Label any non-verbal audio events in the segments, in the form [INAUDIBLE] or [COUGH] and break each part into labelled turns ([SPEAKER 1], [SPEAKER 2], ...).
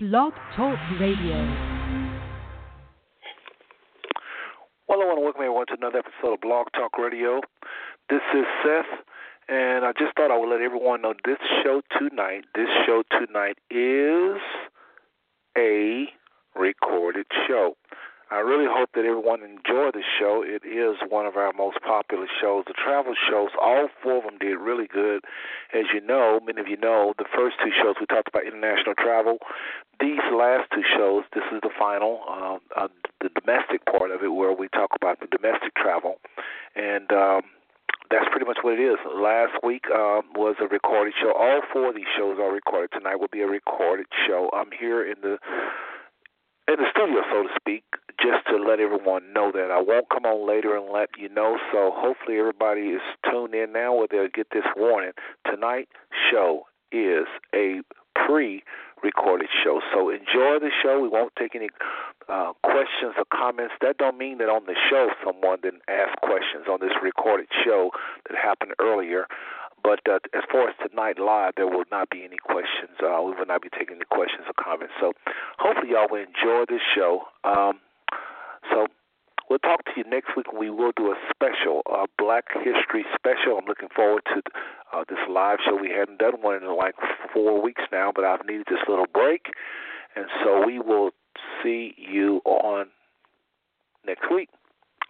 [SPEAKER 1] Blog Talk Radio.
[SPEAKER 2] Well, I want to welcome everyone to another episode of Blog Talk Radio. This is Seth, and I just thought I would let everyone know this show tonight, this show tonight is a recorded show. I really hope that everyone enjoyed the show. It is one of our most popular shows. The travel shows, all four of them did really good. As you know, many of you know, the first two shows we talked about international travel. These last two shows, this is the final, um, uh, the domestic part of it, where we talk about the domestic travel. And um, that's pretty much what it is. Last week um, was a recorded show. All four of these shows are recorded. Tonight will be a recorded show. I'm here in the in the studio, so to speak, just to let everyone know that I won't come on later and let you know. So hopefully everybody is tuned in now where they'll get this warning. Tonight's show is a pre-recorded show, so enjoy the show. We won't take any uh, questions or comments. That don't mean that on the show someone didn't ask questions on this recorded show that happened earlier. But uh, as far as tonight live, there will not be any questions. Uh, we will not be taking any questions or comments. So hopefully y'all will enjoy this show. Um, so we'll talk to you next week. We will do a special, uh, Black History special. I'm looking forward to uh, this live show. We hadn't done one in like four weeks now, but I've needed this little break. And so we will see you on next week.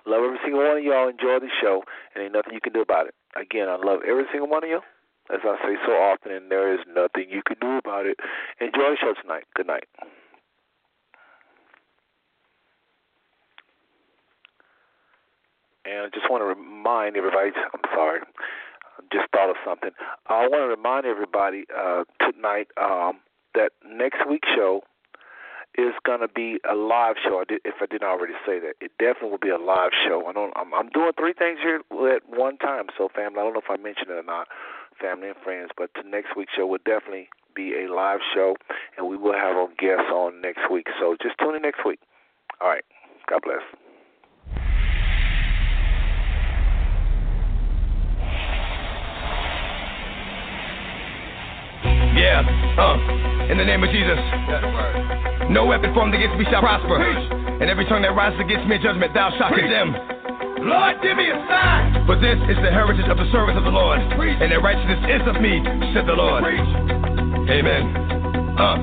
[SPEAKER 2] Love every single one of y'all. Enjoy the show, and ain't nothing you can do about it. Again, I love every single one of you, as I say so often, and there is nothing you can do about it. Enjoy the show tonight. Good night. And I just want to remind everybody, I'm sorry, I just thought of something. I want to remind everybody uh, tonight um, that next week's show is going to be a live show. If I didn't already say that, it definitely will be a live show. I don't. I'm, I'm doing three things here at one time. So, family, I don't know if I mentioned it or not, family and friends. But the next week's show will definitely be a live show, and we will have our guests on next week. So, just tune in next week. All right. God bless.
[SPEAKER 3] Yeah, uh, in the name of Jesus. No weapon formed against me shall prosper. And every tongue that rises against me in judgment, thou shalt condemn. Lord, give me a sign. For this is the heritage of the servants of the Lord. Preach. And their righteousness is of me, said the Lord. Preach. Amen. Uh.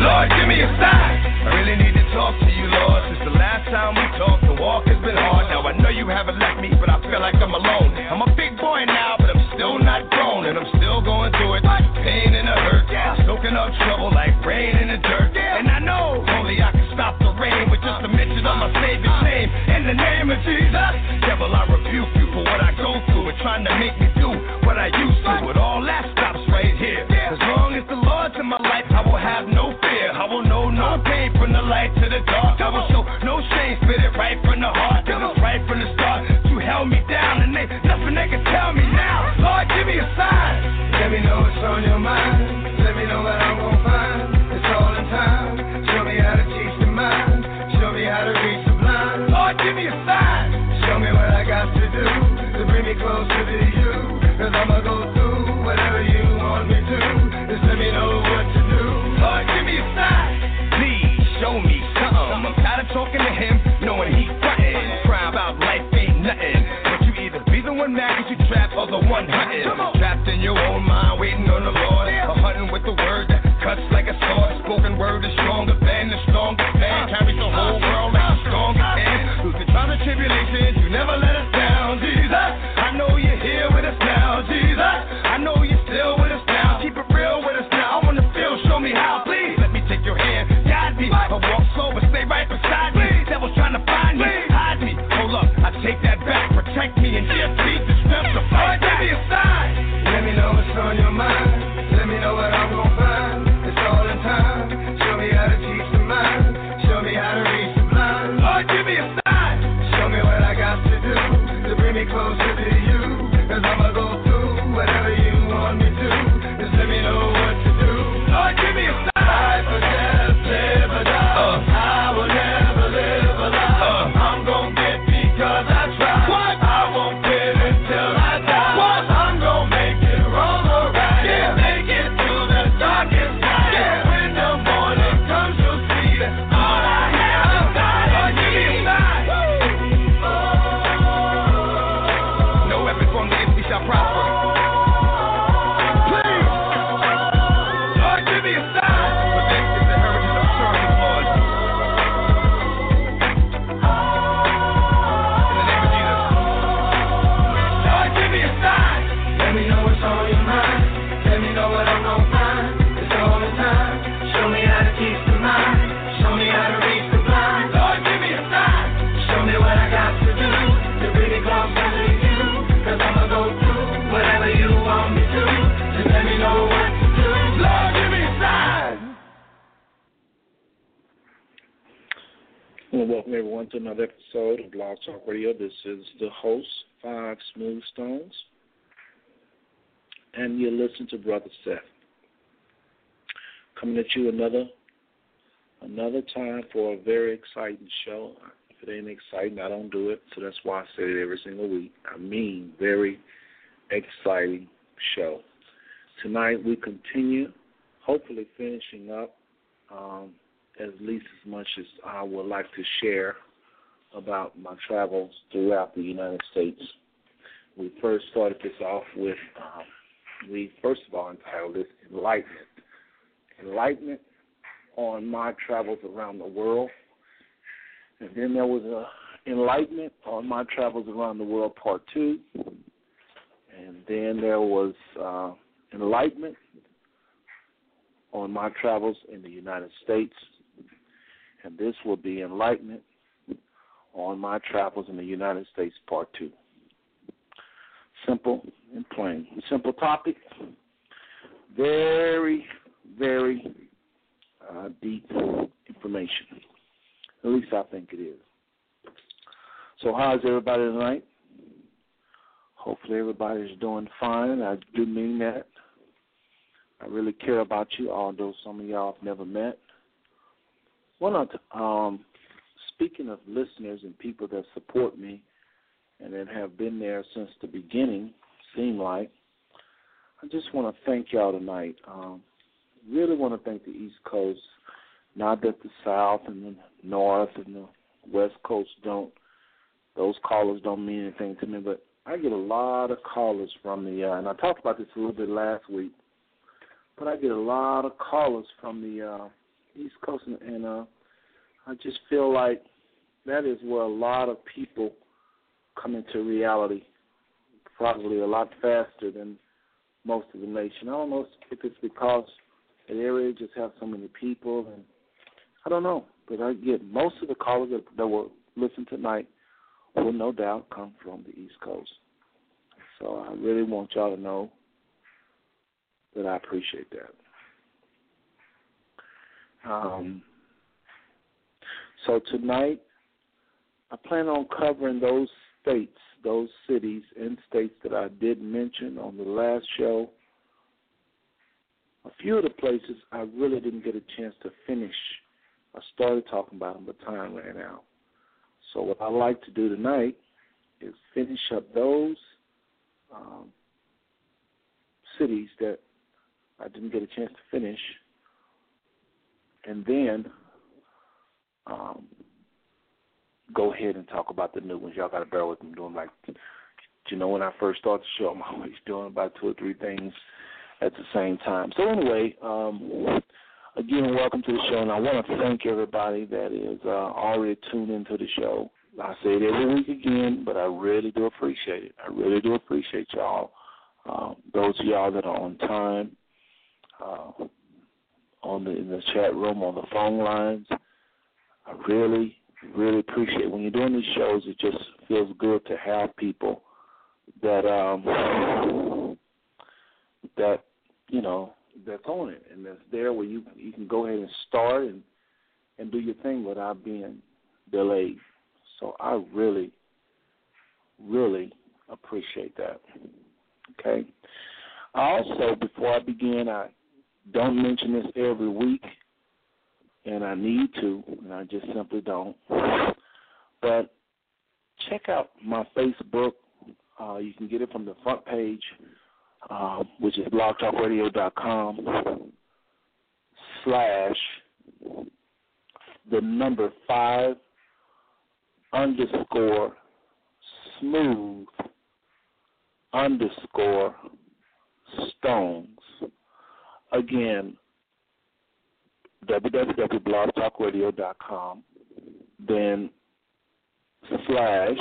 [SPEAKER 3] Lord, give me a sign. I really need to talk to you, Lord. Since the last time we talked, the walk has been hard. Now I know you haven't left me, but I feel like I'm alone. I'm a big boy now, still not grown, and I'm still going through it. Pain and the hurt, soaking up trouble like rain in the dirt. And I know only I can stop the rain with just a mention of my Savior's name. In the name of Jesus, devil, I rebuke you for what I go through and trying to make me do what I used to. But all that stops right here. As long as the Lord's in my life, I will have no fear. I will know no pain from the light to the dark. I will show no shame, spit it right from the heart. Cause it's right from the start. You held me down, and ain't nothing they can tell me now. Lord, give me a sign. Let me know what's on your mind. Let me know what I'm gonna find. It's all in time. Show me how to teach the mind. Show me how to reach the blind. Lord, give me a sign. Show me what I got to do to bring me closer to you. Cause I'ma go through whatever you want me to. Just let me know what to do. One man cause you trapped, the one hunting. Trapped in your own mind, waiting on the Lord. A hunting with the word that cuts like a sword. Spoken word is stronger than the strongest man. Uh, Carries the whole world like a uh, strongest uh, hand. Through the trials and tribulations, you never let us down, Jesus. take that back, protect
[SPEAKER 1] me and give me the steps to fight.
[SPEAKER 3] Give me a sign. Let me know what's on your mind.
[SPEAKER 1] Everyone to another episode of Blog Talk Radio. This is the host, Five Smooth Stones, and you're listening to Brother Seth. Coming at you another another time for a very exciting show. If it ain't exciting, I don't do it. So that's why I say it every single week. I mean, very exciting show. Tonight we continue, hopefully finishing up um, at least as much as I would like to share about my travels throughout the United States. We first started this off with, um, we first of all entitled this Enlightenment. Enlightenment on my travels around the world. And then there was a Enlightenment on my travels around the world, part two. And then there was uh, Enlightenment on my travels in the United States. And this will be Enlightenment on my travels in the United States, part two. Simple and plain. Simple topic. Very, very uh, deep information. At least I think it is. So, how's everybody tonight? Hopefully, everybody's doing fine. I do mean that. I really care about you, although some of y'all have never met. Of um, speaking of listeners and people that support me and that have been there since the beginning, seem like, I just want to thank y'all tonight. Um, really want to thank the East Coast. Not that the South and the North and the West Coast don't; those callers don't mean anything to me. But I get a lot of callers from the, uh, and I talked about this a little bit last week. But I get a lot of callers from the uh, East Coast, and, uh, I just feel like that is where a lot of people come into reality, probably a lot faster than most of the nation. Know if it's because the area just have so many people, and I don't know. But I get most of the callers that, that will listen tonight will no doubt come from the East Coast. So I really want y'all to know that I appreciate that. Um, so tonight, I plan on covering those states, those cities and states that I did mention on the last show a few of the places I really didn't get a chance to finish. I started talking about them, but time ran out. So what I like to do tonight is finish up those um, cities that I didn't get a chance to finish, and then um, go ahead and talk about the new ones. Y'all got to bear with me. Doing like, you know, when I first start the show, I'm [LAUGHS] always doing about two or three things at the same time. So anyway, um, again, welcome to the show, and I want to thank everybody that is uh, already tuned into the show. I say it every week again, but I really do appreciate it. I really do appreciate y'all. Uh, those of y'all that are on time, uh, on the in the chat room, on the phone lines. I really, really appreciate it. when you're doing these shows. It just feels good to have people that um, that you know that's on it and that's there where you you can go ahead and start and and do your thing without being delayed. So I really, really appreciate that. Okay. Also, before I begin, I don't mention this every week, and I need to, and I just simply don't. But check out my Facebook. Uh, you can get it from the front page uh, which is blogtalkradio.com slash the number five underscore smooth underscore stones. Again, www.blogtalkradio.com, then slash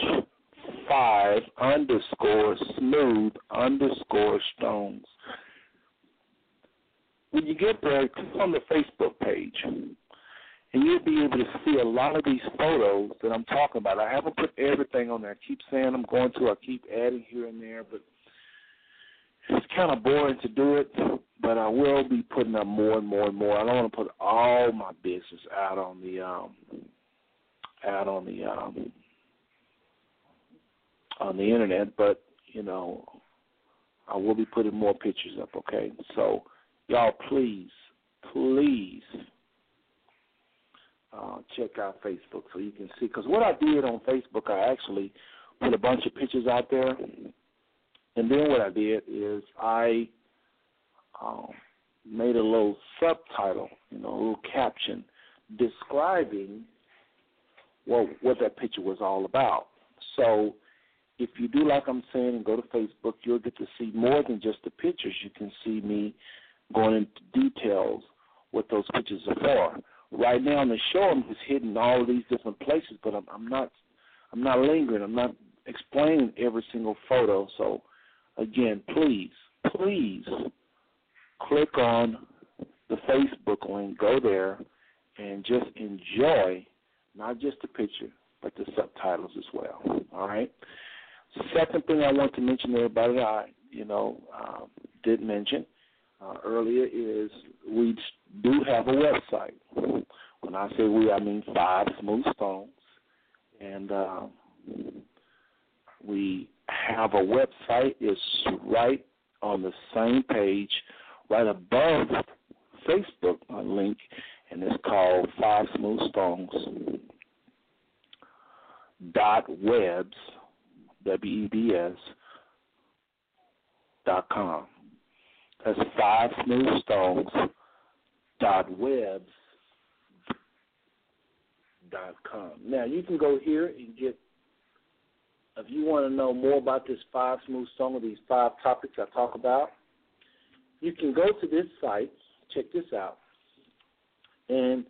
[SPEAKER 1] five underscore smooth underscore stones. When you get there, click on the Facebook page, and you'll be able to see a lot of these photos that I'm talking about. I haven't put everything on there. I keep saying I'm going to. I keep adding here and there, but it's kind of boring to do it. But I will be putting up more and more and more. I don't want to put all my business out on the um, out on the um, on the internet, but you know, I will be putting more pictures up. Okay, so y'all, please, please uh, check out Facebook so you can see. Because what I did on Facebook, I actually put a bunch of pictures out there, and then what I did is I um, made a little subtitle, you know, a little caption describing what what that picture was all about. So if you do like I'm saying and go to Facebook, you'll get to see more than just the pictures. You can see me going into details what those pictures are for. Right now on the show, I'm just hitting all these different places, but I'm, I'm not I'm not lingering. I'm not explaining every single photo. So again, please, please click on the Facebook link, go there, and just enjoy not just the picture, but the subtitles as well. All right. Second thing I want to mention to everybody, I you know um, did mention uh, earlier is we do have a website. When I say we, I mean Five Smooth Stones, and uh, we have a website. It's right on the same page, right above Facebook link, and it's called Five Smooth Stones dot webs w e b s dot com. That's five smooth stones dot webs dot com. Now you can go here and get if you want to know more about this five smooth stone or these five topics I talk about, you can go to this site, check this out, and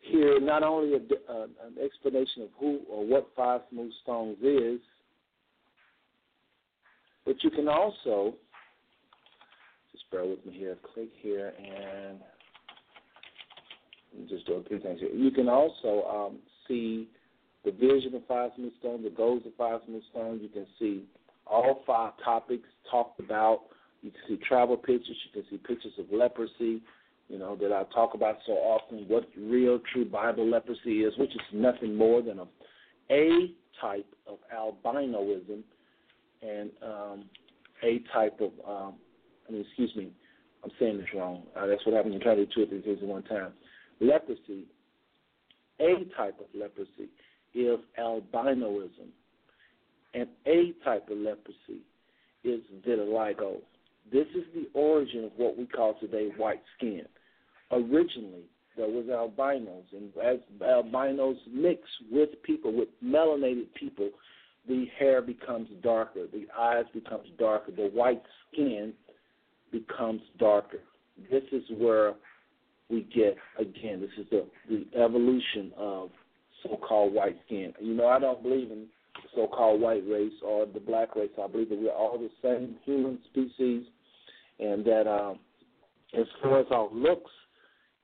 [SPEAKER 1] hear not only a, uh, an explanation of who or what five smooth stones is, but you can also just bear with me here. Click here and just do a few things here. You can also um, see the vision of Five Smooth Stone, the goals of Five Smooth Stone. You can see all five topics talked about. You can see travel pictures. You can see pictures of leprosy, you know, that I talk about so often, what real, true Bible leprosy is, which is nothing more than a, a type of albinoism and um, a type of um, I mean, excuse me, I'm saying this wrong. Uh, that's what happened when you try to do two things at one time. Leprosy, a type of leprosy, is albinoism. And a type of leprosy is vitiligo. This is the origin of what we call today white skin. Originally, there was albinos, and as albinos mix with people, with melanated people, the hair becomes darker, the eyes becomes darker, the white skin becomes darker. This is where we get again. This is the the evolution of so-called white skin. You know, I don't believe in so-called white race or the black race. I believe that we're all the same human species, and that um, as far as our looks,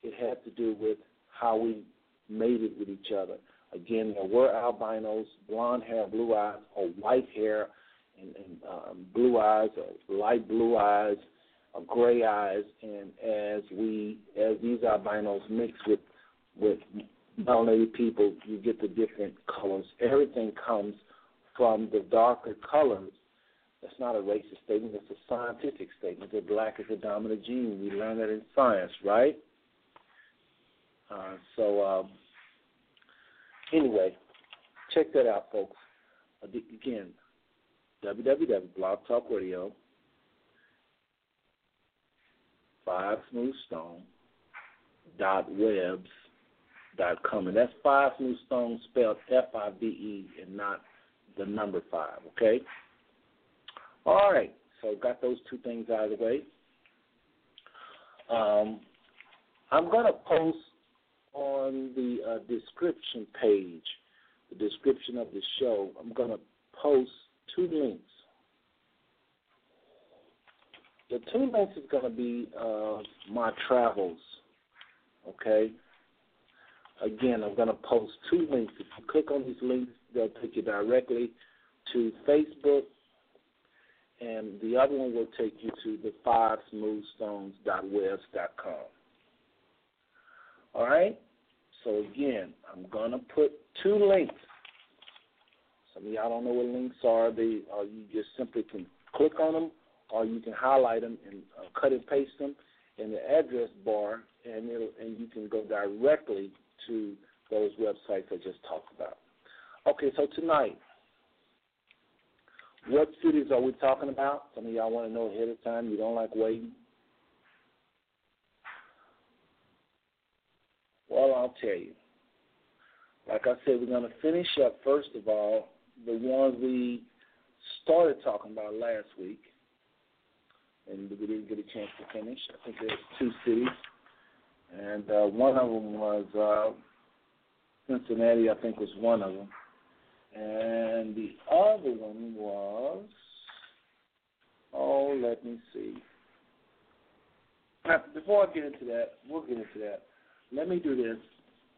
[SPEAKER 1] it had to do with how we mated with each other. Again, there were albinos, blonde hair, blue eyes, or white hair, and, and um, blue eyes, or light blue eyes, of gray eyes, and as we as these albinos mix with with melanated people, you get the different colors. Everything comes from the darker colors. That's not a racist statement. It's a scientific statement that black is the dominant gene. We learn that in science, right? Uh, so um, anyway, check that out, folks. Again, www.blogtalkradio five smooth stone dot webs dot com and that's five New stone spelled F I V E and not the number five, okay? All right, so got those two things out of the way. Um, I'm gonna post on the uh, description page, the description of the show. I'm gonna post two links the two links is going to be uh, my travels. Okay. Again, I'm going to post two links. If you click on these links, they'll take you directly to Facebook, and the other one will take you to the fivesmoothstones.webs.com. All right. So again, I'm gonna put two links. Some of y'all don't know what links are. They or you just simply can click on them, or you can highlight them and uh, cut and paste them in the address bar, and and you can go directly to those websites I just talked about. Okay, so tonight, what cities are we talking about? Some of y'all want to know ahead of time. You don't like waiting. Well, I'll tell you. Like I said, we're going to finish up, first of all, the ones we started talking about last week, and we didn't get a chance to finish. I think there's two cities, and uh, one of them was uh, Cincinnati, I think was one of them. And the other one was, oh, let me see. Now, before I get into that, we'll get into that let me do this.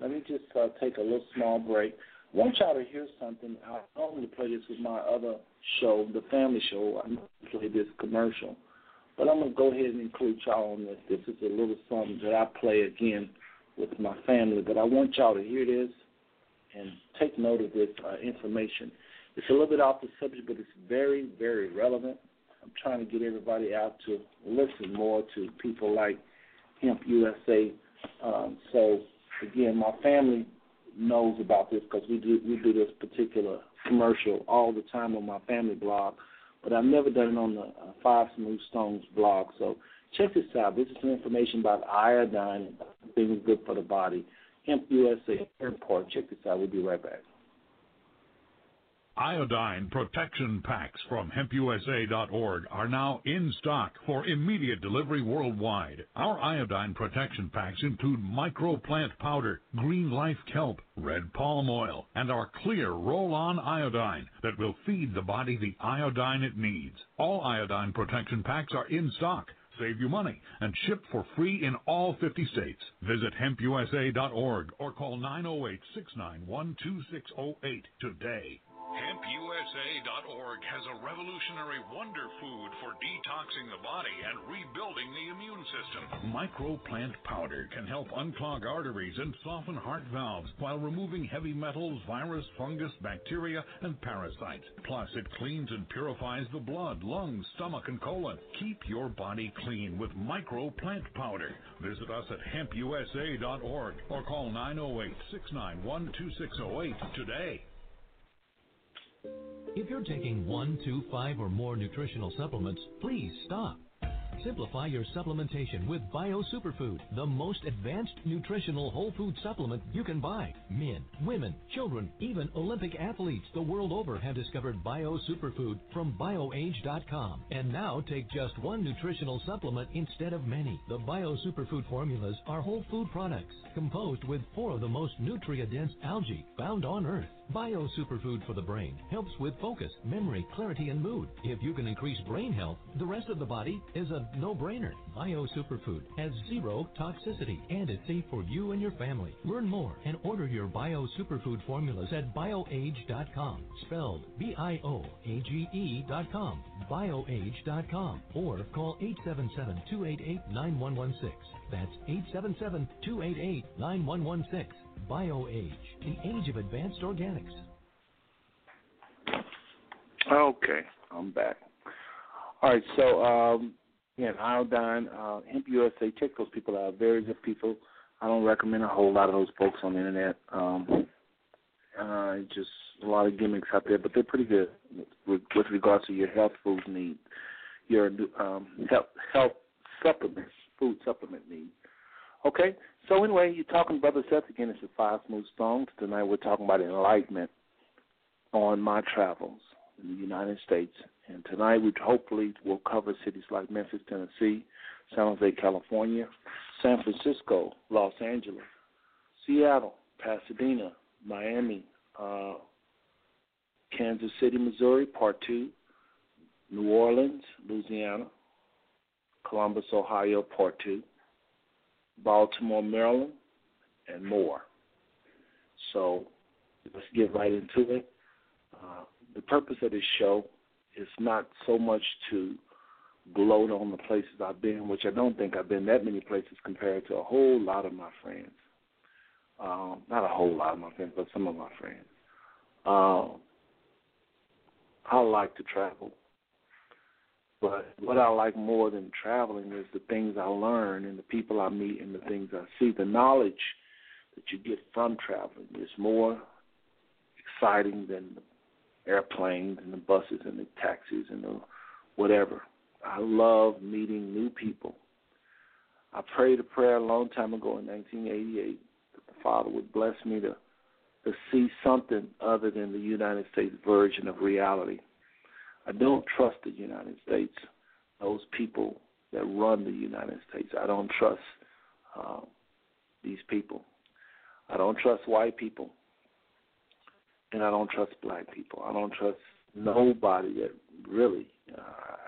[SPEAKER 1] Let me just uh, take a little small break. I want y'all to hear something. I normally play this with my other show, the family show. I play this commercial. But I'm to go ahead and include y'all on this. This is a little something that I play again with my family. But I want y'all to hear this and take note of this uh, information. It's a little bit off the subject, but it's very, very relevant. I'm trying to get everybody out to listen more to people like Hemp USA um, so again, my family knows about this because we do we do this particular commercial all the time on my family blog, but I've never done it on the uh, Five Smooth Stones blog. So check this out. This is some information about iodine and things good for the body. Hemp USA Airport. Check this out. We'll be right back.
[SPEAKER 4] Iodine protection packs from hempusa.org are now in stock for immediate delivery worldwide. Our iodine protection packs include microplant powder, green life kelp, red palm oil, and our clear roll-on iodine that will feed the body the iodine it needs. All iodine protection packs are in stock save you money, and ship for free in all 50 states. Visit hempusa.org or call 908 691 2608 today. HempUSA.org has a revolutionary wonder food for detoxing the body and rebuilding the immune system. Microplant powder can help unclog arteries and soften heart valves while removing heavy metals, virus, fungus, bacteria, and parasites. Plus, it cleans and purifies the blood, lungs, stomach, and colon. Keep your body clean with Microplant powder. Visit us at HempUSA.org or call 908 691 2608 today.
[SPEAKER 5] If you're taking one, two, five, or more nutritional supplements, please stop. Simplify your supplementation with Bio Superfood, the most advanced nutritional whole food supplement you can buy. Men, women, children, even Olympic athletes the world over have discovered Bio Superfood from BioAge.com. And now take just one nutritional supplement instead of many. The Bio Superfood formulas are whole food products composed with four of the most nutrient-dense algae found on Earth. Bio Superfood for the brain helps with focus, memory, clarity, and mood. If you can increase brain health, the rest of the body is a no-brainer. Bio Superfood has zero toxicity and is safe for you and your family. Learn more and order your Bio Superfood formulas at bioage.com, spelled B-I-O-A-G-E.com, bioage.com, or call 877-288-9116. That's 877-288-9116. BioAge, the age of advanced organics.
[SPEAKER 1] Okay, I'm back. All right, so um, again, iodine, uh, Hemp USA, check those people out. Very good people. I don't recommend a whole lot of those folks on the internet. Um, uh, just a lot of gimmicks out there, but they're pretty good with, with regards to your health food needs, your um, health health supplements, food supplement needs. Okay, so anyway, you're talking Brother Seth again. It's the Five Smooth Stones. Tonight we're talking about enlightenment on my travels in the United States. And tonight we hopefully will cover cities like Memphis, Tennessee, San Jose, California, San Francisco, Los Angeles, Seattle, Pasadena, Miami, uh, Kansas City, Missouri, Part 2, New Orleans, Louisiana, Columbus, Ohio, Part 2, Baltimore, Maryland, and more. So let's get right into it. Uh, the purpose of this show is not so much to gloat on the places I've been, which I don't think I've been that many places compared to a whole lot of my friends. Um, not a whole lot of my friends, but some of my friends. Um, I like to travel. But what I like more than traveling is the things I learn and the people I meet and the things I see. The knowledge that you get from traveling is more exciting than the airplanes and the buses and the taxis and the whatever. I love meeting new people. I prayed a prayer a long time ago in 1988 that the Father would bless me to to see something other than the United States version of reality. I don't trust the United States, those people that run the United States. I don't trust uh, these people. I don't trust white people, and I don't trust black people. I don't trust nobody that really. Uh,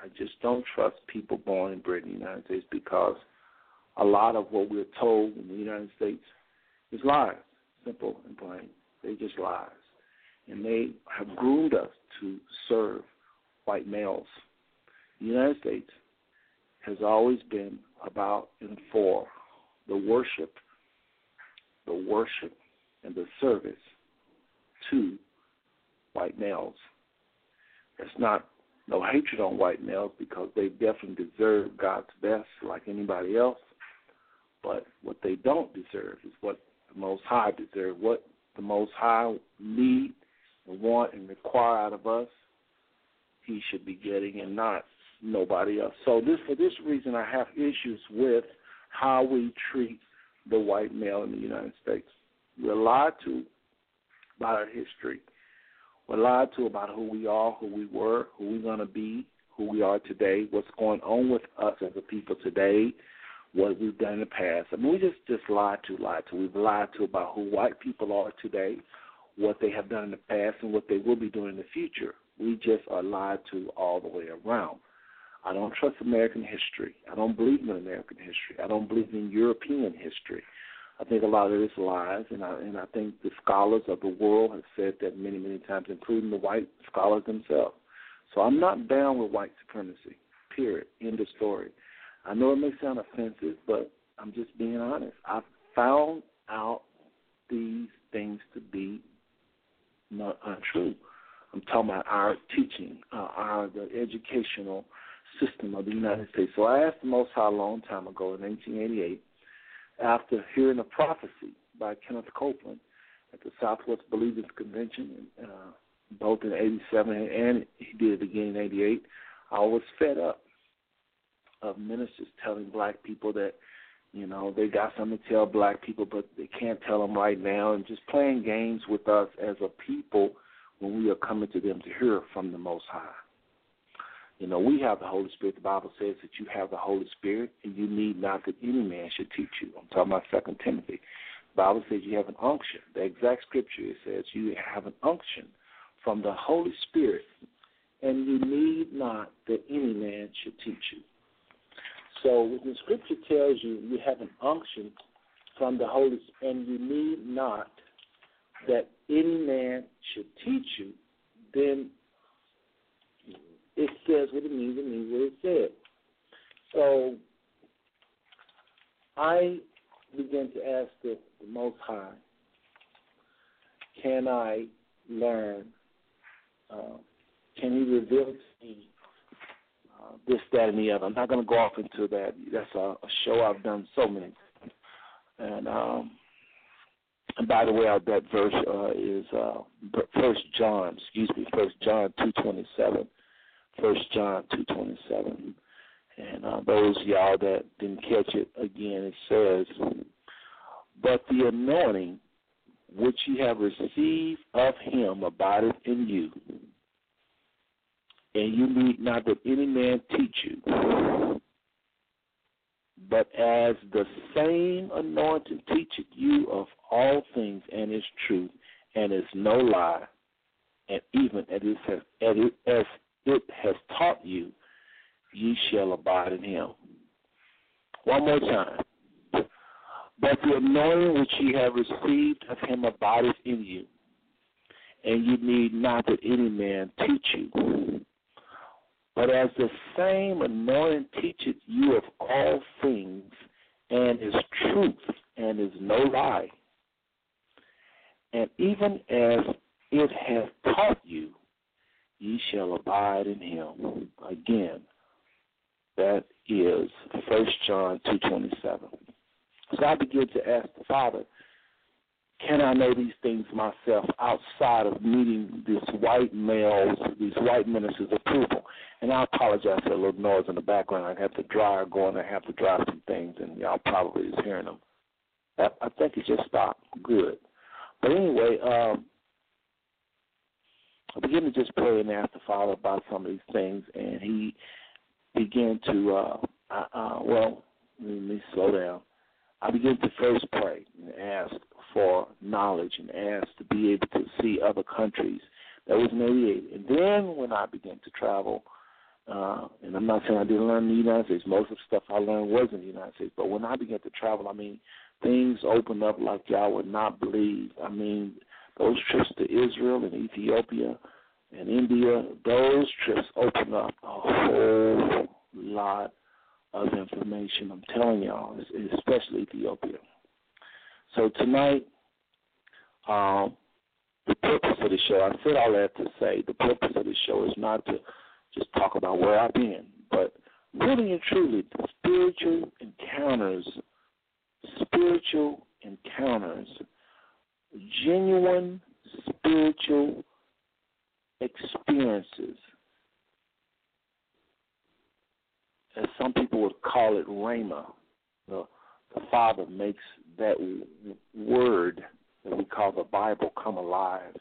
[SPEAKER 1] I just don't trust people born and bred in the United States because a lot of what we're told in the United States is lies, simple and plain. They just lies. And they have groomed us to serve white males. The United States has always been about and for the worship, the worship and the service to white males. It's not no hatred on white males because they definitely deserve God's best like anybody else. But what they don't deserve is what the Most High deserve. What the Most High need and want and require out of us, He should be getting and not nobody else. So this for this reason, I have issues with how we treat the white male in the United States. We're lied to about our history. We're lied to about who we are, who we were, who we're to be, who we are today, what's going on with us as a people today, what we've done in the past. I mean, we just just lied to, lied to. We've lied to about who white people are today, what they have done in the past, and what they will be doing in the future. We just are lied to all the way around. I don't trust American history. I don't believe in American history. I don't believe in European history. I think a lot of it is lies, and I and I think the scholars of the world have said that many many times, including the white scholars themselves. So I'm not down with white supremacy. Period. End of story. I know it may sound offensive, but I'm just being honest. I found out these things to be not untrue. I'm talking about our teaching, uh, our the educational system of the United States. So I asked the Most High a long time ago in 1988, after hearing a prophecy by Kenneth Copeland at the Southwest Believers Convention, uh, both in '87 and he did it again in '88. I was fed up of ministers telling black people that you know they got something to tell black people, but they can't tell them right now, and just playing games with us as a people when we are coming to them to hear from the Most High. You know, we have the Holy Spirit. The Bible says that you have the Holy Spirit, and you need not that any man should teach you. I'm talking about Second Timothy. The Bible says you have an unction. The exact scripture it says you have an unction from the Holy Spirit, and you need not that any man should teach you. So when the scripture tells you you have an unction from the Holy Spirit, and you need not that any man should teach you, then it says what it means, it means what it said. So I began to ask the, the Most High, can I learn? Uh, can He reveal to me uh, this, that, and the other? I'm not going to go off into that. That's a, a show I've done so many. And um, and by the way, that verse uh, is uh, First John, excuse me, First John two twenty seven. First John two twenty seven. And uh, those y'all that didn't catch it again, it says, "But the anointing which ye have received of Him abideth in you, and you need not that any man teach you." But as the same anointing teacheth you of all things and is truth and is no lie, and even as it has, as it has taught you, ye shall abide in him. One more time. But the anointing which ye have received of him abideth in you, and ye need not that any man teach you. But as the same anointing teacheth you of all things, and is truth, and is no lie, And even as it has taught you, ye shall abide in him. Again, that is First John two twenty seven. So I begin to ask the Father, can I know these things myself outside of meeting this white males, these white ministers' approval? And I apologize for a little noise in the background. I have the dryer going. I have to dry some things, and y'all probably is hearing them. I think it just stopped. Good. But anyway, um, I began to just pray and ask the Father about some of these things, and He began to, uh, uh, uh, well, let me slow down. I began to first pray and ask for knowledge and ask to be able to see other countries that was mediated. And then when I began to travel, uh, and I'm not saying I didn't learn in the United States. Most of the stuff I learned was in the United States. But when I began to travel, I mean, things opened up like y'all would not believe. I mean, those trips to Israel and Ethiopia and India, those trips opened up a whole lot of information. I'm telling y'all, especially Ethiopia. So tonight, um, the purpose of the show, I said all that to say the purpose of the show is not to just talk about where I've been, but really and truly, spiritual encounters, spiritual encounters, genuine spiritual experiences, as some people would call it, rhema. The, the Father makes that word that we call the Bible come alive.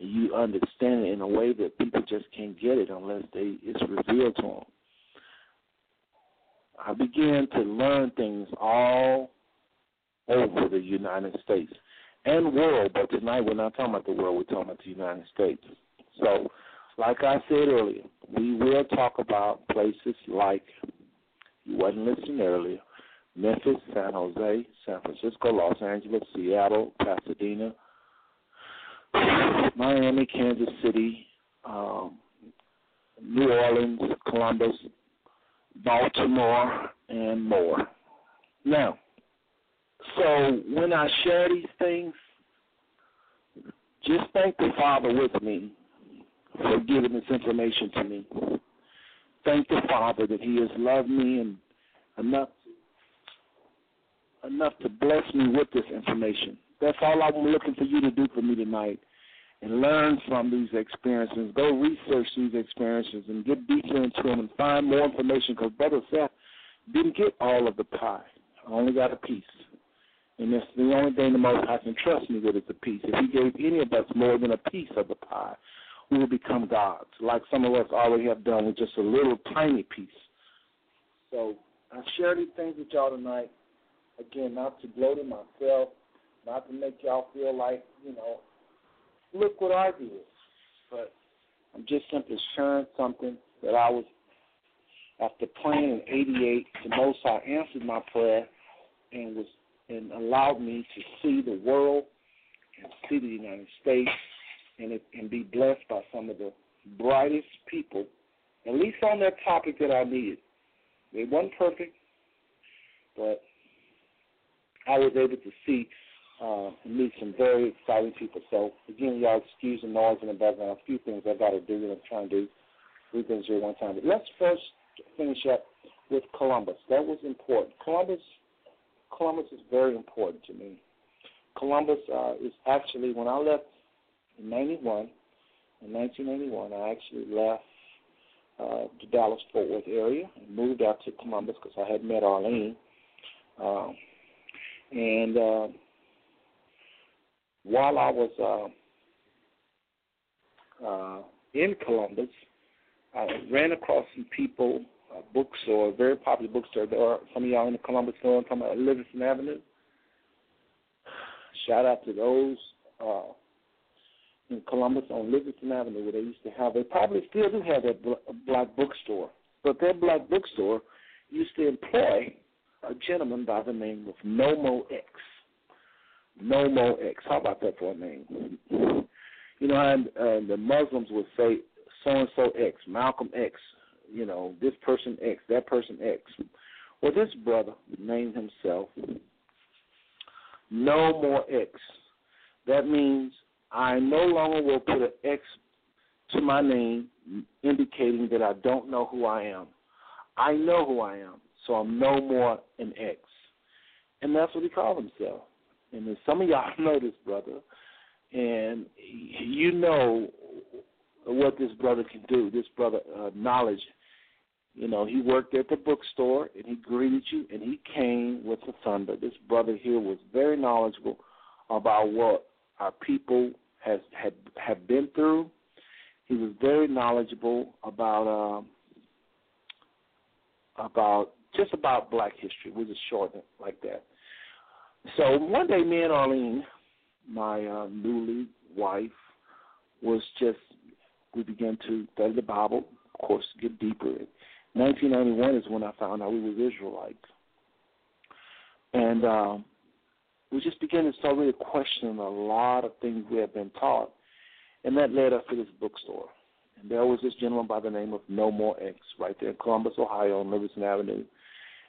[SPEAKER 1] And you understand it in a way that people just can't get it unless they it's revealed to them. I began to learn things all over the United States and world, but tonight we're not talking about the world, we're talking about the United States. So, like I said earlier, we will talk about places like you wasn't listening earlier, Memphis, San Jose, San Francisco, Los Angeles, Seattle, Pasadena, Miami, Kansas City, um, New Orleans, Columbus, Baltimore, and more. Now, so when I share these things, just thank the Father with me for giving this information to me. Thank the Father that He has loved me and enough enough to bless me with this information. That's all I'm looking for you to do for me tonight and learn from these experiences. Go research these experiences and get deeper into them and find more information because Brother Seth didn't get all of the pie. I only got a piece. And that's the only thing the Most High can trust me with is a piece. If He gave any of us more than a piece of the pie, we will become gods, like some of us already have done with just a little tiny piece. So I share these things with y'all tonight. Again, not to gloat in myself, not to make y'all feel like, you know, look what I did. But I'm just simply sharing something that I was, after praying in 88, the Most High answered my prayer and was and allowed me to see the world and see the United States and it, and be blessed by some of the brightest people, at least on that topic that I needed. They weren't perfect, but I was able to see uh, and meet some very exciting people. So again, y'all excuse the noise in the background. A few things I've got to do and I'm trying to do. Things here one time. But let's first finish up with Columbus. That was important. Columbus, Columbus is very important to me. Columbus uh, is actually when I left in '91, in 1991, I actually left uh, the Dallas Fort Worth area and moved out to Columbus because I had met Arlene. Um, and uh, while I was uh, uh, in Columbus, I ran across some people, a bookstore, a very popular bookstore. There are some of y'all in the Columbus know I'm talking about Livingston Avenue. Shout out to those uh, in Columbus on Livingston Avenue where they used to have. They probably still do have that black bookstore, but that black bookstore used to employ a gentleman by the name of Nomo X. Nomo X. How about that for a name? You know, and uh, the Muslims would say so and so X, Malcolm X. You know, this person X, that person X. Well, this brother named himself No More X That means I no longer will put an X to my name, indicating that I don't know who I am. I know who I am, so I'm no more an X. And that's what he called himself. And some of y'all [LAUGHS] know this brother, and you know what this brother can do. This brother, uh, knowledge. You know, he worked at the bookstore and he greeted you and he came with the thunder. This brother here was very knowledgeable about what our people has had have been through. He was very knowledgeable about um, about just about Black history. We just shorten it like that. So one day, me and Arlene, my uh, newly wife, was just we began to study the Bible, of course, get deeper. 1991 is when I found out we were Israelites, and um, we just began to start really questioning a lot of things we had been taught, and that led us to this bookstore. And there was this gentleman by the name of No More X right there in Columbus, Ohio, on Livingston Avenue.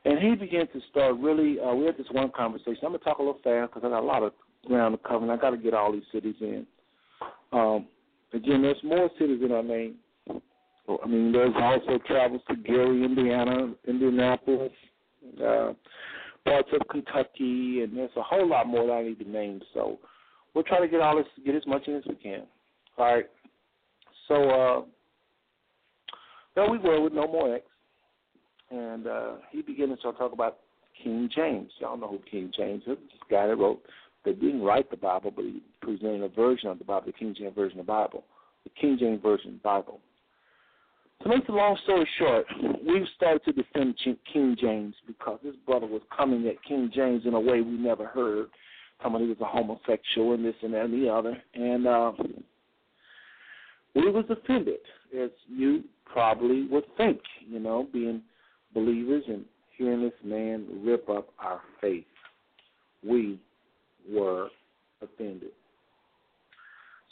[SPEAKER 1] And he began to start really, uh, we had this one conversation. I'm to talk a little fast because I got a lot of ground to cover, and I got to get all these cities in. Um, again, there's more cities in our name. I mean, there's also travels to Gary, Indiana, Indianapolis, uh, parts of Kentucky, and there's a whole lot more that I need to name. So we'll try to get all this, get as much in as we can. All right. So uh, there we were with No More X, and uh, he began to talk about King James. Y'all know who King James is. This guy that wrote, they didn't write the Bible, but he presented a version of the Bible, the King James version of the Bible, the King James version Bible. To make the long story short, we've started to defend King James because this brother was coming at King James in a way we never heard. Somebody was a homosexual and this and that and the other. And uh, we was offended, as you probably would think, you know, being believers and hearing this man rip up our faith. We were offended.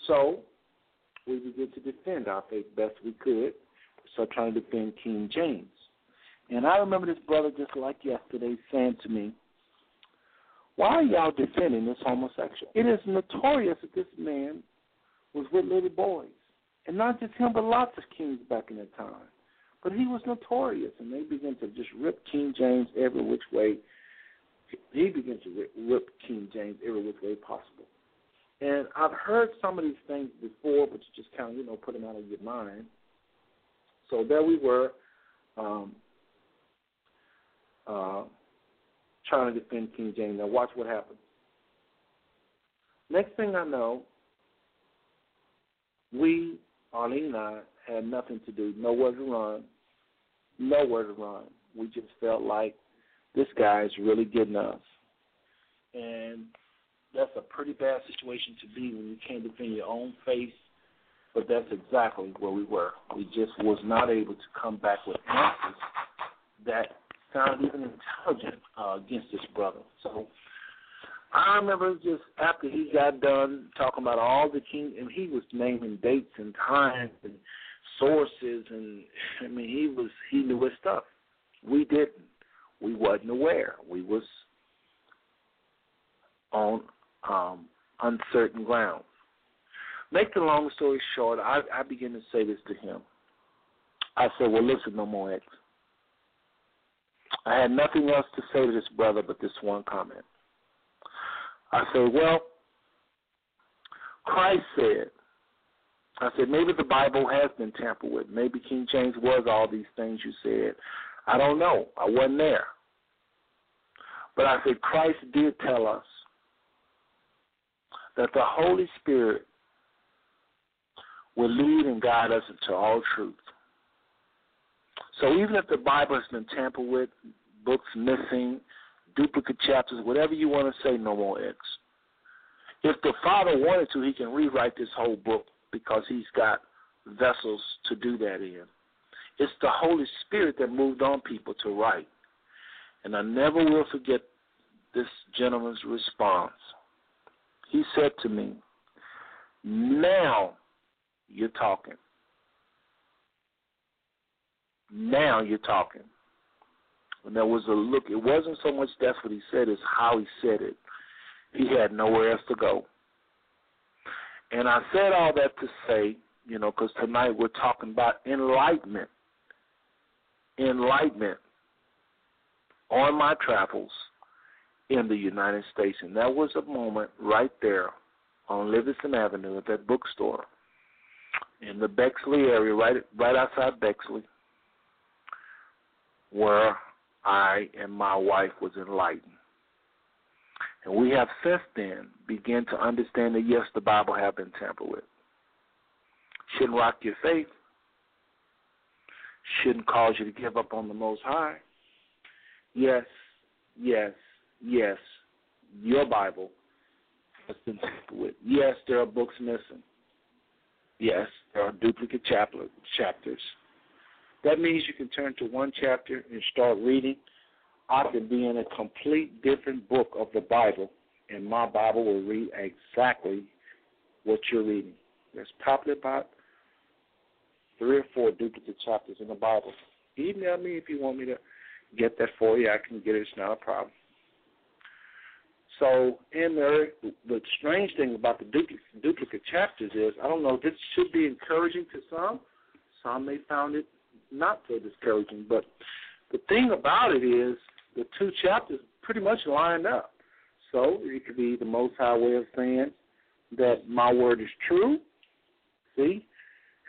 [SPEAKER 1] So we began to defend our faith best we could start trying to defend King James. And I remember this brother just like yesterday saying to me, Why are y'all defending this homosexual? It is notorious that this man was with little boys. And not just him, but lots of kings back in that time. But he was notorious, and they began to just rip King James every which way. He began to rip, King James every which way possible. And I've heard some of these things before, but you just kind of, you know, put them out of your mind. So there we were, um, uh, trying to defend King James. Now watch what happens. Next thing I know, we, Arlene and I, had nothing to do, nowhere to run, nowhere to run. We just felt like this guy is really getting us. And that's a pretty bad situation to be when you can't defend your own faith but that's exactly where we were. We just was not able to come back with answers that sounded even intelligent uh, against this brother. So I remember just after he got done talking about all the king, and he was naming dates and times and sources, and [LAUGHS] I mean he was he knew his stuff. We didn't. We wasn't aware. We was on um, uncertain ground. Make the long story short, I, I began to say this to him. I said, Well, listen, no more X. I had nothing else to say to this brother but this one comment. I said, Well, Christ said, I said, maybe the Bible has been tampered with. Maybe King James was all these things you said. I don't know. I wasn't there. But I said, Christ did tell us that the Holy Spirit will lead and guide us into all truth. So even if the Bible has been tampered with, books missing, duplicate chapters, whatever you want to say, no more X. If the Father wanted to, he can rewrite this whole book because he's got vessels to do that in. It's the Holy Spirit that moved on people to write. And I never will forget this gentleman's response. He said to me, Now you're talking. Now you're talking. And there was a look. It wasn't so much that's what he said, it's how he said it. He had nowhere else to go. And I said all that to say, you know, because tonight we're talking about enlightenment. Enlightenment on my travels in the United States. And that was a moment right there on Livingston Avenue at that bookstore in the Bexley area, right right outside Bexley, where I and my wife was enlightened. And we have since then begun to understand that yes, the Bible have been tampered with. Shouldn't rock your faith. Shouldn't cause you to give up on the Most High. Yes, yes, yes, your Bible has been tampered with. Yes, there are books missing. Yes, there are duplicate chapter, chapters. That means you can turn to one chapter and start reading. I could be in a complete different book of the Bible, and my Bible will read exactly what you're reading. There's probably about three or four duplicate chapters in the Bible. Email me if you want me to get that for you. I can get it. It's not a problem. So, in there, the strange thing about the duplicate, duplicate chapters is, I don't know, this should be encouraging to some. Some may find it not so discouraging. But the thing about it is, the two chapters pretty much lined up. So it could be the Most High way of saying that my word is true. See,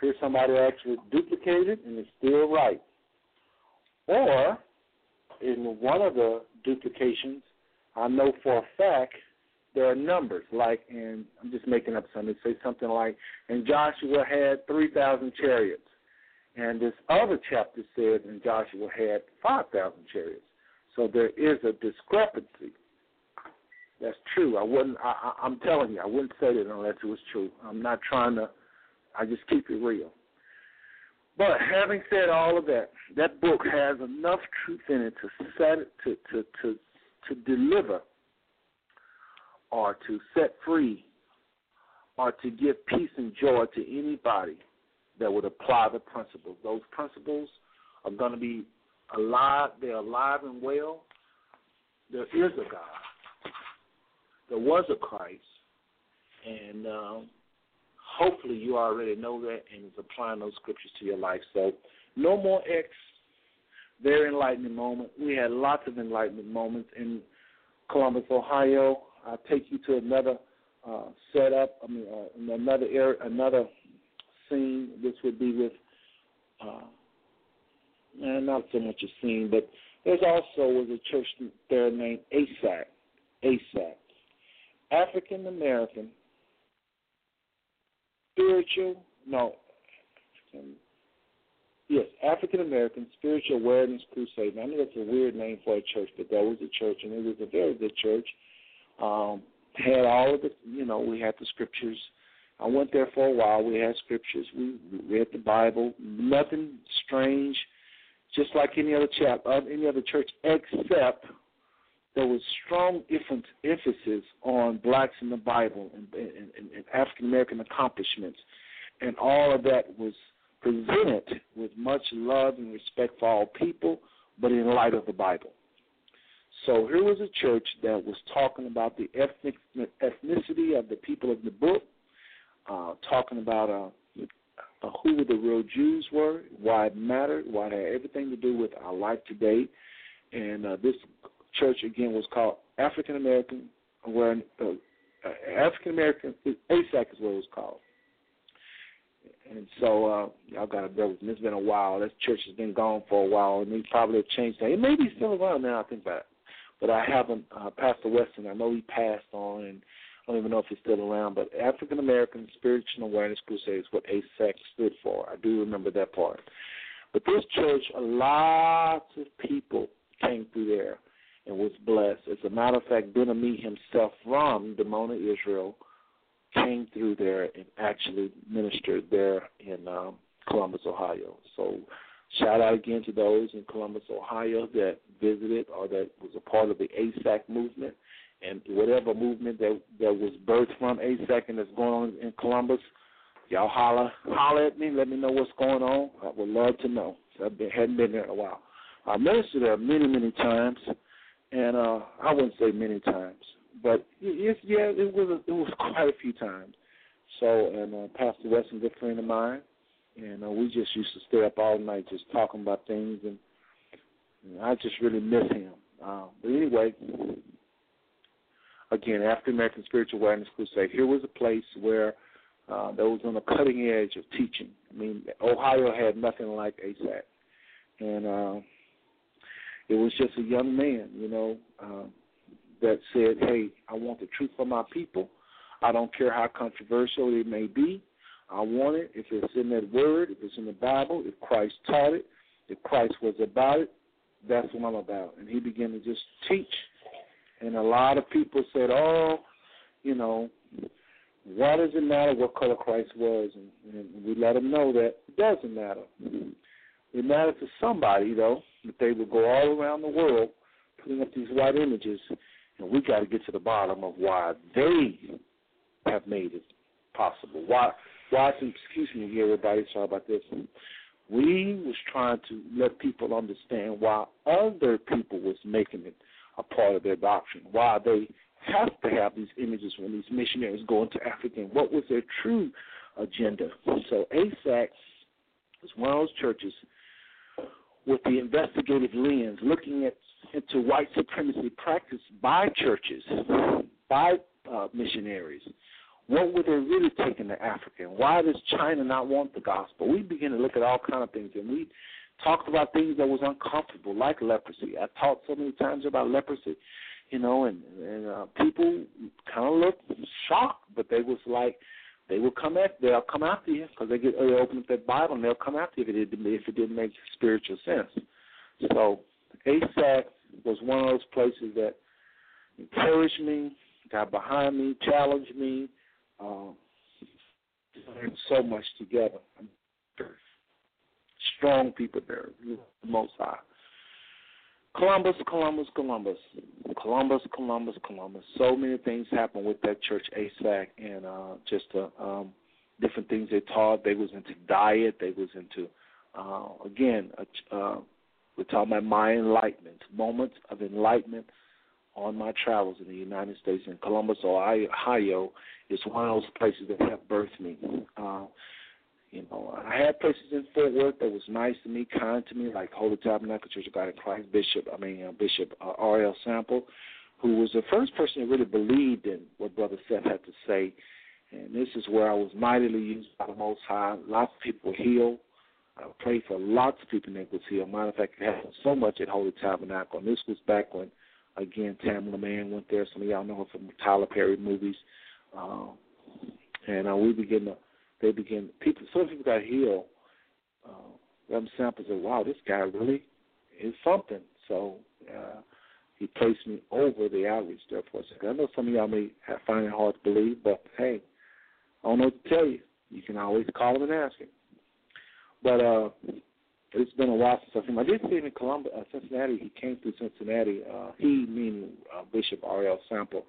[SPEAKER 1] here somebody actually duplicated and it's still right. Or in one of the duplications, I know for a fact there are numbers. Like, and I'm just making up something. Say something like, and Joshua had three thousand chariots, and this other chapter says, and Joshua had five thousand chariots. So there is a discrepancy. That's true. I wouldn't. I, I'm telling you, I wouldn't say that unless it was true. I'm not trying to. I just keep it real. But having said all of that, that book has enough truth in it to set it to to to to deliver or to set free or to give peace and joy to anybody that would apply the principles. Those principles are going to be alive. They're alive and well. There is a God. There was a Christ, and um, hopefully you already know that and is applying those scriptures to your life. So no more X. Very enlightening moment. We had lots of enlightenment moments in Columbus, Ohio. I'll take you to another uh, setup. I mean, uh, another area, another scene. This would be with, uh, not so much a scene, but there's also was a church there named ASAC. ASAC, African American spiritual no yes African American spiritual awareness crusade. I know that's a weird name for a church, but that was a church, and it was a very good church. Um, had all of the you know we had the scriptures I went there for a while. We had scriptures. We read the Bible. Nothing strange, just like any other chap, uh, any other church, except there was strong emphasis on blacks in the Bible and, and, and African American accomplishments, and all of that was presented with much love and respect for all people, but in light of the Bible. So here was a church that was talking about the ethnic ethnicity of the people of the book uh, talking about uh, uh, who the real Jews were, why it mattered, why it had everything to do with our life today. And uh, this church again was called African American, where uh, uh, African American ASAC is what it was called. And so uh, y'all got to bear with me. It's been a while. This church has been gone for a while, and they probably have changed that. It may be still around now. I think about it, but I haven't. Uh, Pastor Weston, I know he passed on, and I don't even know if he's still around, but African American Spiritual Awareness Crusade is what ASAC stood for. I do remember that part. But this church, a lot of people came through there and was blessed. As a matter of fact, Ben Ammi himself from Dimona, Israel, came through there and actually ministered there in um, Columbus, Ohio. So shout out again to those in Columbus, Ohio that visited or that was a part of the ASAC movement and whatever movement that that was birthed from a second that's going on in Columbus, y'all holler holler at me, let me know what's going on. I would love to know. I been, hadn't been there in a while. I ministered there many, many times, and uh I wouldn't say many times, but it, yeah, it was a, it was quite a few times. So, and uh, Pastor Weston, good friend of mine, and uh, we just used to stay up all night just talking about things, and, and I just really miss him. Uh, but anyway, again, African American Spiritual Awareness Crusade. Here was a place where uh, that was on the cutting edge of teaching. I mean, Ohio had nothing like ASAC, and uh, it was just a young man, you know, uh, that said, "Hey, I want the truth for my people. I don't care how controversial it may be. I want it. If it's in that word, if it's in the Bible, if Christ taught it, if Christ was about it, that's what I'm about." And he began to just teach, and a lot of people said, "Oh, you know." Why does it matter what color Christ was? And, and we let them know that it doesn't matter. It matters to somebody, though, that they will go all around the world putting up these white images, and we got to get to the bottom of why they have made it possible. Why? Why? Excuse me, everybody. Sorry about this. We was trying to let people understand why other people was making it a part of their doctrine. Why they have to have these images when these missionaries go into Africa. And what was their true agenda? So ASAC is one of those churches with the investigative lens, looking at into white supremacy practiced by churches, by uh, missionaries. What were they really taking to Africa? And why does China not want the gospel? We begin to look at all kind of things, and we talked about things that was uncomfortable, like leprosy. I talked so many times about leprosy, you know, and and uh, people kind of looked shocked, but they was like, they will come at they'll come after you because they get they open up that Bible and they'll come after you if it didn't if it didn't make spiritual sense. So ASAC was one of those places that encouraged me, got behind me, challenged me, um, learned so much together. Strong people there, the Most High. Columbus, Columbus, Columbus, Columbus, Columbus, Columbus. So many things happened with that church, ASAC, and uh, just uh, um, different things they taught. They was into diet. They was into, uh, again, uh, we're talking about my enlightenment, moments of enlightenment on my travels in the United States. In Columbus, Ohio, is one of those places that have birthed me. Uh, you know, I had places in Fort Worth that was nice to me, kind to me, like Holy Tabernacle Church of God in Christ, Bishop, I mean uh, Bishop uh, R.L. Sample, who was the first person that really believed in what Brother Seth had to say. And this is where I was mightily used by the Most High. Lots of people were healed. I prayed for lots of people that was healed. Matter of fact, it happened so much at Holy Tabernacle. And this was back when, again, Tamela Mann went there. Some of y'all know her from Tyler Perry movies. Uh, and uh, we began to they begin people some people got healed. Uh Reverend Sample said, Wow, this guy really is something. So uh he placed me over the outreach there for a second. I know some of y'all may find it hard to believe, but hey, I don't know what to tell you. You can always call him and ask him. But uh it's been a while since I've seen him. I did see him in Columbus, uh, Cincinnati. He came through Cincinnati. Uh, he, meaning uh, Bishop R.L. Sample,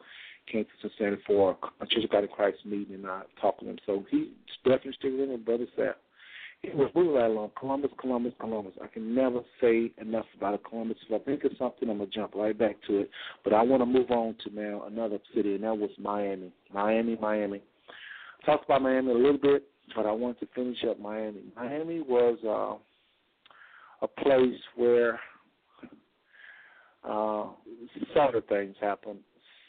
[SPEAKER 1] came to Cincinnati for a Church of God in Christ meeting, and I talked to him. So he definitely still in with Brother Seth. He was moving right along. Columbus, Columbus, Columbus. I can never say enough about Columbus. If I think of something, I'm gonna jump right back to it. But I want to move on to now another city, and that was Miami. Miami, Miami. Talked about Miami a little bit, but I want to finish up Miami. Miami was uh, a place where uh, several things happened.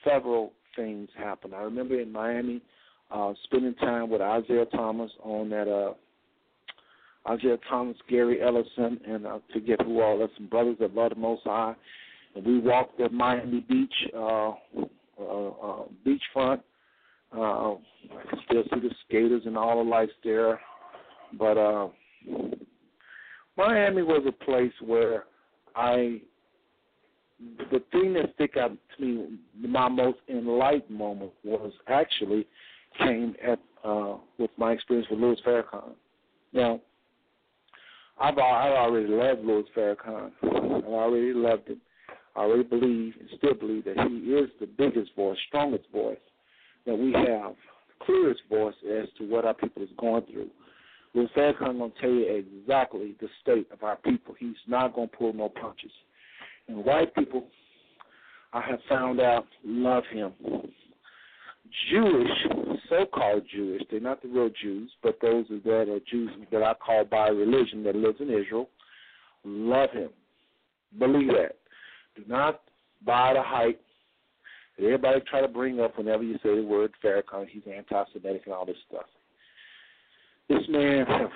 [SPEAKER 1] Several things happen. I remember in Miami uh, spending time with Isaiah Thomas on that uh, Isaiah Thomas, Gary Ellison, and I forget who all. That's some brothers that love the Most High. And we walked at Miami Beach, uh, uh, uh, beachfront. Uh, I can still see the skaters and all the lights there. But uh, Miami was a place where I the thing that stick out to me, my most enlightened moment was actually came at uh, with my experience with Louis Farrakhan. Now, I've I already loved Louis Farrakhan. I already loved him. I already believe and still believe that he is the biggest voice, strongest voice that we have, clearest voice as to what our people is going through. Louis Farrakhan to tell you exactly the state of our people. He's not to pull no punches. And white people, I have found out, love him. Jewish, so so-called Jewish. They're not the real Jews, but those that are Jews that I call by religion that lives in Israel love him. Believe that. Do not buy the hype. that Everybody try to bring up whenever you say the word Farrakhan, he's anti-Semitic and all this stuff. This man have,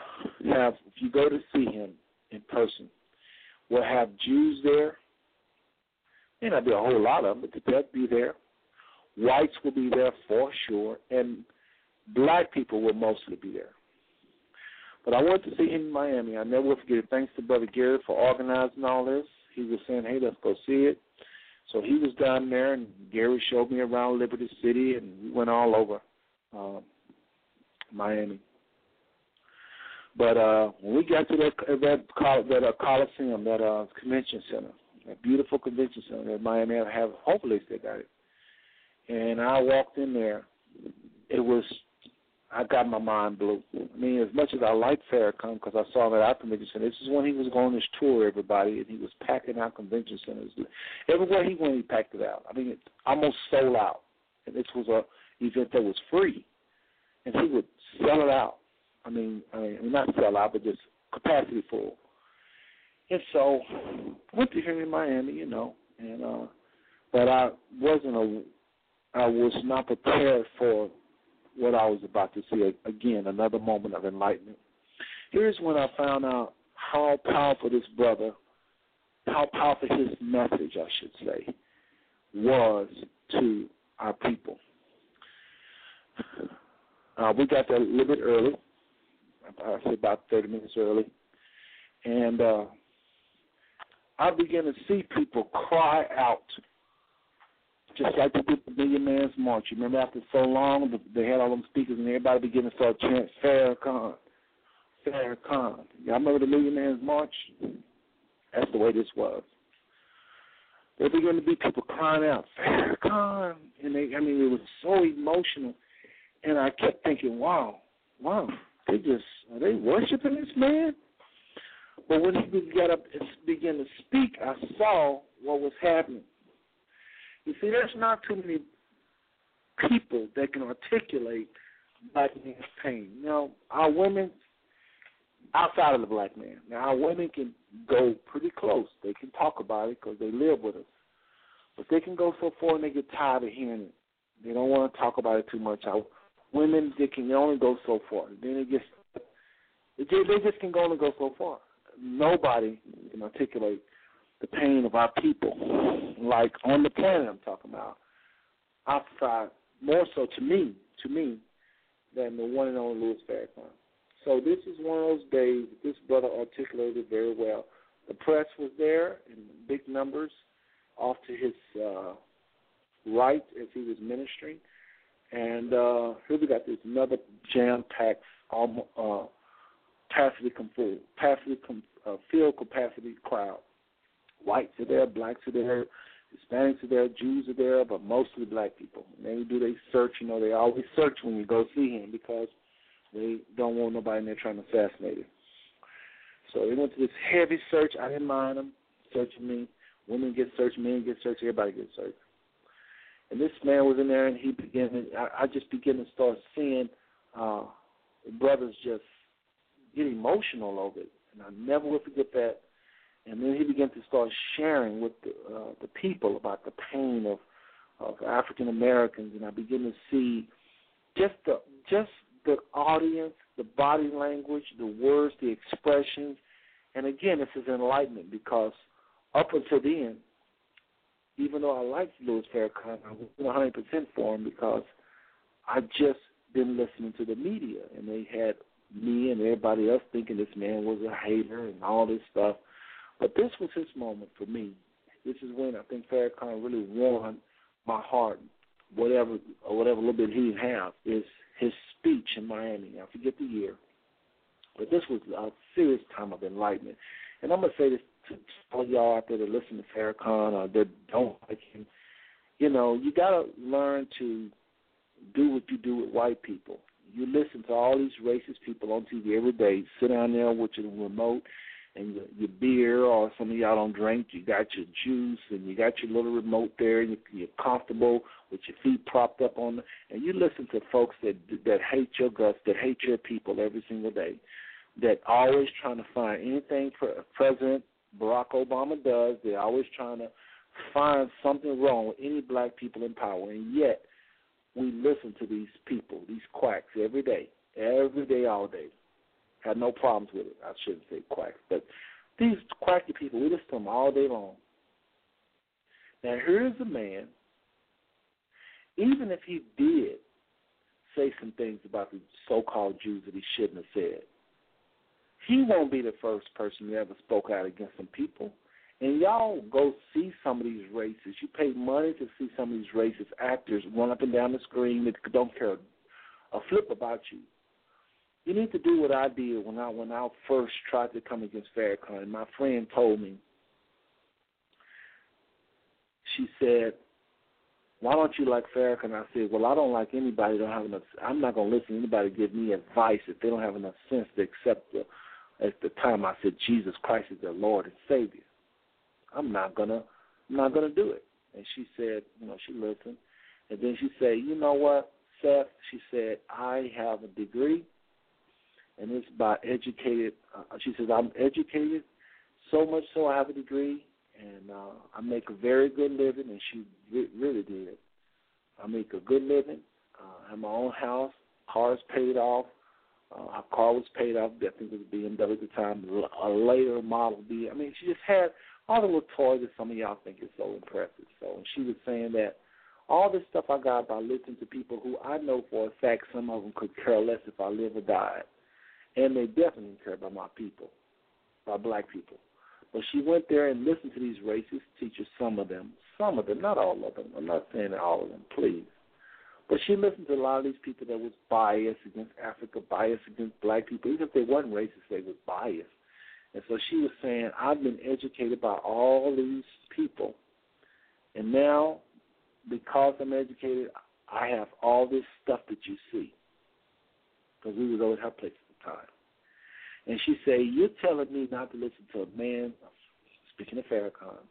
[SPEAKER 1] have if you go to see him in person, will have Jews there. May not be a whole lot of them, but they'll be there. Whites will be there for sure, and black people will mostly be there. But I went to see him in Miami. I never will forget it. Thanks to Brother Gary for organizing all this. He was saying, hey, let's go see it. So he was down there, and Gary showed me around Liberty City, and we went all over um, Miami. But uh, when we got to that that, that uh, Coliseum, that uh, convention center, that beautiful convention center that Miami have, hopefully they got it. And I walked in there. It was, I got my mind blew. I mean, as much as I like Farrakhan because I saw him at our convention center, this is when he was going this tour, everybody, and he was packing out convention centers. Everywhere he went, he packed it out. I mean, it almost sold out. And this was a event that was free, and he would sell it out I mean, I mean, not sell out, but just capacity full. And so, went to him in Miami, you know, and uh, but I wasn't a, I was not prepared for what I was about to see. Again, another moment of enlightenment. Here's when I found out how powerful this brother, how powerful his message, I should say, was to our people. Uh, we got there a little bit early I say about 30 minutes early. And uh, I began to see people cry out, just like they did the Million Man's March. You remember after so long, they had all them speakers and everybody began to start chanting Farrakhan, Farrakhan. Y'all remember the Million Man's March? That's the way this was. There began to be people crying out, Farrakhan. And they, I mean, it was so emotional. And I kept thinking, wow, wow, they just are they worshiping this man? But when he got up and began to speak, I saw what was happening. You see, there's not too many people that can articulate black man's pain. Now, our women, outside of the black man, now our women can go pretty close. They can talk about it because they live with us. But they can go so far and they get tired of hearing it. They don't want to talk about it too much. Our women, they can only go so far. Then it gets they, just can only go so far. Nobody can articulate the pain of our people, like on the planet I'm talking about, I outside, more so to me, to me, than the one and only Louis Farrakhan. So this is one of those days that this brother articulated very well. The press was there in big numbers off to his uh, right as he was ministering. And uh, here we got this another jam-packed, um, uh, capacity full, capacity uh, field capacity crowd. Whites are there, blacks are there, Hispanics are there, Jews are there, but mostly black people. They do they search, you know, they always search when you go see him because they don't want nobody in there trying to assassinate him. So they went to this heavy search. I didn't mind them searching me. Women get searched, men get searched, everybody gets searched. And this man was in there, and he began. I, I just began to start seeing uh, brothers just get emotional over it, and I never will forget that. And then he began to start sharing with the, uh, the people about the pain of of African Americans, and I began to see just the just the audience, the body language, the words, the expressions, and again, this is enlightenment because up until then, even though I liked Louis Farrakhan, I wasn't 100% for him because I just been listening to the media, and they had me and everybody else thinking this man was a hater and all this stuff. But this was his moment for me. This is when I think Farrakhan really won my heart. Whatever or whatever little bit he have is his speech in Miami. I forget the year, but this was a serious time of enlightenment. And I'm gonna say this to all y'all out there that listen to Farrakhan or that don't like him. You know, you gotta learn to do what you do with white people you listen to all these racist people on TV every day, sit down there with your remote, and your, your beer, or some of y'all don't drink. You got your juice, and you got your little remote there. And you, you're comfortable with your feet propped up on, and you listen to folks that that hate your guts, that hate your people every single day, that always trying to find anything President Barack Obama does. They're always trying to find something wrong with any black people in power, and yet we listen to these people, these quacks, every day, every day, all day. Have no problems with it. I shouldn't say quacks, but these quacky people, we listen to them all day long. Now here's a man. Even if he did say some things about the so-called Jews that he shouldn't have said, he won't be the first person who ever spoke out against some people. And y'all go see some of these races. You pay money to see some of these racist actors run up and down the screen that don't care a flip about you. You need to do what I did when I when I first tried to come against Farrakhan. My friend told me. She said, "Why don't you like Farrakhan?" I said, "Well, I don't like anybody. Don't have enough. I'm not gonna listen to anybody give me advice if they don't have enough sense to accept the." At the time, I said, "Jesus Christ is their Lord and Savior." I'm not gonna I'm not gonna do it. And she said, you know, she listened. And then she said, you know what, Seth? She said, I have a degree, and it's by educated. Uh, she says I'm educated, so much so I have a degree, and uh, I make a very good living. And she re- really did. I make a good living. Uh, I have my own house, cars paid off. Uh, our car was paid off. I think it was BMW at the time, a later model B. I mean, she just had all the little toys that some of y'all think is so impressive. So, and she was saying that all this stuff I got by listening to people who I know for a fact some of them could care less if I live or died, and they definitely care about my people, my black people. But she went there and listened to these racist teachers, some of them, some of them, not all of them. I'm not saying all of them, please. But she listened to a lot of these people that was biased against Africa, biased against black people. Even if they wasn't racist, they was biased. And so she was saying, I've been educated by all these people. And now, because I'm educated, I have all this stuff that you see. Because we was over at her place at the time. And she said, You're telling me not to listen to a man, speaking of Farrakhan,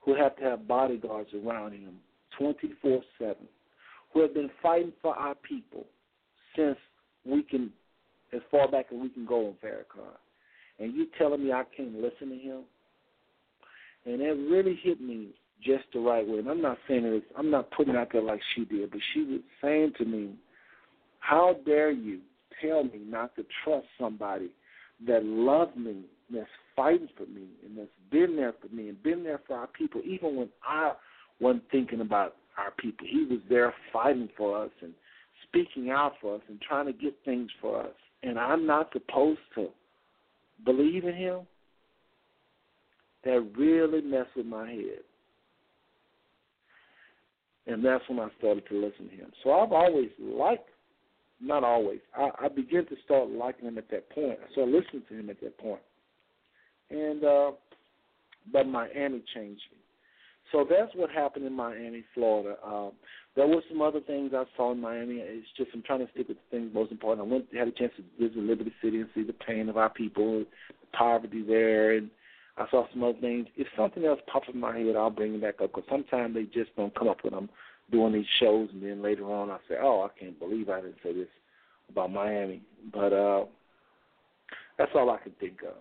[SPEAKER 1] who have to have bodyguards around him 24 7, who have been fighting for our people since we can, as far back as we can go on Farrakhan and you telling me I can't listen to him? And it really hit me just the right way. And I'm not saying it, I'm not putting it out there like she did, but she was saying to me, How dare you tell me not to trust somebody that loved me, that's fighting for me, and that's been there for me and been there for our people, even when I wasn't thinking about our people. He was there fighting for us and speaking out for us and trying to get things for us. And I'm not supposed to believe in him, that really messed with my head. And that's when I started to listen to him. So I've always liked, not always, I, I began to start liking him at that point. I started listening to him at that point. And, uh, but Miami changed me. So that's what happened in Miami, Florida. Um, there were some other things I saw in Miami. It's just I'm trying to stick with the things most important. I went had a chance to visit Liberty City and see the pain of our people, the poverty there, and I saw some other things. If something else pops in my head, I'll bring it back up because sometimes they just don't come up with them doing these shows, and then later on I say, oh, I can't believe I didn't say this about Miami. But uh, that's all I can think of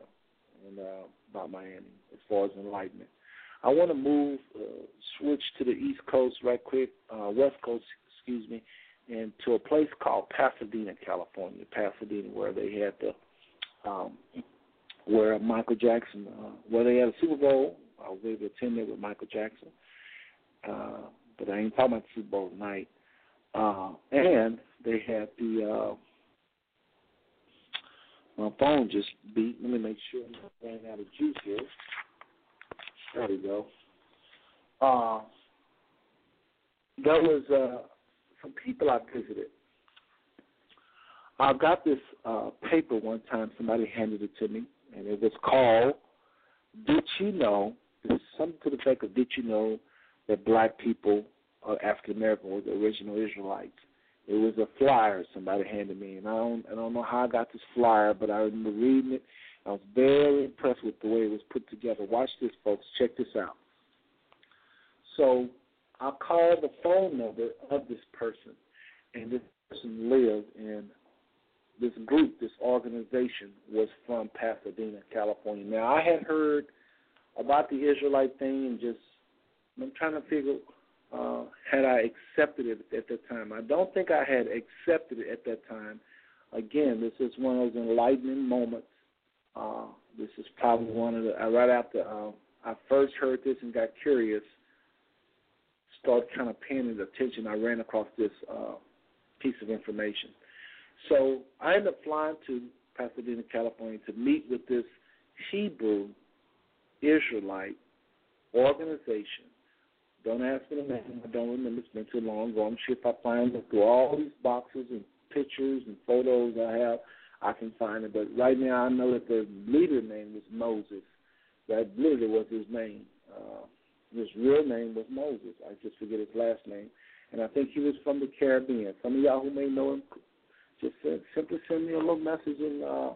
[SPEAKER 1] and uh, about Miami as far as enlightenment. I want to move, uh, switch to the East Coast right quick, uh, West Coast, excuse me, and to a place called Pasadena, California. Pasadena, where they had the, um, where Michael Jackson, uh, where they had a Super Bowl. I was able to attend there with Michael Jackson, uh, but I ain't talking about the Super Bowl tonight. Uh, and they had the. Uh, my phone just beat. Let me make sure I'm running out of juice here. There we go. Uh, there was uh, some people I visited. I got this uh, paper one time. Somebody handed it to me, and it was called "Did You Know?" It's something to the effect of "Did you know that black people are African American were the original Israelites?" It was a flyer somebody handed me, and I don't I don't know how I got this flyer, but I remember reading it I was very impressed with the way it was put together. Watch this, folks. Check this out. So I called the phone number of this person, and this person lived in this group, this organization was from Pasadena, California. Now I had heard about the Israelite thing and just I'm trying to figure uh, had I accepted it at that time. I don't think I had accepted it at that time. Again, this is one of those enlightening moments. Uh, this is probably one of the uh, right after uh, I first heard this and got curious, started kind of paying attention. I ran across this uh, piece of information. So I ended up flying to Pasadena, California, to meet with this Hebrew Israelite organization don't ask me the name. I don't remember. It's been too long ago. I'm sure if I find through all these boxes and pictures and photos I have, I can find it. But right now, I know that the leader name was Moses. That literally was his name. Uh, his real name was Moses. I just forget his last name. And I think he was from the Caribbean. Some of y'all who may know him, just uh, simply send me a little message and uh,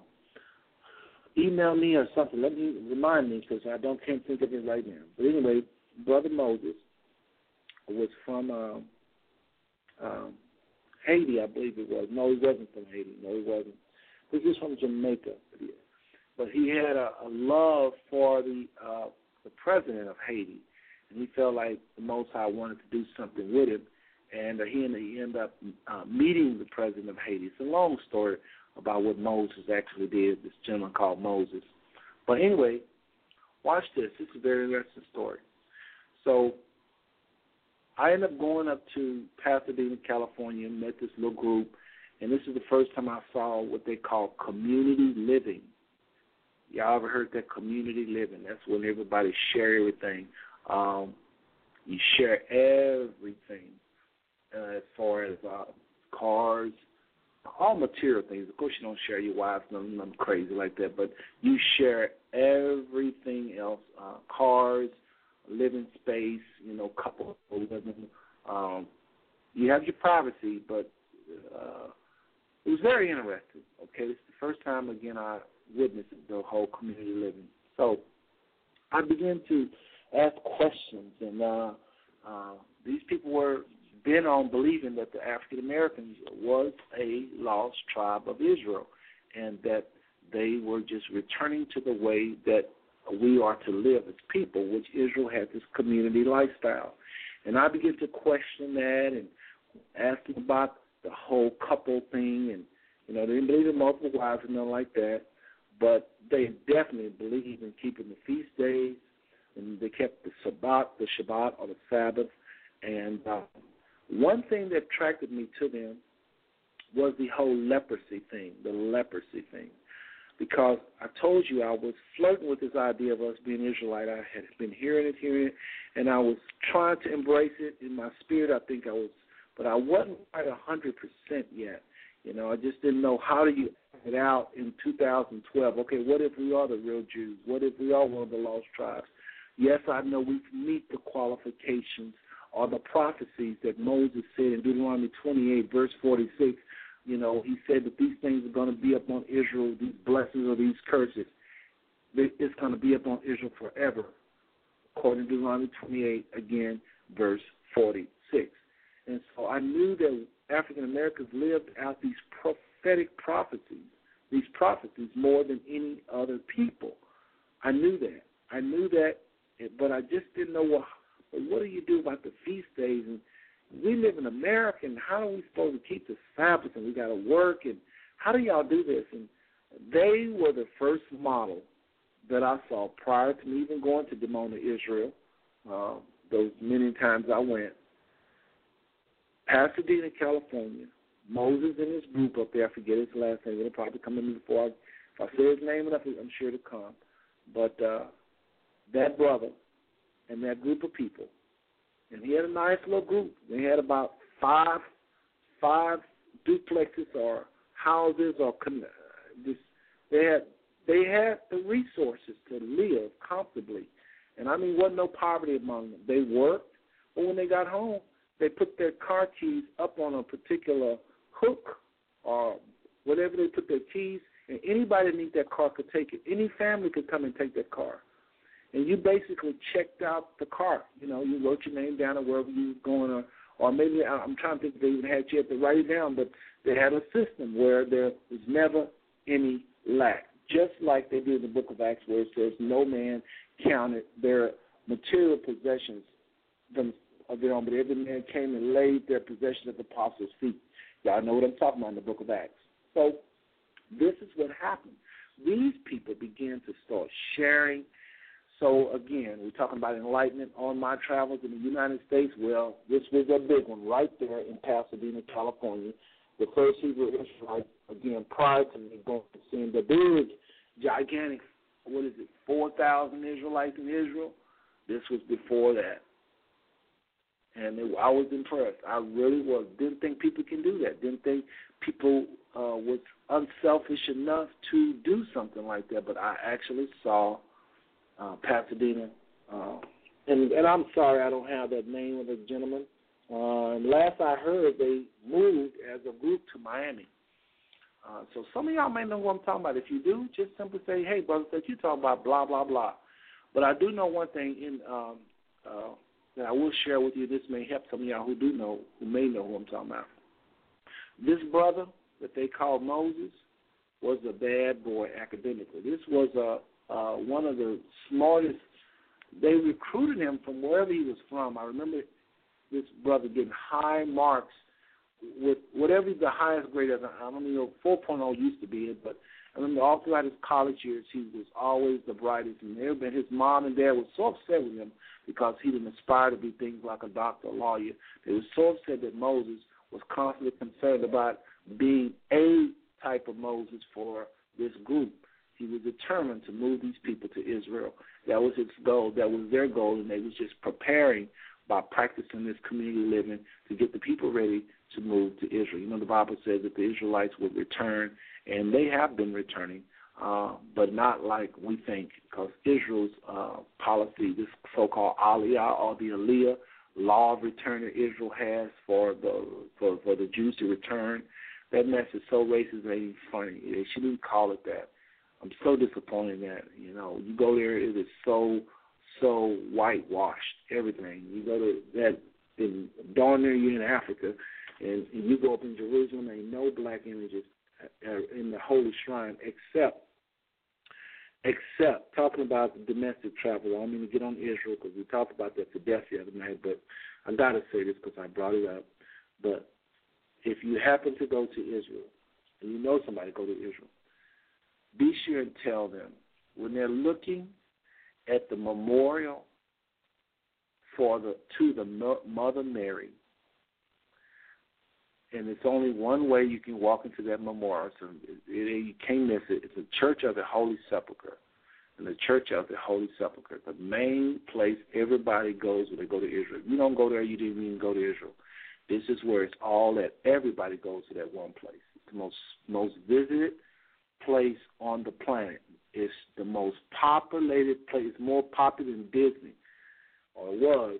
[SPEAKER 1] email me or something. Let me remind me because I don't can't think of it right now. But anyway, brother Moses was from um, um, Haiti, I believe it was. No, he wasn't from Haiti. No, he wasn't. He was from Jamaica. But he had a, a love for the uh, the president of Haiti, and he felt like the Most High wanted to do something with him, and uh, he ended, he ended up uh, meeting the president of Haiti. It's a long story about what Moses actually did. This gentleman called Moses. But anyway, watch this. This is a very interesting story. So I ended up going up to Pasadena, California, met this little group, and this is the first time I saw what they call community living. Y'all ever heard that community living? That's when everybody share everything. Um, you share everything uh, as far as uh, cars, all material things. Of course, you don't share your wife, nothing, nothing crazy like that, but you share everything else: uh, cars, living space, you know, couple living. Um, you have your privacy, but uh, it was very interesting. Okay, it's the first time again I witnessed the whole community living. So I began to ask questions, and uh, uh, these people were bent on believing that the African Americans was a lost tribe of Israel, and that they were just returning to the way that we are to live as people, which Israel had this community lifestyle. And I began to question that and ask about the whole couple thing. And, you know, they didn't believe in multiple wives and nothing like that. But they definitely believed in keeping the feast days. And they kept the Sabbath, the Shabbat, or the Sabbath. And uh, one thing that attracted me to them was the whole leprosy thing, the leprosy thing because I told you I was flirting with this idea of us being Israelite. I had been hearing it, hearing it, and I was trying to embrace it in my spirit. I think I was, but I wasn't quite a hundred percent yet. You know, I just didn't know how do you it out in 2012. Okay, what if we are the real Jews? What if we are one of the lost tribes? Yes, I know we meet the qualifications or the prophecies that Moses said in Deuteronomy 28, verse 46 you know, he said that these things are going to be upon Israel, these blessings or these curses. It's going to be upon Israel forever, according to Deuteronomy 28, again, verse 46. And so I knew that African Americans lived out these prophetic prophecies, these prophecies more than any other people. I knew that. I knew that, but I just didn't know what. But What do you do about the feast days and we live in America, and how are we supposed to keep the Sabbath? And we got to work, and how do y'all do this? And they were the first model that I saw prior to me even going to Dimona, Israel. Uh, those many times I went. Pasadena, California. Moses and his group up there. I forget his last name. It'll probably come in before I, if I say his name enough, I'm sure it'll come. But uh, that brother and that group of people and he had a nice little group. They had about five five duplexes or houses or just they had they had the resources to live comfortably, and I mean, wasn't no poverty among them. They worked, but when they got home, they put their car keys up on a particular hook or whatever they put their keys, and anybody that needs that car could take it. Any family could come and take that car. And you basically checked out the car. You know, you wrote your name down or wherever you were going, or, or maybe I'm trying to think if they even had you had to write it down, but they had a system where there was never any lack. Just like they did in the book of Acts where it says no man counted their material possessions of their own, but every man came and laid their possessions at the apostles' feet. Y'all know what I'm talking about in the book of Acts. So this is what happened. These people began to start sharing. So again, we're talking about enlightenment on my travels in the United States. Well, this was a big one right there in Pasadena, California. The first Hebrew Israelite, again, prior to me going to seeing the big, gigantic, what is it, 4,000 Israelites in Israel. This was before that and it, I was impressed. I really was. Didn't think people can do that. Didn't think people uh, was unselfish enough to do something like that. But I actually saw uh, Pasadena, uh, and and I'm sorry I don't have that name of the gentleman. Uh, and last I heard, they moved as a group to Miami. Uh, so some of y'all may know what I'm talking about. If you do, just simply say, "Hey, brother, that you talking about blah blah blah." But I do know one thing in um, uh, that I will share with you. This may help some of y'all who do know, who may know who I'm talking about. This brother that they called Moses was a bad boy academically. This was a uh, one of the smartest. They recruited him from wherever he was from. I remember this brother getting high marks with whatever the highest grade of. I don't know 4.0 used to be it, but I remember all throughout his college years, he was always the brightest. And been his mom and dad were so upset with him because he didn't aspire to be things like a doctor, a lawyer. They were so upset that Moses was constantly concerned about being a type of Moses for this group. He was determined to move these people to Israel. That was his goal. That was their goal, and they was just preparing by practicing this community living to get the people ready to move to Israel. You know, the Bible says that the Israelites would return, and they have been returning, uh, but not like we think, because Israel's uh, policy, this so-called Aliyah or the Aliyah law of return that Israel has for the for, for the Jews to return, that mess is so racist that it's funny. They shouldn't call it that. I'm so disappointed that you know you go there, it is so so whitewashed. Everything you go to that in darn near you in Africa, and, and you go up in Jerusalem, ain't no black images uh, in the holy shrine except except talking about the domestic travel. I don't mean to get on Israel because we talked about that to death the other night, but I got to say this because I brought it up. But if you happen to go to Israel and you know somebody go to Israel, be sure and tell them when they're looking at the memorial for the to the Mother Mary and it's only one way you can walk into that memorial. So it, it, you can't miss it. It's the Church of the Holy Sepulchre, and the Church of the Holy Sepulchre, the main place everybody goes when they go to Israel. If you don't go there, you didn't even go to Israel. This is where it's all at. Everybody goes to that one place. It's the most most visited place on the planet. It's the most populated place. More popular than Disney, or was.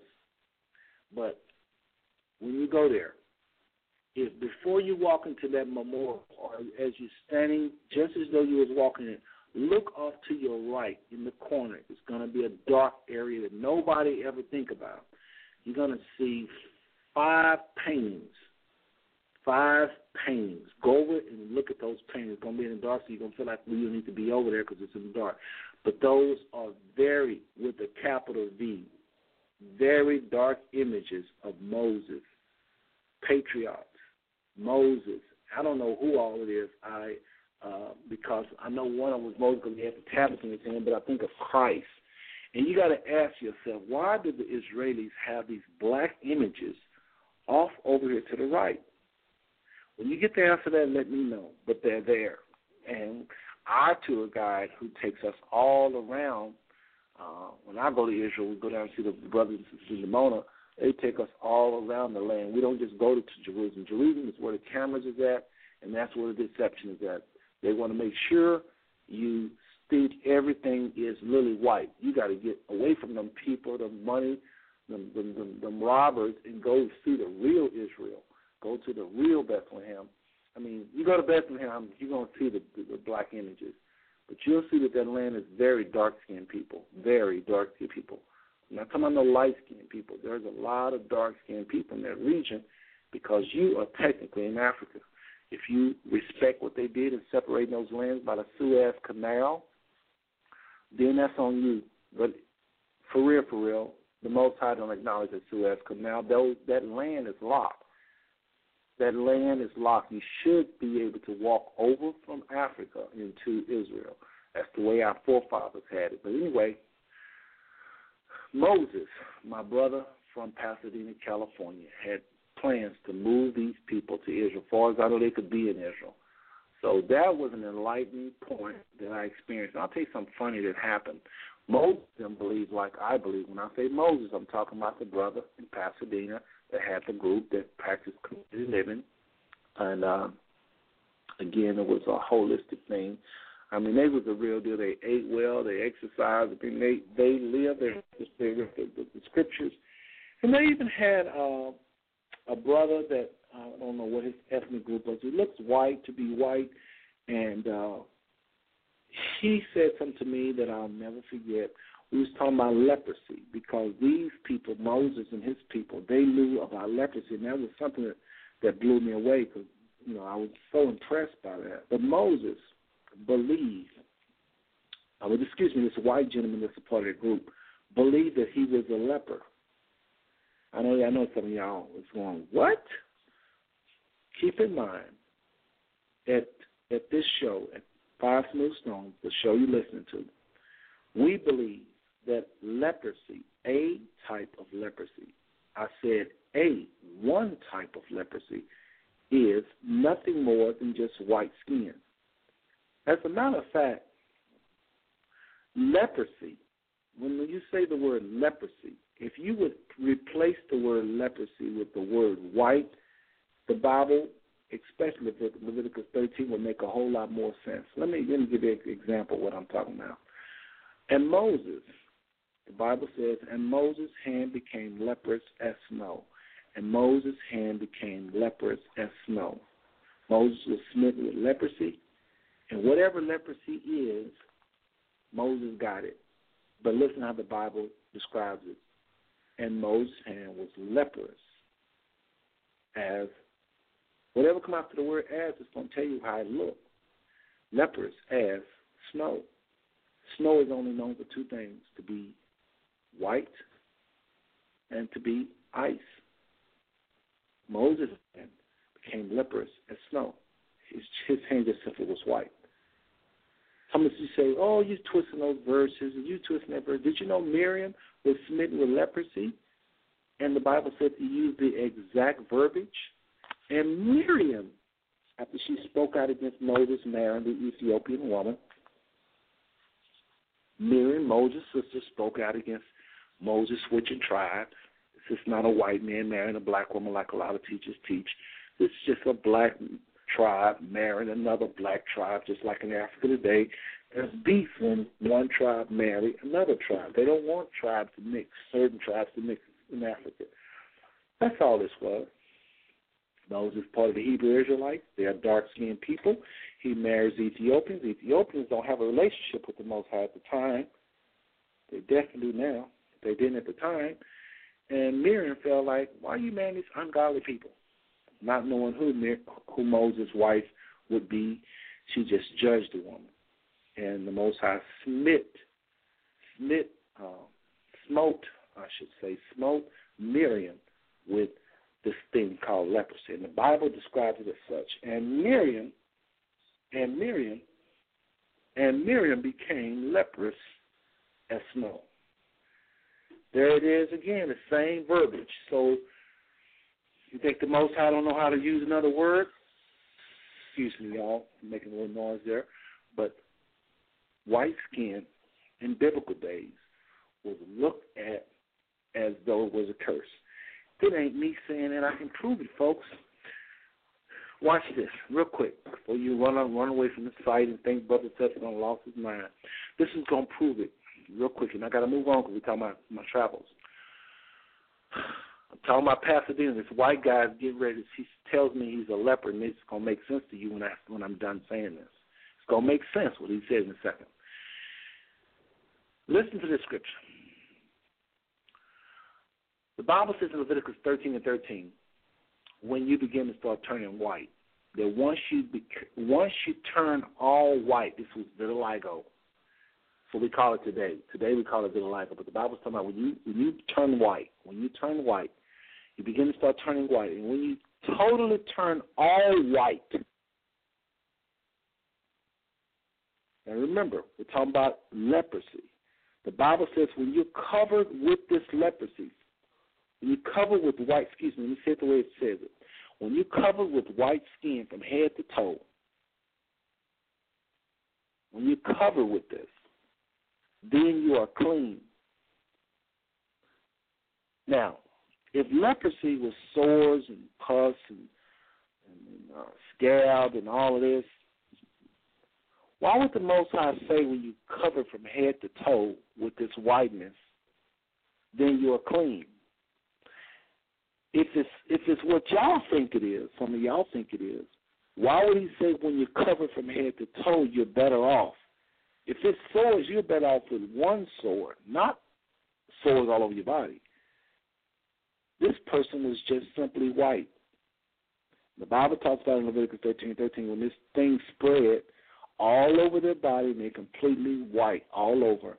[SPEAKER 1] But when you go there, if before you walk into that memorial, or as you're standing, just as though you was walking in, look off to your right in the corner. It's going to be a dark area that nobody ever think about. You're going to see five paintings. Five paintings. Go over and look at those paintings. It's going to be in the dark, so you're going to feel like you need to be over there because it's in the dark. But those are very, with a capital V, very dark images of Moses, patriarchs, Moses. I don't know who all it is. I uh, because I know one of them was Moses because he had the tablets in his hand, but I think of Christ. And you got to ask yourself, why did the Israelis have these black images off over here to the right? When you get the answer to that, let me know. But they're there. And our tour a guide, who takes us all around, uh, when I go to Israel, we go down and see the brothers and sisters in Dimona they take us all around the land. We don't just go to Jerusalem. Jerusalem is where the cameras is at, and that's where the deception is at. They want to make sure you think everything is lily white. You got to get away from them people, the money, them, them, them, them robbers, and go see the real Israel. Go to the real Bethlehem. I mean, you go to Bethlehem, you're gonna see the, the, the black images, but you'll see that that land is very dark skinned people, very dark skinned people. I'm not talking about no light skinned people. There's a lot of dark skinned people in that region because you are technically in Africa. If you respect what they did in separating those lands by the Suez Canal, then that's on you. But for real, for real, the Most High don't acknowledge the Suez Canal. Those, that land is locked. That land is locked. You should be able to walk over from Africa into Israel. That's the way our forefathers had it. But anyway, Moses, my brother from Pasadena, California, had plans to move these people to Israel. Far as I know, they could be in Israel. So that was an enlightening point that I experienced. And I'll tell you something funny that happened. Most of them believe like I believe. When I say Moses, I'm talking about the brother in Pasadena that had the group that practiced community living. And uh, again, it was a holistic thing. I mean, they was the real deal. They ate well, they exercised. Mean, they they lived their the, the, the scriptures, and they even had uh, a brother that I don't know what his ethnic group was. He looks white to be white, and uh, he said something to me that I'll never forget. We was talking about leprosy because these people, Moses and his people, they knew about leprosy, and that was something that that blew me away because you know I was so impressed by that. But Moses believed, I uh, would excuse me, this white gentleman that's a part of the group believed that he was a leper. I know I know some of y'all was going, What? Keep in mind at at this show, at Five Smooth Stones, the show you're listening to, we believe that leprosy, a type of leprosy, I said a one type of leprosy, is nothing more than just white skin. As a matter of fact, leprosy, when you say the word leprosy, if you would replace the word leprosy with the word white, the Bible, especially Leviticus 13, would make a whole lot more sense. Let me, let me give you an example of what I'm talking about. And Moses, the Bible says, and Moses' hand became leprous as snow. And Moses' hand became leprous as snow. Moses was smitten with leprosy, and whatever leprosy is, Moses got it. But listen how the Bible describes it. And Moses' hand was leprous as whatever come after the word as is going to tell you how it looked. Leprous as snow. Snow is only known for two things to be white and to be ice. Moses' hand became leprous as snow. His, his hand just simply was white. Some of you say, "Oh, you twisting those verses, and you twisting that verse." Did you know Miriam was smitten with leprosy, and the Bible said to use the exact verbiage? And Miriam, after she spoke out against Moses marrying the Ethiopian woman, Miriam, Moses' sister, spoke out against Moses switching tribes. This is not a white man marrying a black woman like a lot of teachers teach. This is just a black tribe marrying another black tribe, just like in Africa today. There's beef when one tribe marry another tribe. They don't want tribes to mix, certain tribes to mix in Africa. That's all this was. Moses part of the Hebrew Israelites. They are dark skinned people. He marries Ethiopians. Ethiopians don't have a relationship with the Most High at the time. They definitely do now. They didn't at the time. And Miriam felt like, why are you marrying these ungodly people? Not knowing who who Moses' wife would be, she just judged the woman, and the Most High smit, smit, uh, smote, I should say, smote Miriam with this thing called leprosy, and the Bible describes it as such. And Miriam, and Miriam, and Miriam became leprous as snow. There it is again, the same verbiage. So you think the Most High don't know how to use another word? Excuse me, y'all, I'm making a little noise there. But white skin in biblical days was looked at as though it was a curse. It ain't me saying that. I can prove it, folks. Watch this real quick before you run on, run away from the site and think Brother gonna lost his mind. This is gonna prove it real quick, and I gotta move on because we're talking about my travels. Talking about Pasadena. This white guy is getting ready. He tells me he's a leper, and it's to make sense to you when I when I'm done saying this. It's to make sense what he says in a second. Listen to this scripture. The Bible says in Leviticus 13 and 13, when you begin to start turning white, that once you be, once you turn all white, this was vitiligo. So we call it today. Today we call it vitiligo, but the Bible's talking about when you when you turn white, when you turn white, you begin to start turning white, and when you totally turn all white. And remember, we're talking about leprosy. The Bible says when you're covered with this leprosy, when you're covered with white, excuse me, let me say it the way it says it. When you're covered with white skin from head to toe, when you're covered with this, then you are clean. Now, if leprosy was sores and pus and, and uh, scab and all of this, why would the Most High say when you cover from head to toe with this whiteness, then you are clean? If it's if it's what y'all think it is, some of y'all think it is, why would he say when you're covered from head to toe you're better off? If it's sores, you're better off with one sore, not sores all over your body. This person was just simply white. The Bible talks about in Leviticus 13 13, when this thing spread all over their body and they're completely white all over,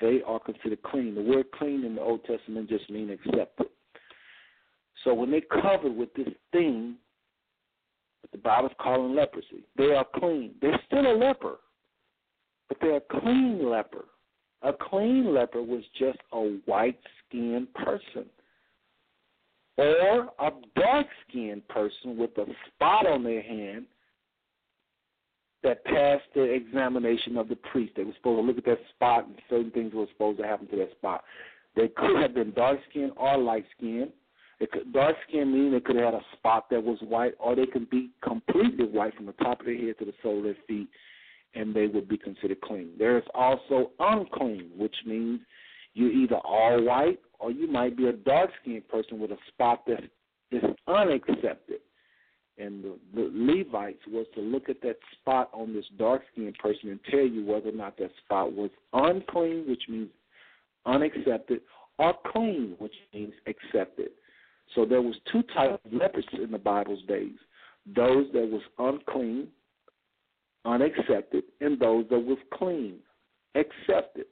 [SPEAKER 1] they are considered clean. The word clean in the Old Testament just means accepted. So when they're covered with this thing that the Bible's calling leprosy, they are clean. They're still a leper, but they're a clean leper. A clean leper was just a white skinned person or a dark skinned person with a spot on their hand that passed the examination of the priest. They were supposed to look at that spot and certain things were supposed to happen to that spot. They could have been dark skinned or light skinned. It could, dark skin meaning they could have had a spot that was white, or they could be completely white from the top of their head to the sole of their feet, and they would be considered clean. There is also unclean, which means you're either all white or you might be a dark skinned person with a spot that is unaccepted. And the, the Levites was to look at that spot on this dark skinned person and tell you whether or not that spot was unclean, which means unaccepted, or clean, which means accepted. So there was two types of leprosy in the Bible's days: those that was unclean, unaccepted, and those that was clean, accepted.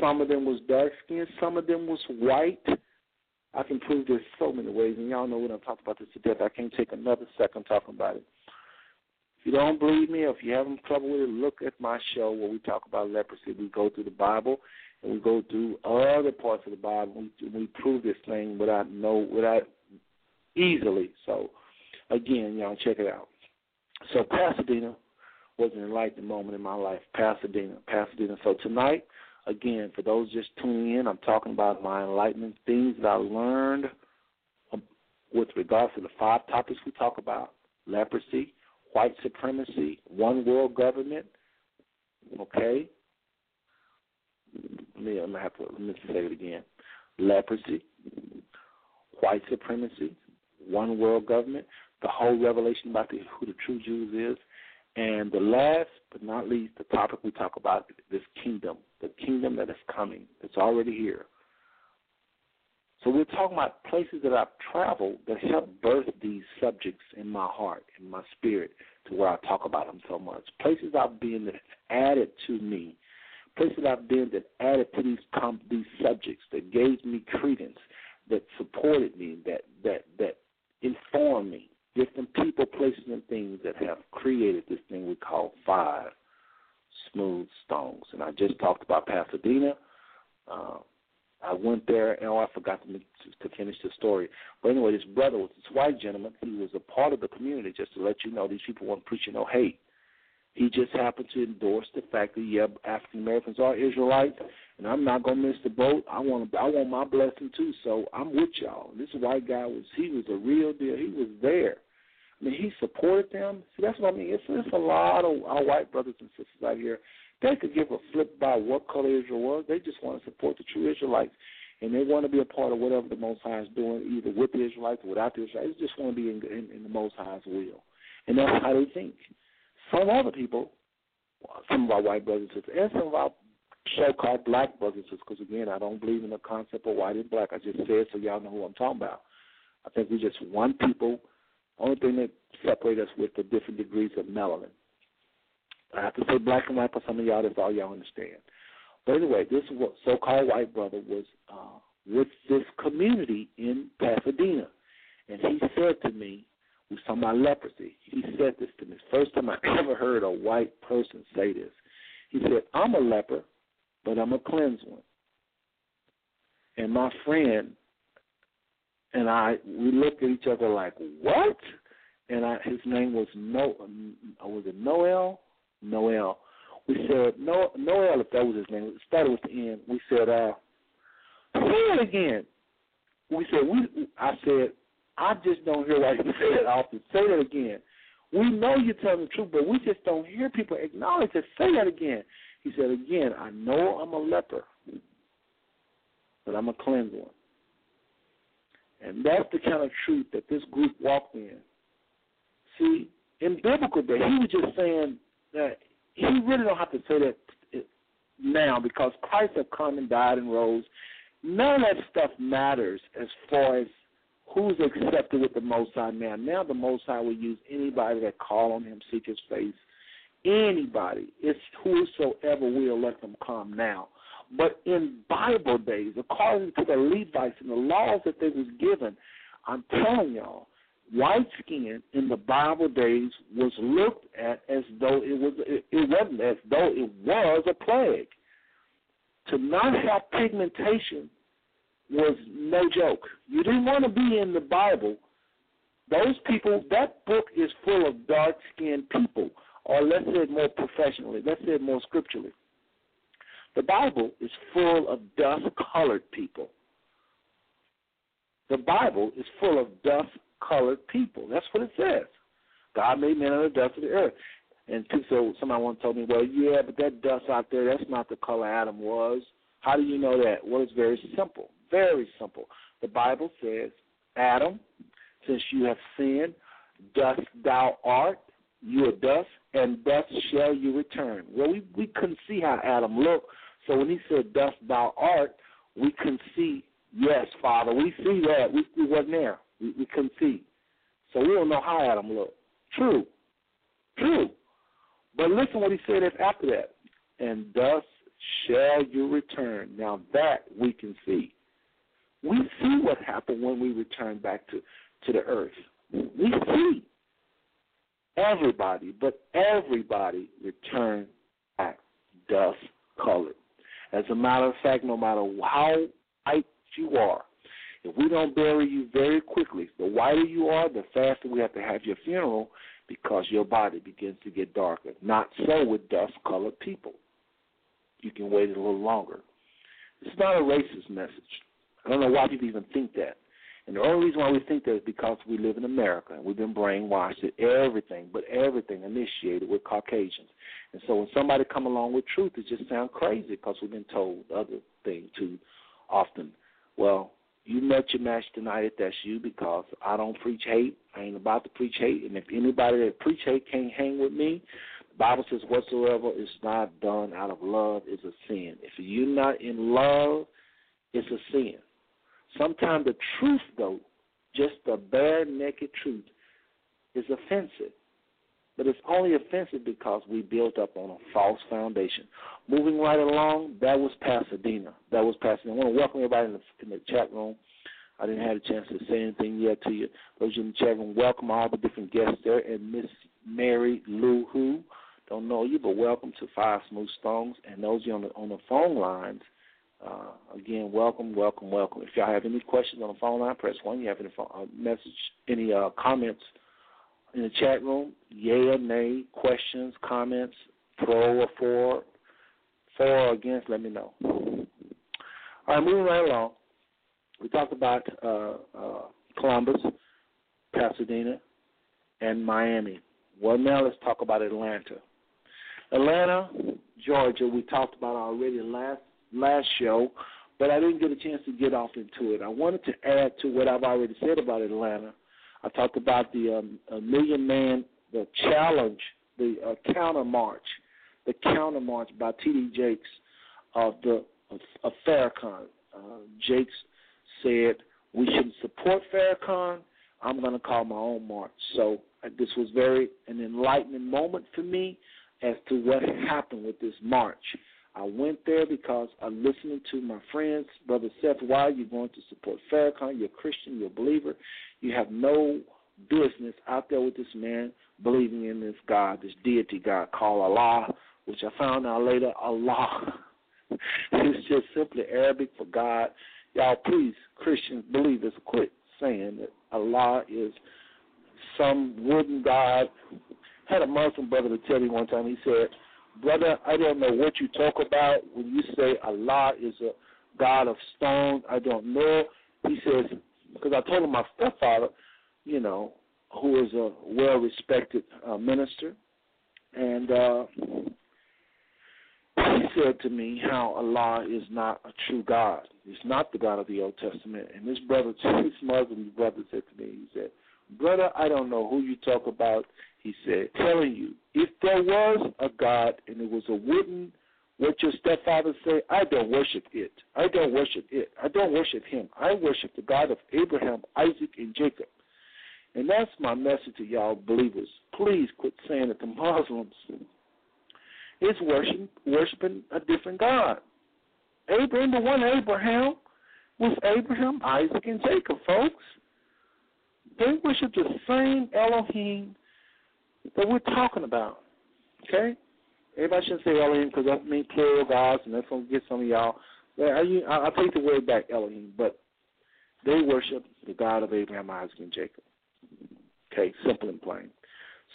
[SPEAKER 1] Some of them was dark skinned, some of them was white. I can prove this so many ways, and y'all know what I'm talking about this to death. I can't take another second talking about it. If you don't believe me, or if you're having trouble with it, look at my show where we talk about leprosy. We go through the Bible and we go through other parts of the Bible. We, we prove this thing without no without easily. So again, y'all check it out. So Pasadena was an enlightening moment in my life. Pasadena, Pasadena. So tonight, again, for those just tuning in, I'm talking about my enlightenment things that I learned um, with regards to the five topics we talk about: leprosy, white supremacy, one world government. Okay, let me, I'm have to let me say it again: leprosy, white supremacy, one world government, the whole revelation about the, who the true Jews is, and the last but not least, the topic we talk about this kingdom, the kingdom that is coming, it's already here. So we're talking about places that I've traveled that help birth these subjects in my heart, in my spirit, to where I talk about them so much. Places I've been that added to me places I've been that added to these these subjects, that gave me credence, that supported me, that that that informed me. Different people, places, and things that have created this thing we call five smooth stones. And I just talked about Pasadena. Uh, I went there, and oh, I forgot to, to finish the story. But anyway, this brother was this white gentleman. He was a part of the community. Just to let you know, these people weren't preaching no hate. He just happened to endorse the fact that yeah, African Americans are Israelites, and I'm not gonna miss the boat. I want I want my blessing too. So I'm with y'all. This white guy was he was a real deal. He was there. I mean, he supported them. See, that's what I mean. It's, it's a lot of our white brothers and sisters out here. They could give a flip by what color Israel was. They just want to support the true Israelites. and they want to be a part of whatever the Most High is doing, either with the Israelites or without the Israelites. They just want to be in, in, in the Most High's will, and that's how they think. Some other people, some of our white brothers and sisters, and some of our so-called black brothers and sisters, because again, I don't believe in the concept of white and black. I just said so y'all know who I'm talking about. I think we're just one people. Only thing that separates us with the different degrees of melanin. I have to say black and white for some of y'all. That's all y'all understand. But anyway, this so-called white brother was uh, with this community in Pasadena, and he said to me, "We was talking about leprosy." He said this to me. First time I ever heard a white person say this. He said, "I'm a leper, but I'm a cleansed one." And my friend and I, we looked at each other like, "What?" And I, his name was No, was it Noel? Noel. We said no, Noel, if that was his name. It started with the N. We said, uh, say it again. We said we. I said I just don't hear why you [LAUGHS] say it often. Say that again. We know you're telling the truth, but we just don't hear people acknowledge it. Say that again. He said, again, I know I'm a leper, but I'm a cleansed one. And that's the kind of truth that this group walked in. See, in biblical day, he was just saying that he really don't have to say that now because Christ have come and died and rose. None of that stuff matters as far as who's accepted with the Most High now. Now the Most High will use anybody that call on Him, seek His face. Anybody. It's whosoever will let them come now. But in Bible days, according to the Levites and the laws that they was given, I'm telling y'all, white skin in the Bible days was looked at as though it was it, it wasn't as though it was a plague. To not have pigmentation was no joke. You didn't want to be in the Bible. Those people, that book is full of dark skinned people, or let's say it more professionally, let's say it more scripturally. The Bible is full of dust colored people. The Bible is full of dust colored people. That's what it says. God made men out of the dust of the earth. And so somebody once told me, well, yeah, but that dust out there, that's not the color Adam was. How do you know that? Well, it's very simple. Very simple. The Bible says, Adam, since you have sinned, dust thou art, you are dust, and dust shall you return. Well, we, we couldn't see how Adam looked, so when he said, dust thou art, we couldn't see, yes, Father, we see that. We, we wasn't there. We, we couldn't see. So we don't know how Adam looked. True. True. But listen what he said after that. And thus shall you return. Now that we can see. We see what happened when we return back to, to the earth. We see everybody, but everybody returned back dust colored. As a matter of fact, no matter how white you are, if we don't bury you very quickly, the whiter you are, the faster we have to have your funeral because your body begins to get darker. Not so with dust colored people. You can wait a little longer. It's not a racist message. I don't know why people even think that. And the only reason why we think that is because we live in America and we've been brainwashed at everything, but everything initiated with Caucasians. And so when somebody come along with truth, it just sounds crazy because we've been told other things too often. Well, you met your match tonight if that's you because I don't preach hate. I ain't about to preach hate. And if anybody that preach hate can't hang with me, the Bible says whatsoever is not done out of love is a sin. If you're not in love, it's a sin. Sometimes the truth, though, just the bare naked truth, is offensive. But it's only offensive because we built up on a false foundation. Moving right along, that was Pasadena. That was Pasadena. I want to welcome everybody in the, in the chat room. I didn't have a chance to say anything yet to you. Those in the chat room, welcome all the different guests there. And Miss Mary Lou Who, don't know you, but welcome to Five Smooth Stones. And those you on the on the phone lines, uh, again, welcome, welcome, welcome. If y'all have any questions on the phone line, press one. You have any phone, uh, message, any uh, comments in the chat room, yay or nay, questions, comments, pro or for, for or against, let me know. All right, moving right along. We talked about uh, uh, Columbus, Pasadena, and Miami. Well, now let's talk about Atlanta. Atlanta, Georgia, we talked about already last last show, but I didn't get a chance to get off into it. I wanted to add to what I've already said about Atlanta. I talked about the um, Million Man, the challenge, the uh, counter march, the counter march by T.D. Jakes of the of Farrakhan. Uh, Jakes said we should support Farrakhan. I'm going to call my own march. So uh, this was very an enlightening moment for me as to what happened with this march. I went there because I'm listening to my friends, Brother Seth, why are you going to support Farrakhan? You're a Christian, you're a believer. You have no business out there with this man believing in this God, this deity God called Allah, which I found out later, Allah [LAUGHS] it's just simply Arabic for God. Y'all, please, Christians, believers, quit saying that Allah is some wooden God. I had a Muslim brother to tell me one time, he said, Brother, I don't know what you talk about when you say Allah is a God of stone. I don't know. He says, because I told him my stepfather, you know, who is a well respected uh, minister, and uh, he said to me how Allah is not a true God. He's not the God of the Old Testament. And this brother, [LAUGHS] this Muslim brother said to me, he said, Brother, I don't know who you talk about. He said, telling you, if there was a God and it was a wooden, what your stepfather say, I don't worship it. I don't worship it. I don't worship him. I worship the God of Abraham, Isaac, and Jacob. And that's my message to y'all believers. Please quit saying that the Muslims is worshiping, worshiping a different God. Abraham, the one Abraham, was Abraham, Isaac, and Jacob, folks. They worship the same Elohim that we're talking about. Okay? Everybody shouldn't say Elohim because that means plural gods, and that's going to get some of y'all. I, I'll take the word back, Elohim, but they worship the God of Abraham, Isaac, and Jacob. Okay, simple and plain.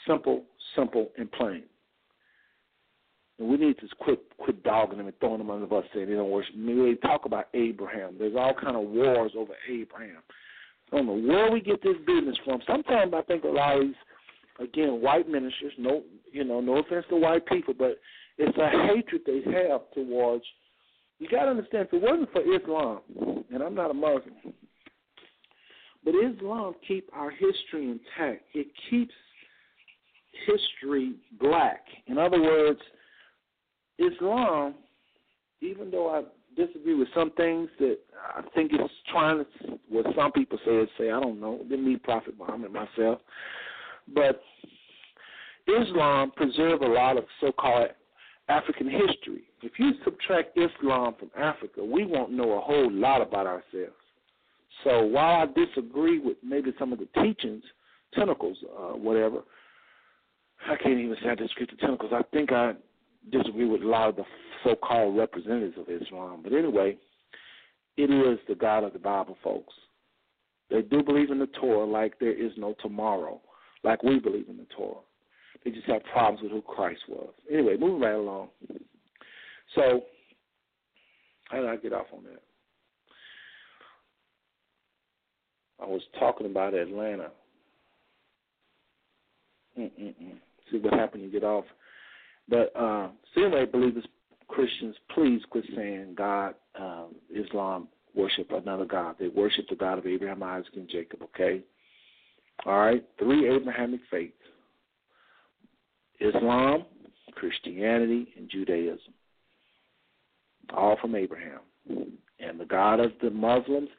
[SPEAKER 1] Simple, simple, and plain. And we need to quit quit dogging them and throwing them under the bus saying they don't worship. Maybe they talk about Abraham. There's all kind of wars over Abraham. I don't know where we get this business from. Sometimes I think a lot of these, again, white ministers. No, you know, no offense to white people, but it's a hatred they have towards. You got to understand, if it wasn't for Islam, and I'm not a Muslim, but Islam keep our history intact. It keeps history black. In other words, Islam, even though I disagree with some things that I think it's trying to, what some people say say, I don't know, didn't meet Prophet Muhammad myself, but Islam preserve a lot of so-called African history. If you subtract Islam from Africa, we won't know a whole lot about ourselves. So while I disagree with maybe some of the teachings, tentacles, uh, whatever, I can't even say I disagree with the tentacles. I think I disagree with a lot of the so-called representatives of Islam. But anyway, it is the God of the Bible, folks. They do believe in the Torah like there is no tomorrow, like we believe in the Torah. They just have problems with who Christ was. Anyway, moving right along. So, how did I get off on that? I was talking about Atlanta. Mm-mm-mm. See what happened? You get off. But uh, so anyway, believers, Christians, please quit saying God, um, Islam worship another God. They worship the God of Abraham, Isaac, and Jacob. Okay. All right. Three Abrahamic faiths: Islam, Christianity, and Judaism. All from Abraham. And the God of the Muslims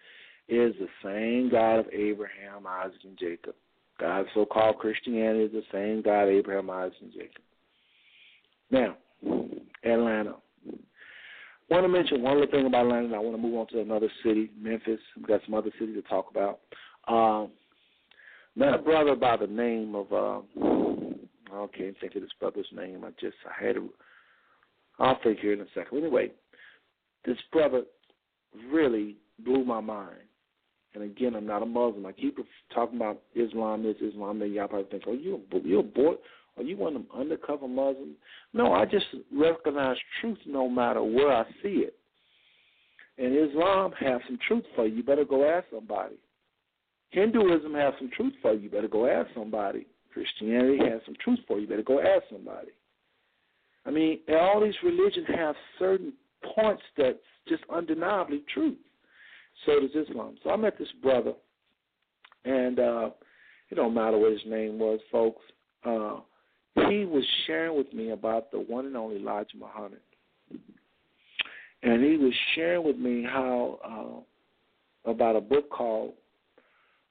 [SPEAKER 1] is the same God of Abraham, Isaac, and Jacob. God of so called Christianity is the same God Abraham, Isaac, and Jacob. Now, Atlanta. I want to mention one other thing about Atlanta. I want to move on to another city, Memphis. We've got some other cities to talk about. Um, met a brother by the name of uh, I can't think of this brother's name. I just I had to. I'll here in a second. Anyway, this brother really blew my mind. And again, I'm not a Muslim. I keep talking about Islam this, Islam that. Y'all probably think, oh, you you a boy? Are you one of them undercover Muslims? No, I just recognize truth no matter where I see it. And Islam has some truth for you. You better go ask somebody. Hinduism has some truth for you. You better go ask somebody. Christianity has some truth for you. You better go ask somebody. I mean, all these religions have certain points that's just undeniably true. So does Islam. So I met this brother, and uh, it don't matter what his name was, folks. Uh, he was sharing with me about the one and only Elijah Muhammad, and he was sharing with me how uh, about a book called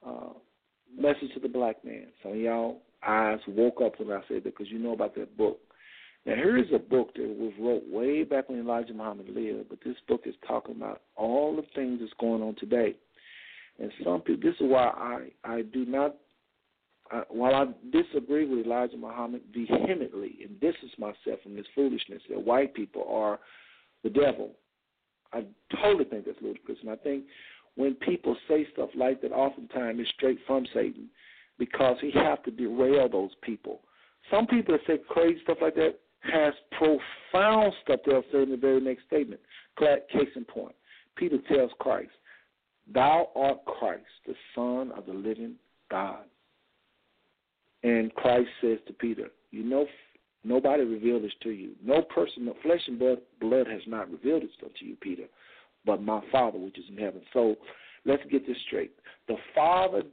[SPEAKER 1] uh, "Message to the Black Man." Some of y'all eyes woke up when I said that because you know about that book. Now, here is a book that was wrote way back when Elijah Muhammad lived, but this book is talking about all the things that's going on today. And some people, this is why I, I do not, I, while I disagree with Elijah Muhammad vehemently and distance myself from this foolishness that white people are the devil, I totally think that's ludicrous. And I think when people say stuff like that, oftentimes it's straight from Satan because he have to derail those people. Some people that say crazy stuff like that has profound stuff they'll say in the very next statement. Case in point, Peter tells Christ, Thou art Christ, the Son of the living God. And Christ says to Peter, You know, nobody revealed this to you. No person, no flesh and blood, blood has not revealed this unto you, Peter, but my Father which is in heaven. So let's get this straight. The Father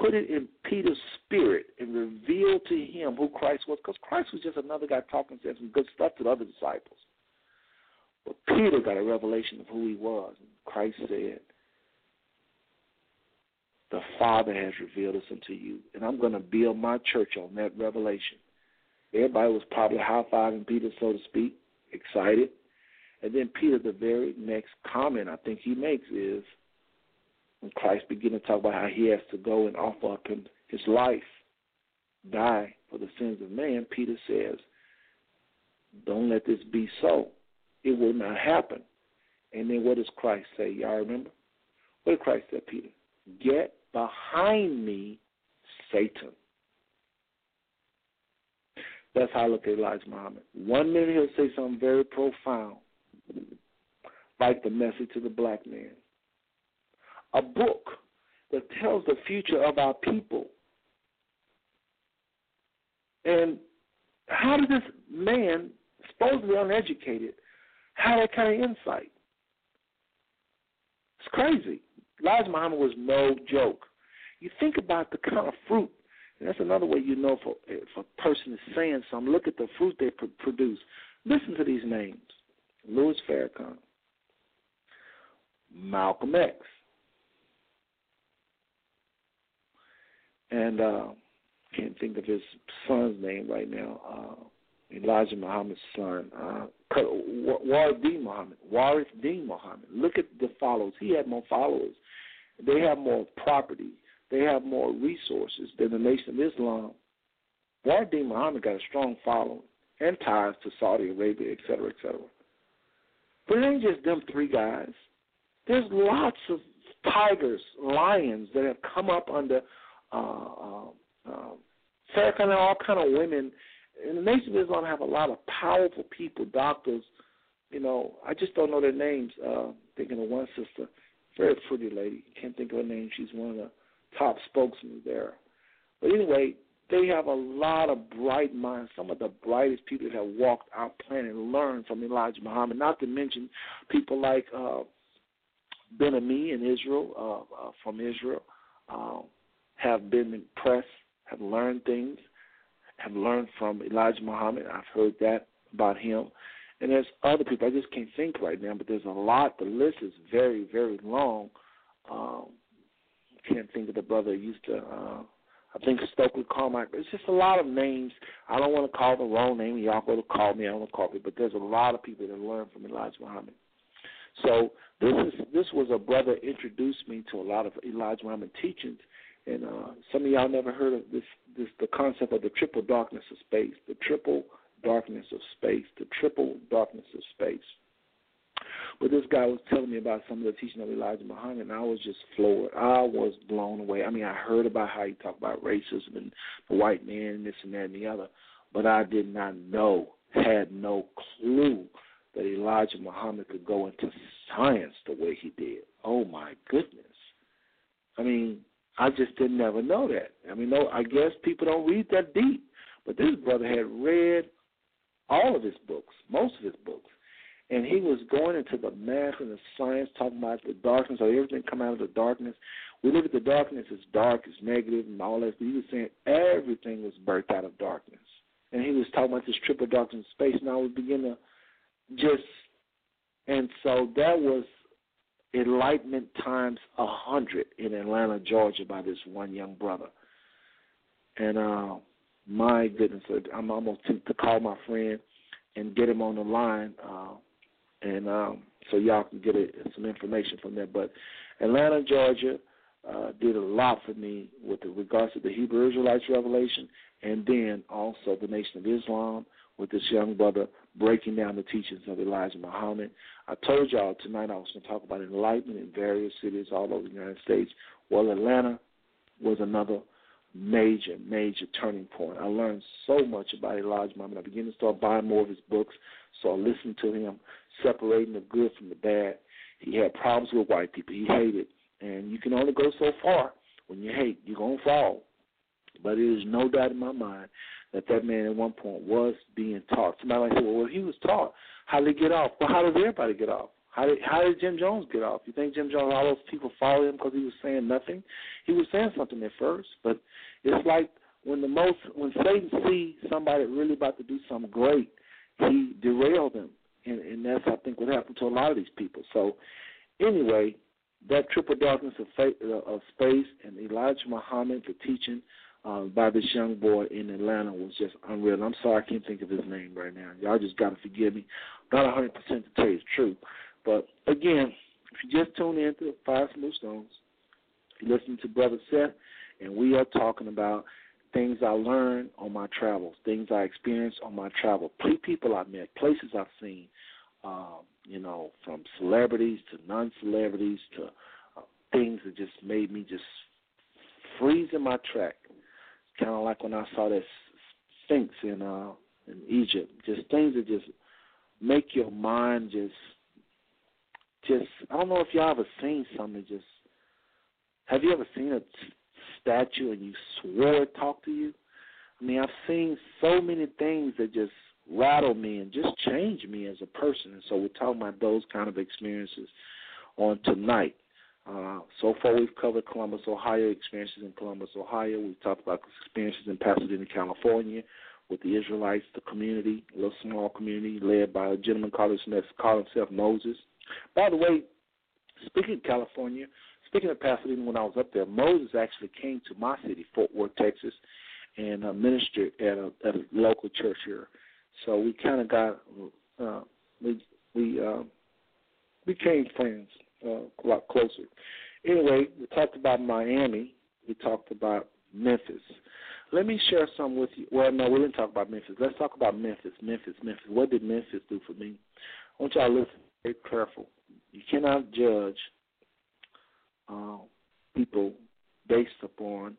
[SPEAKER 1] put it in Peter's spirit and revealed to him who Christ was, because Christ was just another guy talking some good stuff to the other disciples. But Peter got a revelation of who he was, and Christ said, "The Father has revealed this unto you, and I'm going to build my church on that revelation." Everybody was probably high fiving Peter, so to speak, excited. And then Peter, the very next comment I think he makes is, when Christ began to talk about how he has to go and offer up his life, die for the sins of man, Peter says, Don't let this be so. It will not happen. And then what does Christ say? Y'all remember? What did Christ say, Peter? Get behind me, Satan. That's how I look at Elijah Muhammad. One minute he'll say something very profound, like the message to the black man a book that tells the future of our people. And how did this man, supposedly uneducated, have that kind of insight? It's crazy. Elijah Muhammad was no joke. You think about the kind of fruit, and that's another way you know if a, if a person is saying something. Look at the fruit they produce. Listen to these names: Louis Farrakhan, Malcolm X, and uh, can't think of his son's name right now. Uh, Elijah Muhammad's son, uh, Warith Muhammad. Warith Deen Muhammad. Look at the followers. He had more followers. They have more property. They have more resources than the Nation of Islam. Warith Deen Muhammad got a strong following and ties to Saudi Arabia, et cetera, et cetera. But it ain't just them three guys. There's lots of tigers, lions that have come up under uh, uh, uh, Farrakhan all kind of women. In the Nation of Islam, have a lot of powerful people, doctors. You know, I just don't know their names. Uh, thinking of one sister, very pretty lady. Can't think of her name. She's one of the top spokesmen there. But anyway, they have a lot of bright minds. Some of the brightest people that have walked our planet and learned from Elijah Muhammad. Not to mention people like uh, Ben Ammi in Israel, uh, uh, from Israel. Uh, have been impressed, have learned things, have learned from Elijah Muhammad. I've heard that about him. And there's other people. I just can't think right now, but there's a lot. The list is very, very long. Um, can't think of the brother used to. Uh, I think Stokely Carmichael. It's just a lot of names. I don't want to call the wrong name. Y'all go to call me. I don't want to call me. But there's a lot of people that learn from Elijah Muhammad. So this is this was a brother introduced me to a lot of Elijah Muhammad teachings, and uh, some of y'all never heard of this, this the concept of the triple darkness of space, the triple darkness of space, the triple darkness of space. But this guy was telling me about some of the teaching of Elijah Muhammad, and I was just floored. I was blown away. I mean, I heard about how he talked about racism and the white man and this and that and the other, but I did not know, had no clue that Elijah Muhammad could go into science the way he did. Oh my goodness! I mean, I just didn't never know that. I mean, no, I guess people don't read that deep. But this brother had read all of his books, most of his books, and he was going into the math and the science, talking about the darkness or everything come out of the darkness. We look at the darkness as dark, as negative, and all that. He was saying everything was birthed out of darkness, and he was talking about this triple darkness space. And I was beginning to just, and so that was enlightenment times a hundred in Atlanta, Georgia, by this one young brother. And uh, my goodness, I'm almost tempted to call my friend and get him on the line. Uh, and um, so y'all can get some information from there. But Atlanta, Georgia, uh, did a lot for me with regards to the Hebrew Israelites revelation, and then also the Nation of Islam with this young brother breaking down the teachings of Elijah Muhammad. I told y'all tonight I was going to talk about enlightenment in various cities all over the United States. Well, Atlanta was another major, major turning point. I learned so much about Elijah Muhammad. I began to start buying more of his books, so I listened to him, separating the good from the bad. He had problems with white people. He hated, and you can only go so far. When you hate, you're gonna fall. But there is no doubt in my mind that that man at one point was being taught. Somebody might say, well, if he was taught, how did he get off? Well, how does everybody get off? How did how did Jim Jones get off? You think Jim Jones all those people followed him because he was saying nothing? He was saying something at first, but it's like when the most when Satan sees somebody really about to do something great, he derailed them, and, and that's I think what happened to a lot of these people. So anyway, that triple darkness of, faith, uh, of space and Elijah Muhammad, the teaching uh, by this young boy in Atlanta was just unreal. I'm sorry I can't think of his name right now. Y'all just got to forgive me. Not 100% to tell you the truth. But again, if you just tune in to Five Smooth Stones, you listen to Brother Seth, and we are talking about things I learned on my travels, things I experienced on my travel, people I met, places I've seen, um, you know, from celebrities to non-celebrities to uh, things that just made me just freeze in my track. Kind of like when I saw that Sphinx in uh, in Egypt. Just things that just make your mind just just I don't know if y'all ever seen something just have you ever seen a statue and you swore it talked to you? I mean, I've seen so many things that just rattle me and just change me as a person. And so we're talking about those kind of experiences on tonight. Uh, so far, we've covered Columbus, Ohio, experiences in Columbus, Ohio. We've talked about experiences in Pasadena, California, with the Israelites, the community, a little small community led by a gentleman called himself Moses. By the way, speaking of California, speaking of Pasadena, when I was up there, Moses actually came to my city, Fort Worth, Texas, and uh, ministered at a, at a local church here. So we kind of got uh, we we uh, became friends uh, a lot closer. Anyway, we talked about Miami. We talked about Memphis. Let me share some with you. Well, no, we didn't talk about Memphis. Let's talk about Memphis. Memphis, Memphis. What did Memphis do for me? I want y'all to listen very careful. You cannot judge uh, people based upon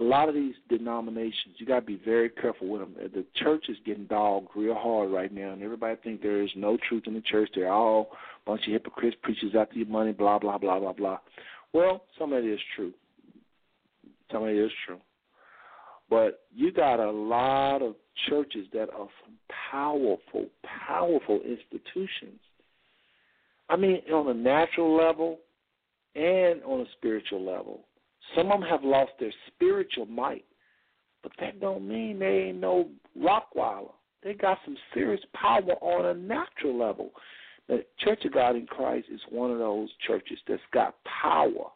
[SPEAKER 1] a lot of these denominations. You got to be very careful with them. The church is getting dogged real hard right now, and everybody think there is no truth in the church. They're all a bunch of hypocrites, preachers after your money, blah blah blah blah blah. Well, some of it is true. Some of it is true. But you got a lot of churches that are powerful, powerful institutions. I mean, on a natural level and on a spiritual level. Some of them have lost their spiritual might, but that don't mean they ain't no Rottweiler. They got some serious power on a natural level. The Church of God in Christ is one of those churches that's got power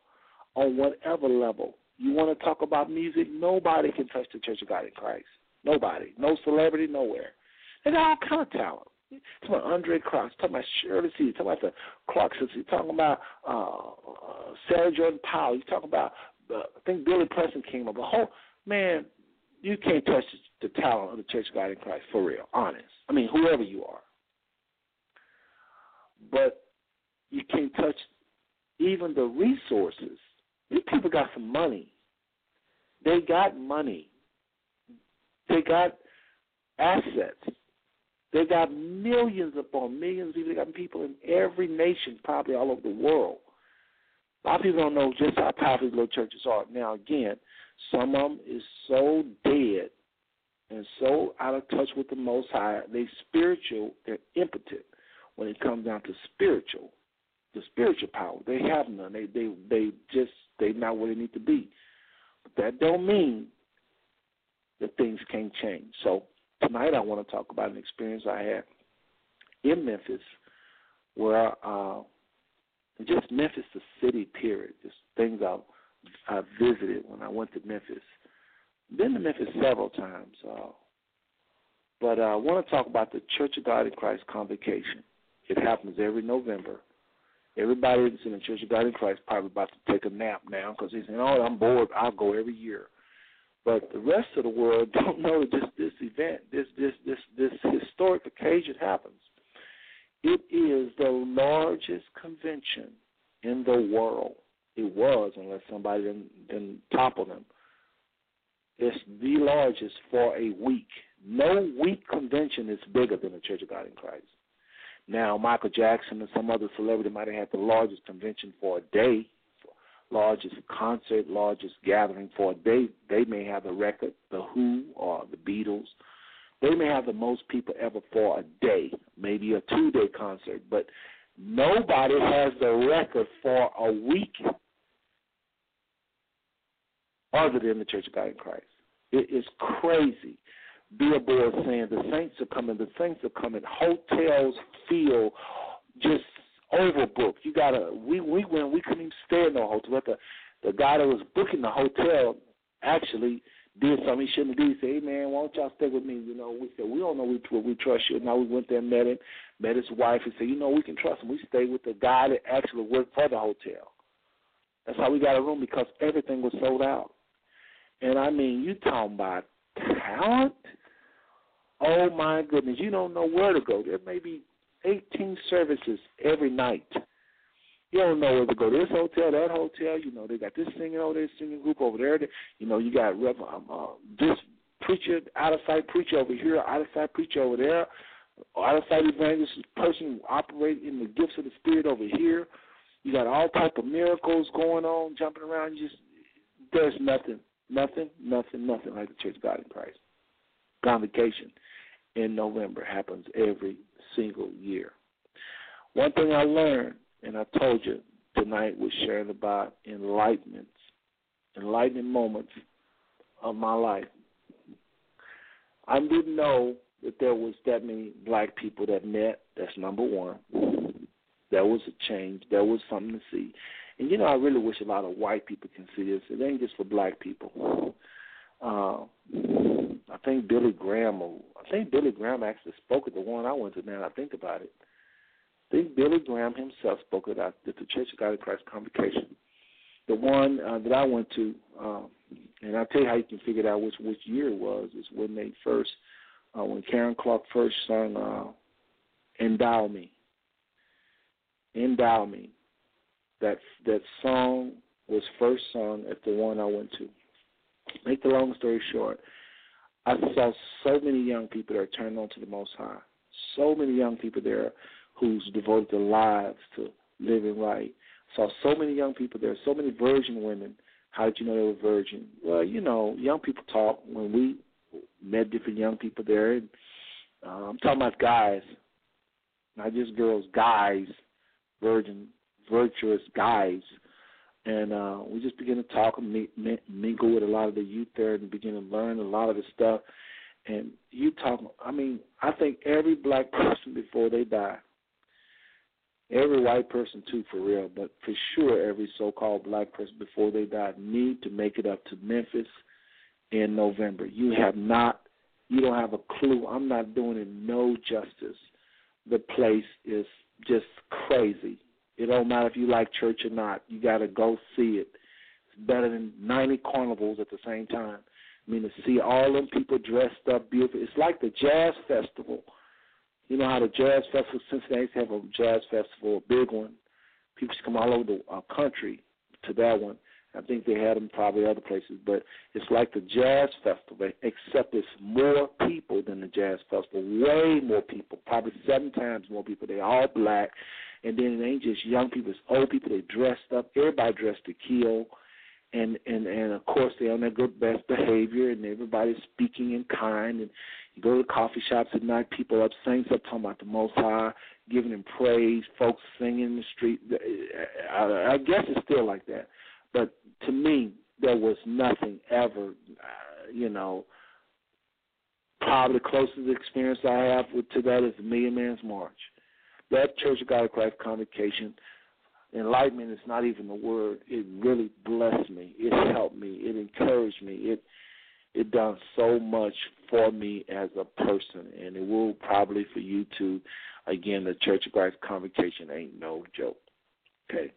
[SPEAKER 1] on whatever level. You want to talk about music? Nobody can touch the Church of God in Christ. Nobody. No celebrity, nowhere. They got all kind of talent. Talking about Andraé Crouch, talking about Shirley C, talking about the Clarksons, you're talking about uh, uh, Sarah Jordan Powell, you're talking about uh, I think Billy Preston came up. A whole man, you can't touch the talent of the Church of God in Christ for real, honest. I mean, whoever you are, but you can't touch even the resources. These people got some money. They got money. They got assets. They got millions upon millions. They got people in every nation, probably all over the world. A lot of people don't know just how powerful little churches are. Now, again, some of them is so dead and so out of touch with the Most High. They spiritual, they're impotent. when it comes down to spiritual, the spiritual power. They have none. They they they just they not where they need to be. But that don't mean that things can't change. So tonight I want to talk about an experience I had in Memphis where uh just Memphis the city period, just things I I visited when I went to Memphis. Been to Memphis several times. Uh but uh, I want to talk about the Church of God in Christ convocation. It happens every November. Everybody that's in the Church of God in Christ probably about to take a nap now because they're saying, "Oh, I'm bored. I'll go every year." But the rest of the world [LAUGHS] don't know that this this event, this this this this historic occasion happens. It is the largest convention in the world. It was, unless somebody didn't, didn't topple them. It's the largest for a week. No week convention is bigger than the Church of God in Christ. Now, Michael Jackson and some other celebrity might have had the largest convention for a day, largest concert, largest gathering for day. They may have the record, the Who or the Beatles. They may have the most people ever for a day, maybe a two day concert, but nobody has the record for a week other than the Church of God in Christ. It is crazy billboards saying the Saints are coming, the Saints are coming. Hotels feel just overbooked. You gotta we we went we couldn't even stay in no hotel. But The the guy that was booking the hotel actually did something he shouldn't did. He said, Hey man, why don't y'all stay with me? You know, we said, We don't know we we trust you. Now we went there and met him, met his wife and said, You know, we can trust him. We stayed with the guy that actually worked for the hotel. That's how we got a room because everything was sold out. And I mean, you talking about talent? Oh my goodness, you don't know where to go. There may be 18 services every night. You don't know where to go. This hotel, that hotel. You know they got this singing over there, singing group over there. You know you got um, uh, this preacher, out of sight preacher over here, out of sight preacher over there, out of sight evangelist person operating in the gifts of the Spirit over here. You got all type of miracles going on, jumping around. Just there's nothing, nothing, nothing, nothing like the Church of God in Christ. Convocation in November happens every single year. One thing I learned, and I told you tonight, was sharing about enlightenments, enlightening moments of my life. I didn't know that there was that many black people that met. That's number one. There was a change. There was something to see. And you know, I really wish a lot of white people can see this. It ain't just for black people. Uh, I think Billy Graham, I think Billy Graham actually spoke at the one I went to. Now I think about it, I think Billy Graham himself spoke at, at the Church of God in Christ Convocation. The one uh, that I went to, um, and I'll tell you how you can figure out which which year it was. Is when they first, uh, when Karen Clark first sung uh, "Endow Me." Endow Me. That that song was first sung at the one I went to. Make the long story short, I saw so many young people that are turned on to the Most High. So many young people there who's devoted their lives to living right. Saw so many young people there, so many virgin women. How did you know they were virgin? Well, you know, young people talk. When we met different young people there, and uh, I'm talking about guys, not just girls, guys, virgin, virtuous guys and uh, we just begin to talk and mingle with a lot of the youth there and begin to learn a lot of the stuff. And you talk, I mean, I think every black person before they die, every white person too, for real, but for sure every so-called black person before they die need to make it up to Memphis in November. You have not, you don't have a clue. I'm not doing it no justice. The place is just crazy it don't matter if you like church or not. You got to go see it. It's better than 90 carnivals at the same time. I mean, to see all them people dressed up beautiful. It's like the jazz festival. You know how the jazz festival, Cincinnati have a jazz festival, a big one. People come all over the uh, country to that one. I think they had them probably other places, but it's like the jazz festival, except it's more people than the jazz festival. Way more people, probably seven times more people. They're all black. And then it ain't just young people; it's old people. They dressed up. Everybody dressed to kill, and and and of course they're on their good best behavior, and everybody's speaking in kind, and You go to coffee shops at night, people up, saints up talking about the Most High, giving him praise, folks singing in the street. I, I guess it's still like that. But to me, there was nothing ever, uh, you know, probably the closest experience I have with to that is the Million Man's March. That Church of God of Christ convocation, enlightenment is not even the word. It really blessed me. It helped me. It encouraged me. It it done so much for me as a person, and it will probably for you too. Again, the Church of Christ convocation ain't no joke. Okay,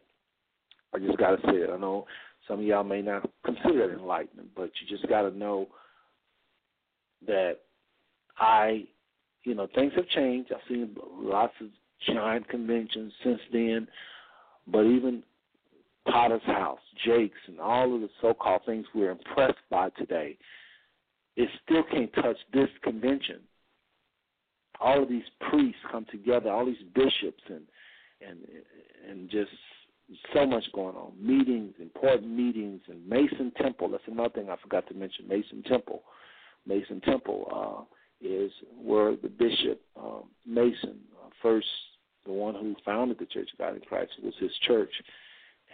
[SPEAKER 1] I just gotta say it. I know some of y'all may not consider it enlightenment, but you just gotta know that I, you know, things have changed. I've seen lots of giant conventions since then, but even Potter's House, Jakes, and all of the so-called things we're impressed by today, it still can't touch this convention. All of these priests come together, all these bishops, and and and just so much going on. Meetings, important meetings, and Mason Temple. That's another thing I forgot to mention. Mason Temple, Mason Temple uh, is where the bishop um, Mason, uh, first the one who founded the Church of God in Christ, It was his church,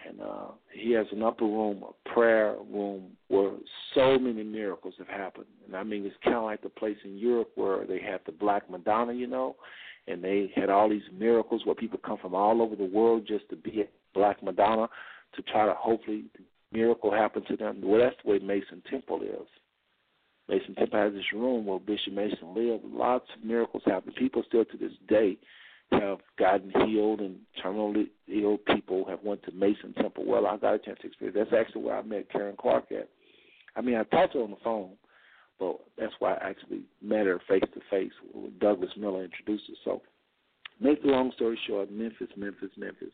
[SPEAKER 1] and uh, he has an upper room, a prayer room, where so many miracles have happened. And I mean, it's kind of like the place in Europe where they had the Black Madonna, you know, and they had all these miracles where people come from all over the world just to be at Black Madonna to try to hopefully miracle happen to them. Well, that's the way Mason Temple is. Mason Temple has this room where Bishop Mason lived. Lots of miracles happen. People still to this day have gotten healed and terminally ill people have went to Mason Temple. Well, I got a chance to experience. That's actually where I met Karen Clark at. I mean, I talked to her on the phone, but that's why I actually met her face to face. Douglas Miller introduced us. So, make the long story short, Memphis, Memphis, Memphis.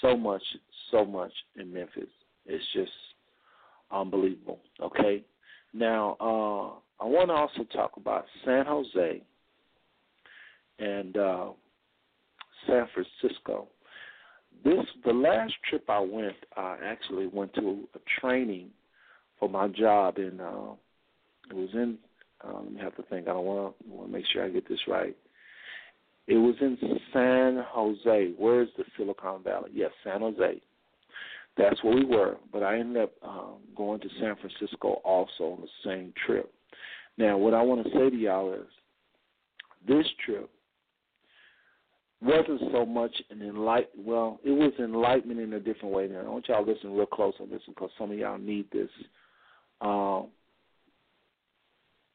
[SPEAKER 1] So much, so much in Memphis. It's just unbelievable. Okay. Now, uh, I want to also talk about San Jose and uh, San Francisco. This the last trip I went. I actually went to a training for my job in. Uh, it was in. Let me have to think. I don't want to want to make sure I get this right. It was in San Jose. Where's the Silicon Valley? Yes, San Jose. That's where we were. But I ended up um, going to San Francisco also on the same trip. Now, what I want to say to y'all is, this trip wasn't so much an enlight. Well, it was enlightenment in a different way. Now, I want y'all to listen real close on this because some of y'all need this. Um,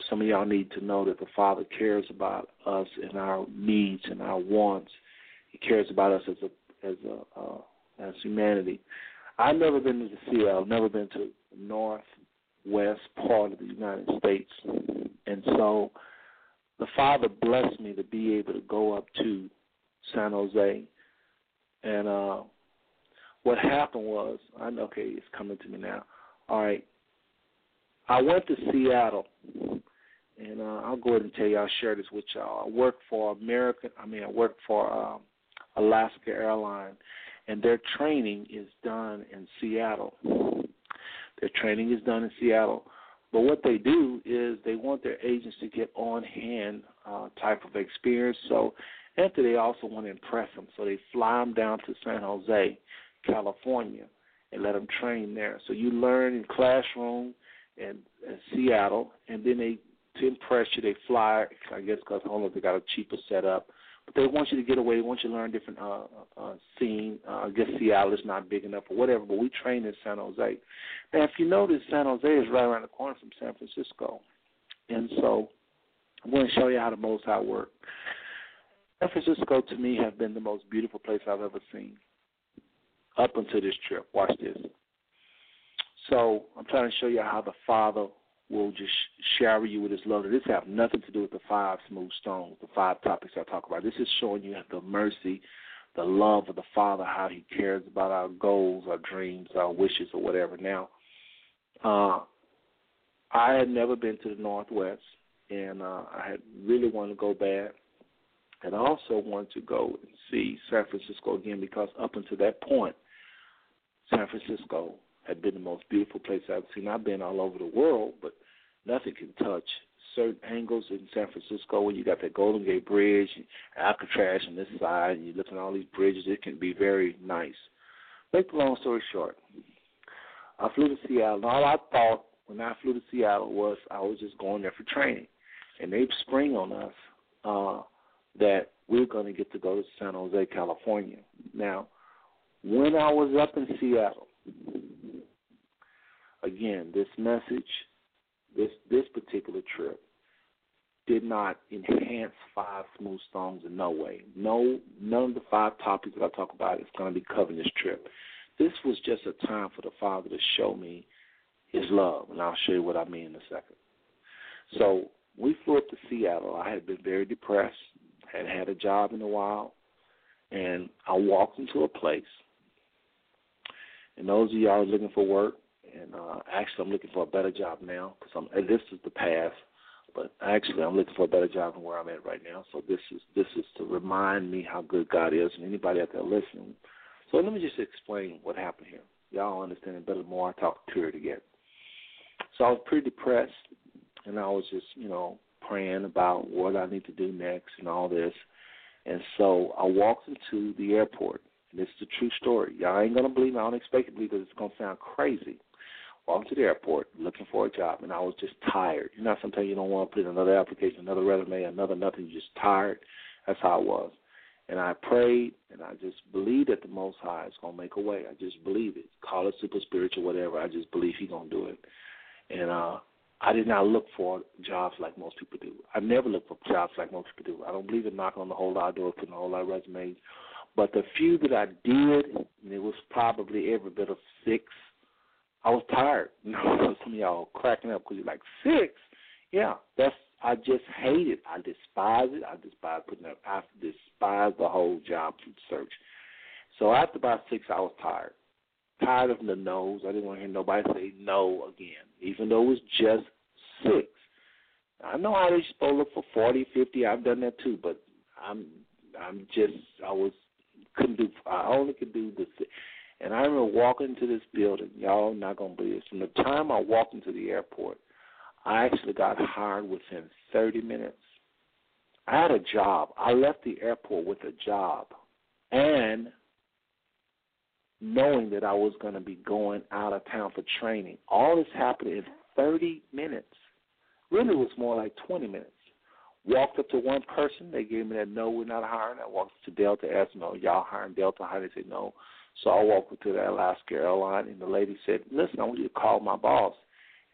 [SPEAKER 1] some of y'all need to know that the Father cares about us and our needs and our wants. He cares about us as a as a uh, as humanity. I've never been to the sea. I've never been to northwest part of the United States, and so the Father blessed me to be able to go up to San Jose. And uh, what happened was, I know, okay, it's coming to me now. All right, I went to Seattle, and uh, I'll go ahead and tell you. I'll share this with y'all. I work for American. I mean, I work for um, Alaska Airline, and their training is done in Seattle. Their training is done in Seattle. But what they do is they want their agents to get on hand uh, type of experience. So Enter, they also want to impress them, so they fly them down to San Jose, California, and let them train there. So you learn in classroom in, in Seattle, and then they to impress you, they fly. I guess because Homeland they got a cheaper setup, but they want you to get away. They want you to learn different uh, uh, scene. Uh, I guess Seattle is not big enough or whatever, but we train in San Jose. Now, if you notice, San Jose is right around the corner from San Francisco, and so I'm going to show you how the Most High work. San Francisco to me has been the most beautiful place I've ever seen up until this trip. Watch this. So I'm trying to show you how the Father will just shower you with His love. This have nothing to do with the five smooth stones, the five topics I talk about. This is showing you the mercy, the love of the Father, how He cares about our goals, our dreams, our wishes, or whatever. Now, uh, I had never been to the Northwest, and uh, I had really wanted to go bad and I also want to go and see San Francisco again because up until that point, San Francisco had been the most beautiful place I've seen. I've been all over the world, but nothing can touch certain angles in San Francisco where you got that Golden Gate Bridge, and Alcatraz on this side, and you're looking at all these bridges. It can be very nice. Make the long story short, I flew to Seattle. And all I thought when I flew to Seattle was I was just going there for training, and they spring on us uh, that we we're going to get to go to San Jose, California. Now, when I was up in Seattle, again, this message, this this particular trip, did not enhance five smooth Stones in no way. No, none of the five topics that I talk about is going to be covered this trip. This was just a time for the Father to show me His love, and I'll show you what I mean in a second. So we flew up to Seattle. I had been very depressed, had had a job in a while, and I walked into a place. And those of y'all looking for work, and uh, actually I'm looking for a better job now because I'm. And this is the past, but actually I'm looking for a better job than where I'm at right now. So this is this is to remind me how good God is, and anybody out there listening. So let me just explain what happened here. Y'all understand it better the more I talk to her again. So I was pretty depressed, and I was just you know praying about what I need to do next and all this. And so I walked into the airport. And this is a true story. Y'all ain't gonna believe me. I don't expect you to believe because it's gonna sound crazy walked to the airport looking for a job, and I was just tired. You know, sometimes you don't want to put in another application, another resume, another nothing. You're just tired. That's how I was. And I prayed, and I just believed that the Most High is to make a way. I just believe it. Call it super spiritual, whatever. I just believe He's to do it. And uh, I did not look for jobs like most people do. I never look for jobs like most people do. I don't believe in knocking on the whole lot of doors, putting a whole lot of resumes. But the few that I did, and it was probably every bit of six I was tired. [LAUGHS] You know, some of y'all cracking up because you're like six. Yeah, that's I just hate it. I despise it. I despise putting up. I despise the whole job search. So after about six, I was tired. Tired of the no's. I didn't want to hear nobody say no again, even though it was just six. I know how they supposed to for forty, fifty. I've done that too, but I'm I'm just I was couldn't do. I only could do the and I remember walking into this building. Y'all not gonna believe this. From the time I walked into the airport, I actually got hired within 30 minutes. I had a job. I left the airport with a job, and knowing that I was going to be going out of town for training. All this happened in 30 minutes. Really, it was more like 20 minutes. Walked up to one person. They gave me that no, we're not hiring. I walked to Delta, asked them, no, y'all hiring Delta? How they said no. So I walked up to the Alaska airline, and the lady said, "Listen, I want you to call my boss."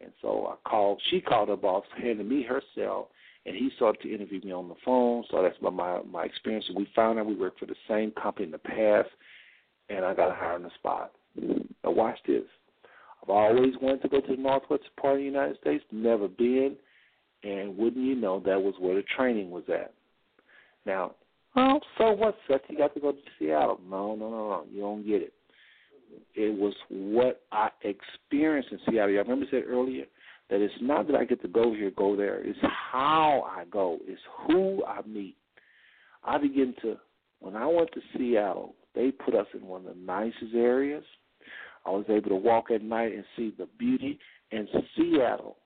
[SPEAKER 1] And so I called. She called her boss, handed me her cell, and he started to interview me on the phone. So that's my my, my experience. We found out we worked for the same company in the past, and I got hired on the spot. Now watch this. I've always wanted to go to the northwest part of the United States, never been, and wouldn't you know that was where the training was at. Now well, so what, Seth? You got to go to Seattle. No, no, no, no. You don't get it. It was what I experienced in Seattle. I remember said earlier that it's not that I get to go here, go there. It's how I go. It's who I meet. I begin to when I went to Seattle, they put us in one of the nicest areas. I was able to walk at night and see the beauty. And Seattle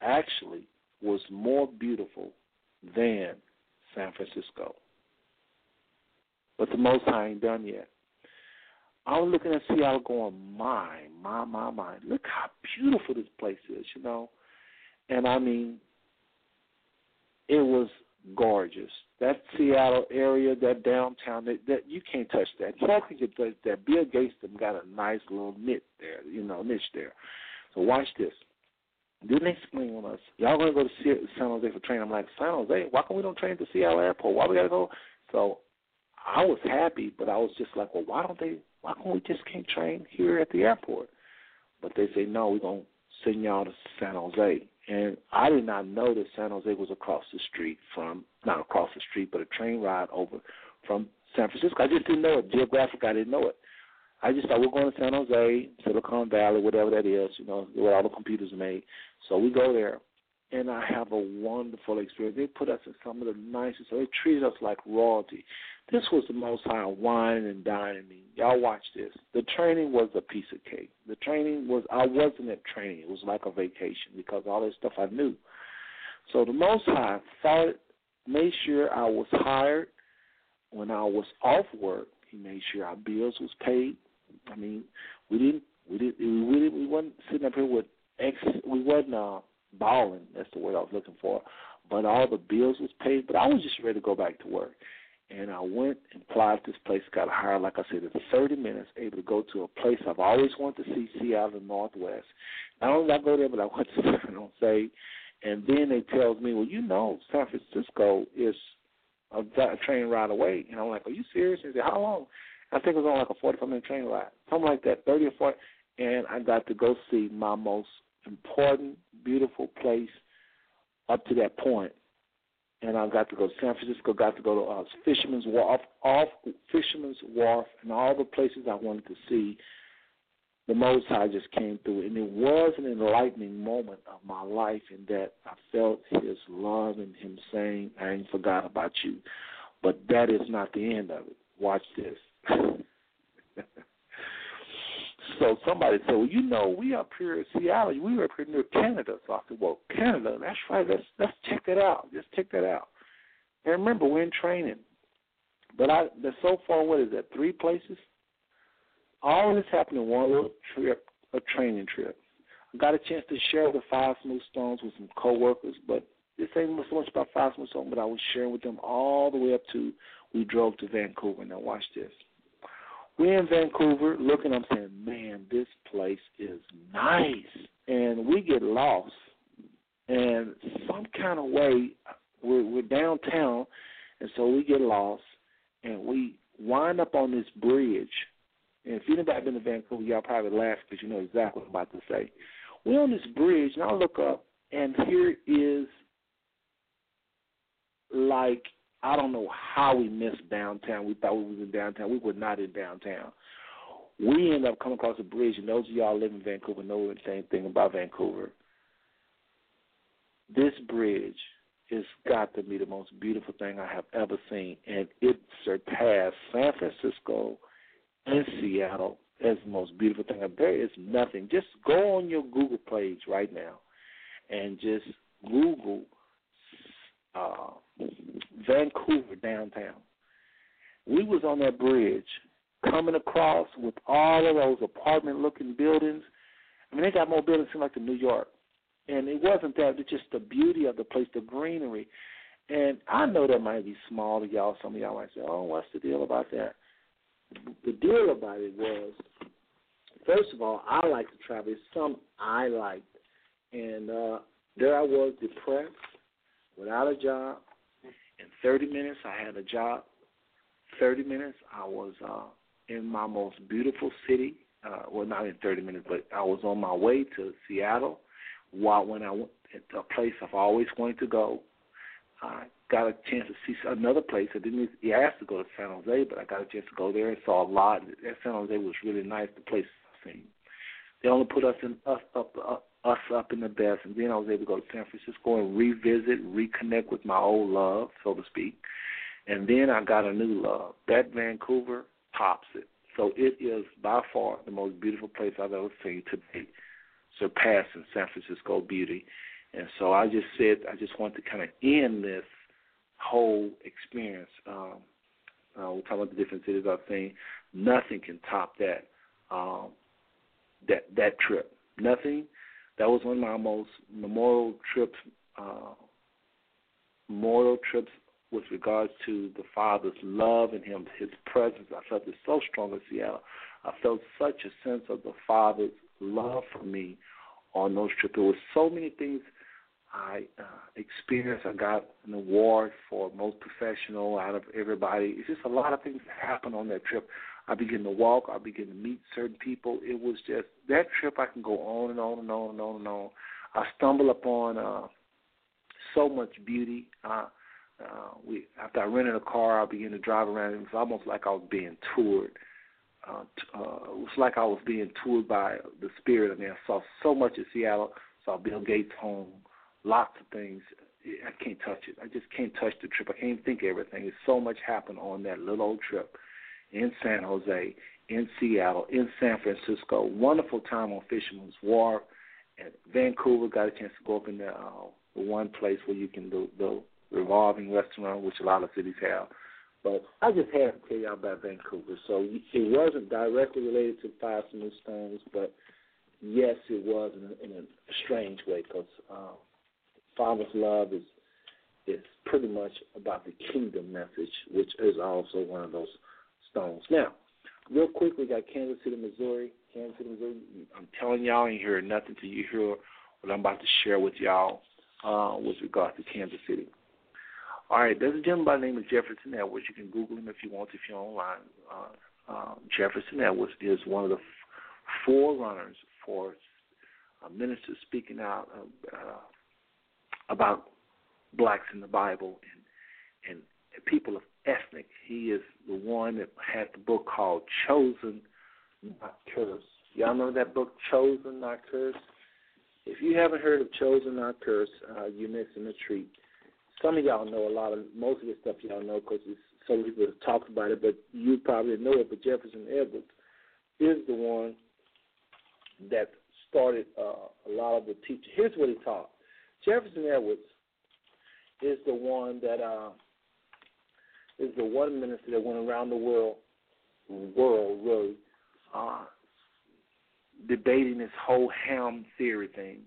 [SPEAKER 1] actually was more beautiful than San Francisco but the Most High ain't done yet. I was looking at Seattle going, my, my, my, my. Look how beautiful this place is, you know. And I mean, it was gorgeous. That Seattle area, that downtown, that, that you can't touch that. Nothing can touch that. Bill Gates them got a nice little niche there, you know, niche there. So watch this. Then they explain on us. Y'all gonna go to San Jose for training? I'm like, San Jose? Why can't we don't train the Seattle airport? Why we gotta go? So I was happy, but I was just like, well, why don't they? Why can't we just can't train here at the airport? But they say no, we're gonna send y'all to San Jose. And I did not know that San Jose was across the street from not across the street, but a train ride over from San Francisco. I just didn't know it. Geographic, I didn't know it. I just thought we're going to San Jose, Silicon Valley, whatever that is, you know, where all the computers are made. So we go there, and I have a wonderful experience. They put us in some of the nicest. So they treated us like royalty. This was the Most High whining and dining me. Y'all watch this. The training was a piece of cake. The training was I wasn't at training. It was like a vacation because all this stuff I knew. So the Most High thought, made sure I was hired when I was off work. He made sure our bills was paid. I mean, we didn't, we didn't, we didn't, we wasn't sitting up here with ex. We wasn't uh, balling. That's the word I was looking for. But all the bills was paid. But I was just ready to go back to work. And I went and applied this place, got hired, like I said, in 30 minutes, able to go to a place I've always wanted to see, Seattle Northwest. Not only did I go there, but I [LAUGHS] went to San Jose. And then they tells me, well, you know, San Francisco is a, a train ride away. And I'm like, are you serious? And they said, how long? I think it was on like a 45 minute train ride, something like that, 30 or 40. And I got to go see my most important, beautiful place up to that point. And I got to go to San Francisco, got to go to uh, Fisherman's Wharf, off Fisherman's Wharf, and all the places I wanted to see the Most High just came through, and it was an enlightening moment of my life in that I felt His love and Him saying, "I ain't forgot about you." But that is not the end of it. Watch this. [LAUGHS] so somebody said, "Well, you know, we up here in Seattle. We were up here near Canada." So I said, "Well, Canada. That's right. Let's let's check that out. Just check that out." And remember, we're in training. But I, there's so far. What is that? Three places all this happened in one little trip, a training trip. I got a chance to share the five smooth stones with some coworkers, but this ain't so much about five smooth stones, but I was sharing with them all the way up to we drove to Vancouver. Now watch this. We're in Vancouver looking, I'm saying, man, this place is nice. And we get lost. And some kind of way we're we're downtown and so we get lost and we wind up on this bridge and if anybody been to Vancouver, y'all probably laugh because you know exactly what I'm about to say. We're on this bridge, and I look up, and here is like I don't know how we missed downtown. We thought we was in downtown. We were not in downtown. We end up coming across a bridge, and those of y'all live in Vancouver know the same thing about Vancouver. This bridge has got to be the most beautiful thing I have ever seen, and it surpassed San Francisco and Seattle as the most beautiful thing. There is nothing. Just go on your Google page right now and just Google uh, Vancouver downtown. We was on that bridge coming across with all of those apartment looking buildings. I mean, they got more buildings seem like the New York. And it wasn't that, it's just the beauty of the place, the greenery. And I know that might be small to y'all. Some of y'all might say, oh, what's the deal about that? the deal about it was, first of all, I like to travel. It's something I liked, and uh, there I was, depressed, without a job. In 30 minutes, I had a job. 30 minutes, I was uh, in my most beautiful city. Uh, well, not in 30 minutes, but I was on my way to Seattle. While when I went to a place I've always wanted to go, I got a chance to see another place. I didn't he asked to go to San Jose, but I got a chance to go there and saw a lot. That San Jose was really nice. The place I've seen. They only put us in us up uh, us up in the best, and then I was able to go to San Francisco and revisit, reconnect with my old love, so to speak. And then I got a new love. That Vancouver tops it. So it is by far the most beautiful place I've ever seen today, surpassing San Francisco beauty. And so I just said I just want to kind of end this whole experience. Um, uh, we're talking about the different cities I've seen. Nothing can top that um, that that trip. Nothing. That was one of my most memorial trips. Uh, memorable trips with regards to the Father's love and Him, His presence. I felt it so strong in Seattle. I felt such a sense of the Father's love for me on those trips. There were so many things I uh, experienced. I got an award for most professional out of everybody. It's just a lot of things that happened on that trip. I began to walk. I began to meet certain people. It was just that trip. I can go on and on and on and on and on. I stumbled upon uh, so much beauty. Uh, uh, we after I rented a car, I began to drive around. It was almost like I was being toured. Uh, t- uh, it was like I was being toured by the spirit. I mean, I saw so much in Seattle. Saw Bill Gates' home lots of things. I can't touch it. I just can't touch the trip. I can't think of everything. There's so much happened on that little old trip in San Jose, in Seattle, in San Francisco. Wonderful time on Fisherman's Wharf. At Vancouver, got a chance to go up in the uh, the one place where you can do the revolving restaurant, which a lot of cities have. But I just had to tell y'all about Vancouver. So it wasn't directly related to Five Smooth Stones, but yes, it was in a, in a strange way because uh, Father's love is is pretty much about the kingdom message, which is also one of those stones. Now, real quick, we got Kansas City, Missouri. Kansas City, Missouri. I'm telling y'all, ain't hear nothing till you hear what I'm about to share with y'all uh, with regard to Kansas City. All right, there's a gentleman by the name of Jefferson Edwards. You can Google him if you want, if you're online. Uh, uh, Jefferson Edwards is one of the f- forerunners for uh, ministers speaking out uh, about blacks in the Bible and and people of ethnic. He is the one that had the book called Chosen Not Cursed. Y'all know that book, Chosen Not Cursed? If you haven't heard of Chosen Not Cursed, uh, you're missing a treat some of y'all know a lot of most of the stuff y'all know because some people have talked about it, but you probably know it. But Jefferson Edwards is the one that started uh, a lot of the teaching. Here's what he taught. Jefferson Edwards is the one that uh, is the one minister that went around the world, world really, uh, debating this whole Ham theory thing,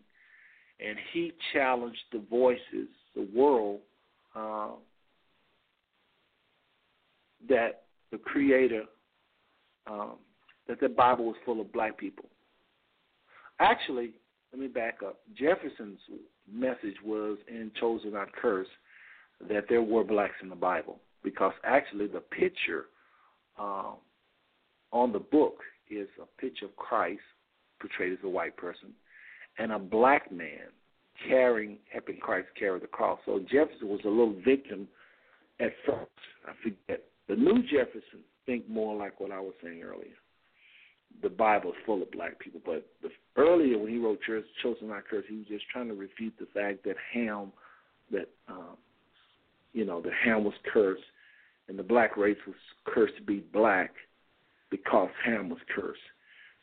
[SPEAKER 1] and he challenged the voices the world uh, that the Creator, um, that the Bible was full of black people. Actually, let me back up. Jefferson's message was in Chosen Not Cursed that there were blacks in the Bible because actually the picture um, on the book is a picture of Christ portrayed as a white person and a black man carrying, helping Christ carry the cross. So Jefferson was a little victim at first. I forget. The new Jefferson think more like what I was saying earlier. The Bible is full of black people, but the, earlier when he wrote Church, Chosen Not Cursed, he was just trying to refute the fact that Ham, that um, you know, the Ham was cursed, and the black race was cursed to be black because Ham was cursed.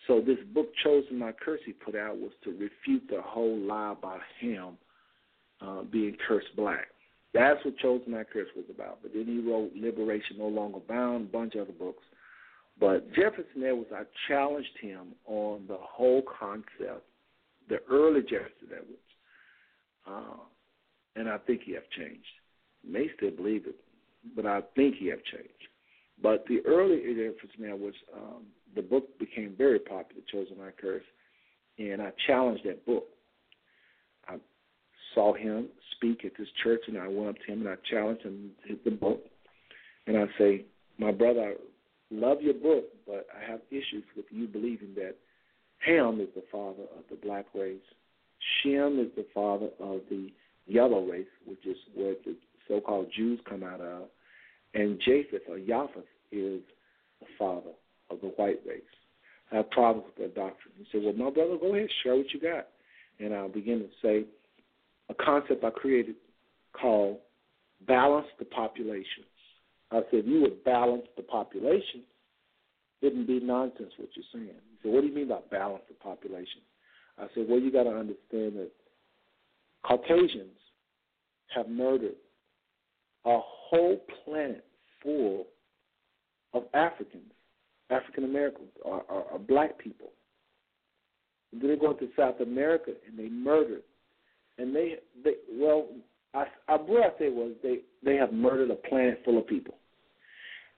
[SPEAKER 1] So this book, Chosen Not Cursed, he put out was to refute the whole lie about ham uh, being cursed black. That's what Chosen Not Cursed was about. But then he wrote Liberation No Longer Bound, a bunch of other books. But Jefferson Edwards, I challenged him on the whole concept, the early Jefferson Edwards, uh, and I think he have changed. May still believe it, but I think he have changed. But the early Jefferson Edwards, um, the book became very popular, Chosen Not Cursed, and I challenged that book. I saw him speak at this church, and I went up to him and I challenged him to the book. And I say, my brother, I love your book, but I have issues with you believing that Ham is the father of the black race, Shem is the father of the yellow race, which is where the so-called Jews come out of, and Japheth or Japheth is the father of the white race. I have problems with that doctrine. He said, Well, my brother, go ahead, share what you got. And I'll begin to say a concept I created called balance the population. I said, if you would balance the population, it wouldn't be nonsense what you're saying. He said, What do you mean by balance the population? I said, Well, you got to understand that Caucasians have murdered a whole planet full of Africans African Americans or, or, or black people. And then they go to South America and they murder. And they, they well, I, I, what I say was they, they have murdered a planet full of people.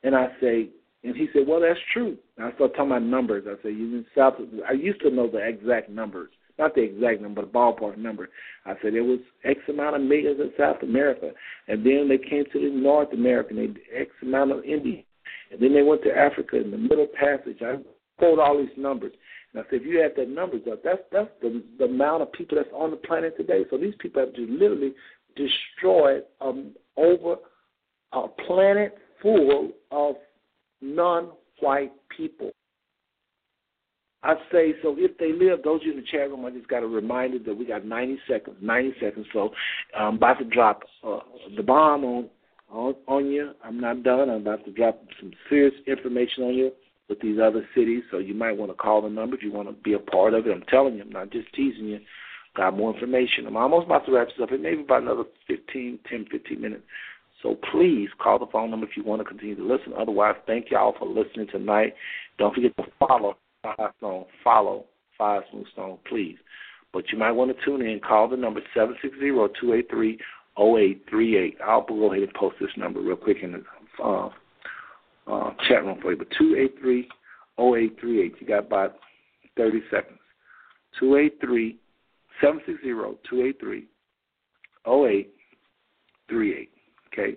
[SPEAKER 1] And I say, and he said, well, that's true. And I started talking about numbers. I said, you in South, I used to know the exact numbers, not the exact number, but the ballpark number. I said there was X amount of millions in South America, and then they came to the North America, and they X amount of Indians. And then they went to Africa in the Middle Passage. I quote all these numbers. And I said, if you add that numbers up, that's that's the the amount of people that's on the planet today. So these people have just literally destroyed um, over a planet full of non-white people. I say so. If they live, those in the chat room, I just got a reminder that we got 90 seconds. 90 seconds. So I'm about to drop uh, the bomb on on, on you. I'm not done. I'm about to drop some serious information on you with these other cities, so you might want to call the number if you want to be a part of it. I'm telling you, I'm not just teasing you. got more information. I'm almost about to wrap this up. It may be about another 15, 10, 15 minutes. So please call the phone number if you want to continue to listen. Otherwise, thank y'all for listening tonight. Don't forget to follow Five Stone. Follow Five Smooth Stone, please. But you might want to tune in. Call the number 760-283-0838. I'll go ahead and post this number real quick in the uh, uh, chat room for you. But 283-0838. You got about 30 seconds. 283 760 283 0838. Okay?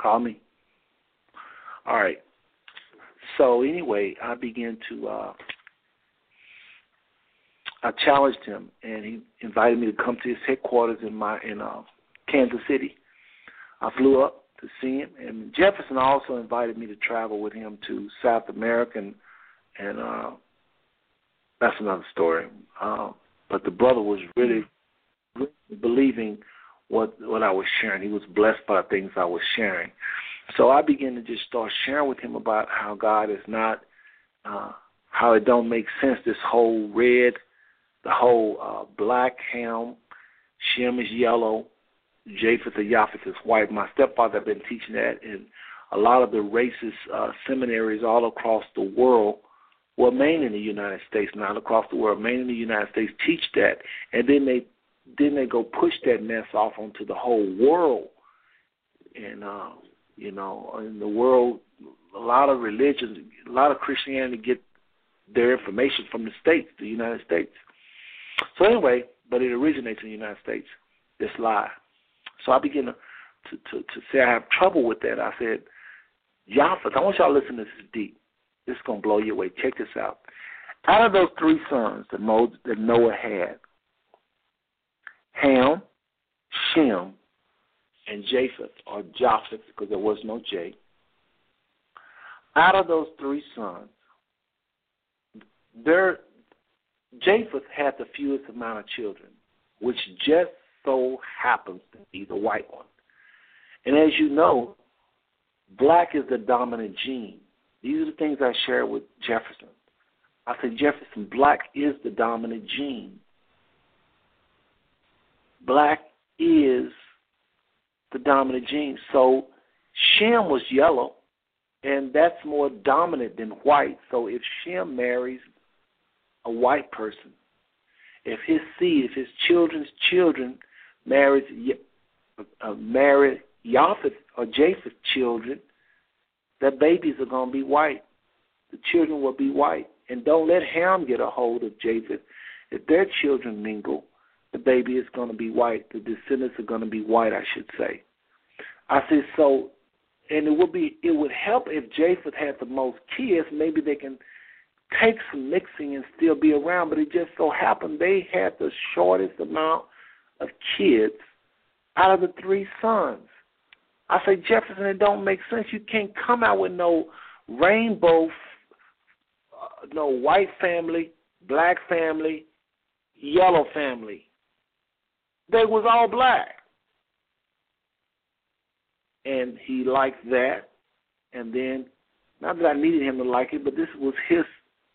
[SPEAKER 1] Call me. All right. So anyway, I began to uh I challenged him and he invited me to come to his headquarters in my in uh Kansas City. I flew up to see him and Jefferson also invited me to travel with him to South America and, and uh that's another story. Um but the brother was really, really believing what what I was sharing. He was blessed by the things I was sharing. So I began to just start sharing with him about how God is not, uh, how it don't make sense. This whole red, the whole uh, black ham, Shem is yellow, Japheth or Japheth is white. My stepfather had been teaching that in a lot of the racist uh, seminaries all across the world. Well, main in the United States, not across the world. Main in the United States teach that, and then they then they go push that mess off onto the whole world. And uh, you know, in the world, a lot of religions, a lot of Christianity get their information from the states, the United States. So anyway, but it originates in the United States. This lie. So I begin to to, to, to say I have trouble with that. I said, Japheth, I want y'all to listen to this deep. This is gonna blow you away. Check this out. Out of those three sons that Noah had, Ham, Shem, and Japheth, or Japheth, because there was no J. Out of those three sons, there Japheth had the fewest amount of children, which just so happens to be the white one. And as you know, black is the dominant gene. These are the things I share with Jefferson. I said, Jefferson, black is the dominant gene. Black is the dominant gene. So Shem was yellow, and that's more dominant than white. So if Shem marries a white person, if his seed, if his children's children marries uh, marry Japheth or Japheth's children, the babies are going to be white. The children will be white. And don't let Ham get a hold of Japheth. If their children mingle, the baby is going to be white. The descendants are going to be white, I should say. I said so, and it would be it would help if Japheth had the most kids. Maybe they can take some mixing and still be around. But it just so happened they had the shortest amount of kids out of the three sons. I say Jefferson, it don't make sense. You can't come out with no rainbow, uh, no white family, black family, yellow family. They was all black. And he liked that. And then, not that I needed him to like it, but this was his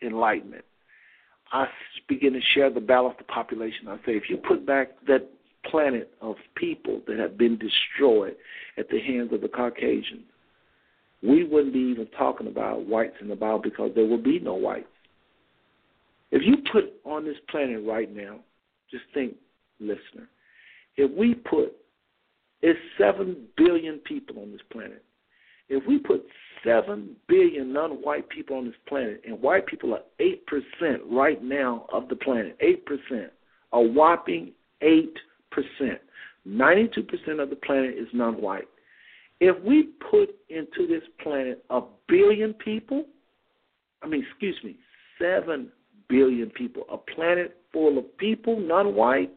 [SPEAKER 1] enlightenment. I begin to share the balance of the population. I say, if you put back that planet of people that have been destroyed at the hands of the Caucasians, we wouldn't be even talking about whites in the Bible because there will be no whites. If you put on this planet right now, just think, listener, if we put, it's 7 billion people on this planet. If we put 7 billion non white people on this planet, and white people are 8% right now of the planet, 8%, a whopping 8%. 92% of the planet is non white. If we put into this planet a billion people, I mean, excuse me, 7 billion people, a planet full of people, non white,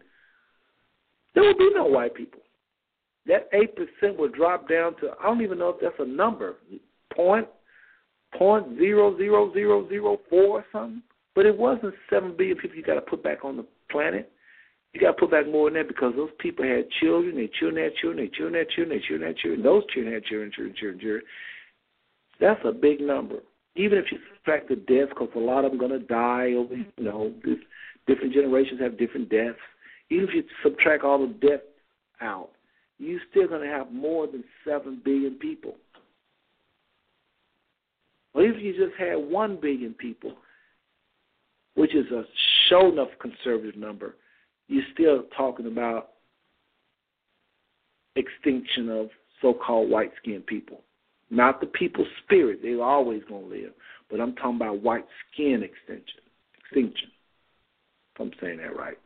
[SPEAKER 1] there will be no white people. That 8% will drop down to, I don't even know if that's a number, point, point zero zero zero zero four or something. But it wasn't 7 billion people you got to put back on the planet. You got to put back more than that because those people had children, their children had children, their children had children, their children had children, those children had children, children, children, children. That's a big number. Even if you subtract the deaths, because a lot of them going to die over, you know, different generations have different deaths. even if you subtract all the debt out, you're still going to have more than 7 billion people. Or if you just had 1 billion people, which is a show enough conservative number, you're still talking about extinction of so-called white-skinned people. Not the people's spirit; they're always gonna live. But I'm talking about white skin extinction. Extinction. If I'm saying that right.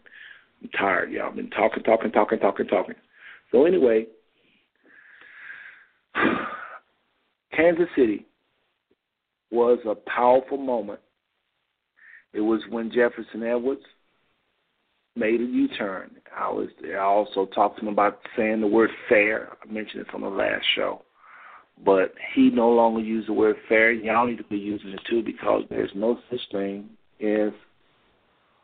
[SPEAKER 1] I'm tired, y'all. I've been talking, talking, talking, talking, talking. So anyway, [SIGHS] Kansas City was a powerful moment. It was when Jefferson Edwards made a U-turn. I was I also talked to him about saying the word fair. I mentioned it on the last show. But he no longer used the word fair. Y'all need to be using it too because there's no such thing as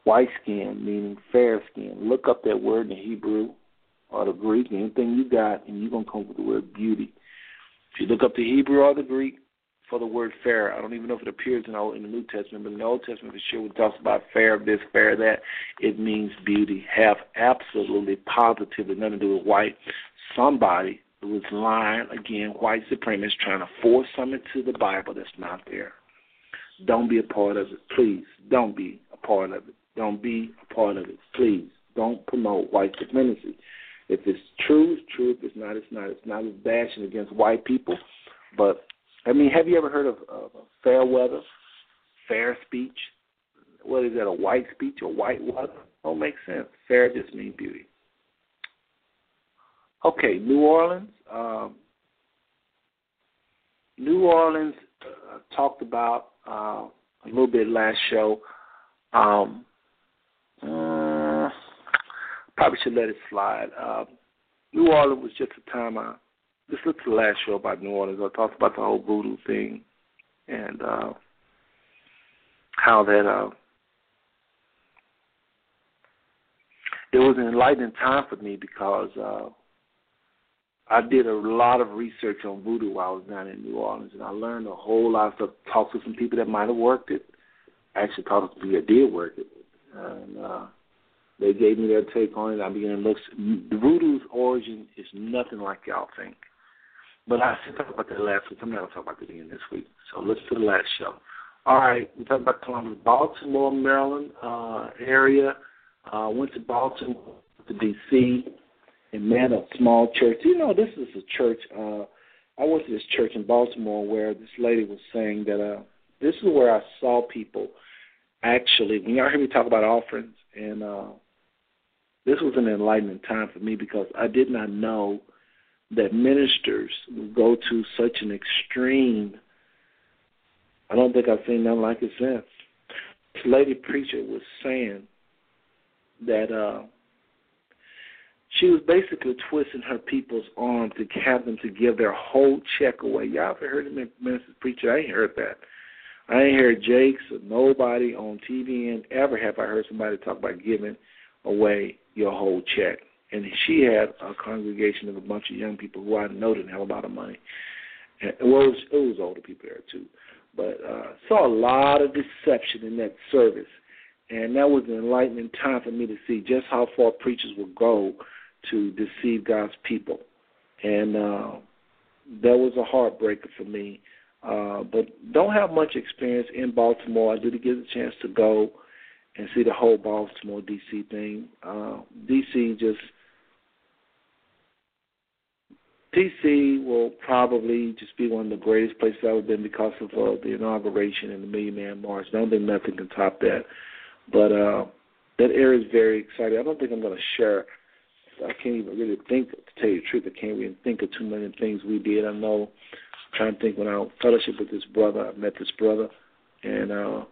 [SPEAKER 1] white skin, meaning fair skin. Look up that word in Hebrew or the Greek, anything you got, and you're going to come up with the word beauty. If you look up the Hebrew or the Greek, for the word fair. I don't even know if it appears in, in the New Testament, but in the Old Testament, for sure, when it talks about fair this, fair that, it means beauty. Have absolutely, positively nothing to do with white. Somebody who is lying, again, white supremacists trying to force something to the Bible that's not there. Don't be a part of it. Please, don't be a part of it. Don't be a part of it. Please, don't promote white supremacy. If it's true, it's true. If it's not, it's not. It's not a bashing against white people, but I mean, have you ever heard of, of fair weather, fair speech? What is that, a white speech or white weather? Don't make sense. Fair just means beauty. Okay, New Orleans. Um, New Orleans uh, talked about uh, a little bit last show. Um, uh, probably should let it slide. Uh, New Orleans was just a time I look to the last show about New Orleans. I talked about the whole voodoo thing and uh, how that uh, it was an enlightening time for me because uh, I did a lot of research on voodoo while I was down in New Orleans, and I learned a whole lot of stuff. Talked to some people that might have worked it. I actually talked to people that did work it, and uh, they gave me their take on it. I began to look. The voodoo's origin is nothing like y'all think. But I said talk about that last week. I'm not going to talk about it again this week. So let's do the last show. All right, we talked about Columbus, Baltimore, Maryland uh, area. Uh, went to Baltimore, to D.C., and met a small church. You know, this is a church. Uh, I went to this church in Baltimore where this lady was saying that uh, this is where I saw people actually. When y'all hear me talk about offerings, and uh, this was an enlightening time for me because I did not know – that ministers would go to such an extreme. I don't think I've seen nothing like it since. This lady preacher was saying that uh, she was basically twisting her people's arm to have them to give their whole check away. Y'all ever heard of ministers preacher? I ain't heard that. I ain't heard Jakes or nobody on TV and ever have I heard somebody talk about giving away your whole check and she had a congregation of a bunch of young people who I know didn't have a lot of money. And well, it was, it was older people there too, but uh, saw a lot of deception in that service, and that was an enlightening time for me to see just how far preachers will go to deceive God's people, and uh, that was a heartbreaker for me. Uh, but don't have much experience in Baltimore. I did get a chance to go and see the whole Baltimore DC thing. Uh, DC just DC will probably just be one of the greatest places I've ever been because of uh, the inauguration and the Million Man March. I don't think nothing can top that. But uh, that area is very exciting. I don't think I'm going to share. I can't even really think, to tell you the truth, I can't even think of too many things we did. I know, I'm trying to think when I fellowship with this brother, I met this brother, and uh,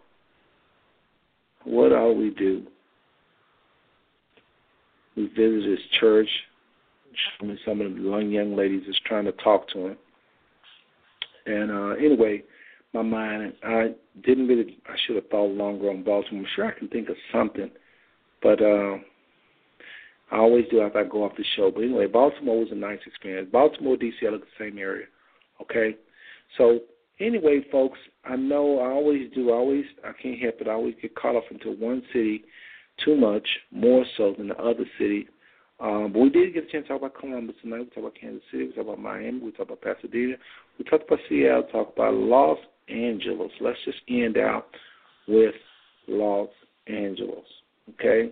[SPEAKER 1] what all we do? We visited his church me some of the young young ladies is trying to talk to him. And uh, anyway, my mind, I didn't really, I should have thought longer on Baltimore. I'm sure I can think of something, but uh, I always do after I go off the show. But anyway, Baltimore was a nice experience. Baltimore, D.C., I look the same area. Okay, so anyway, folks, I know I always do. I always, I can't help it. I always get caught up into one city too much, more so than the other cities. Um, but we did get a chance to talk about Columbus tonight. We talked about Kansas City. We talked about Miami. We talked about Pasadena. We talked about Seattle. Talked about Los Angeles. Let's just end out with Los Angeles. Okay.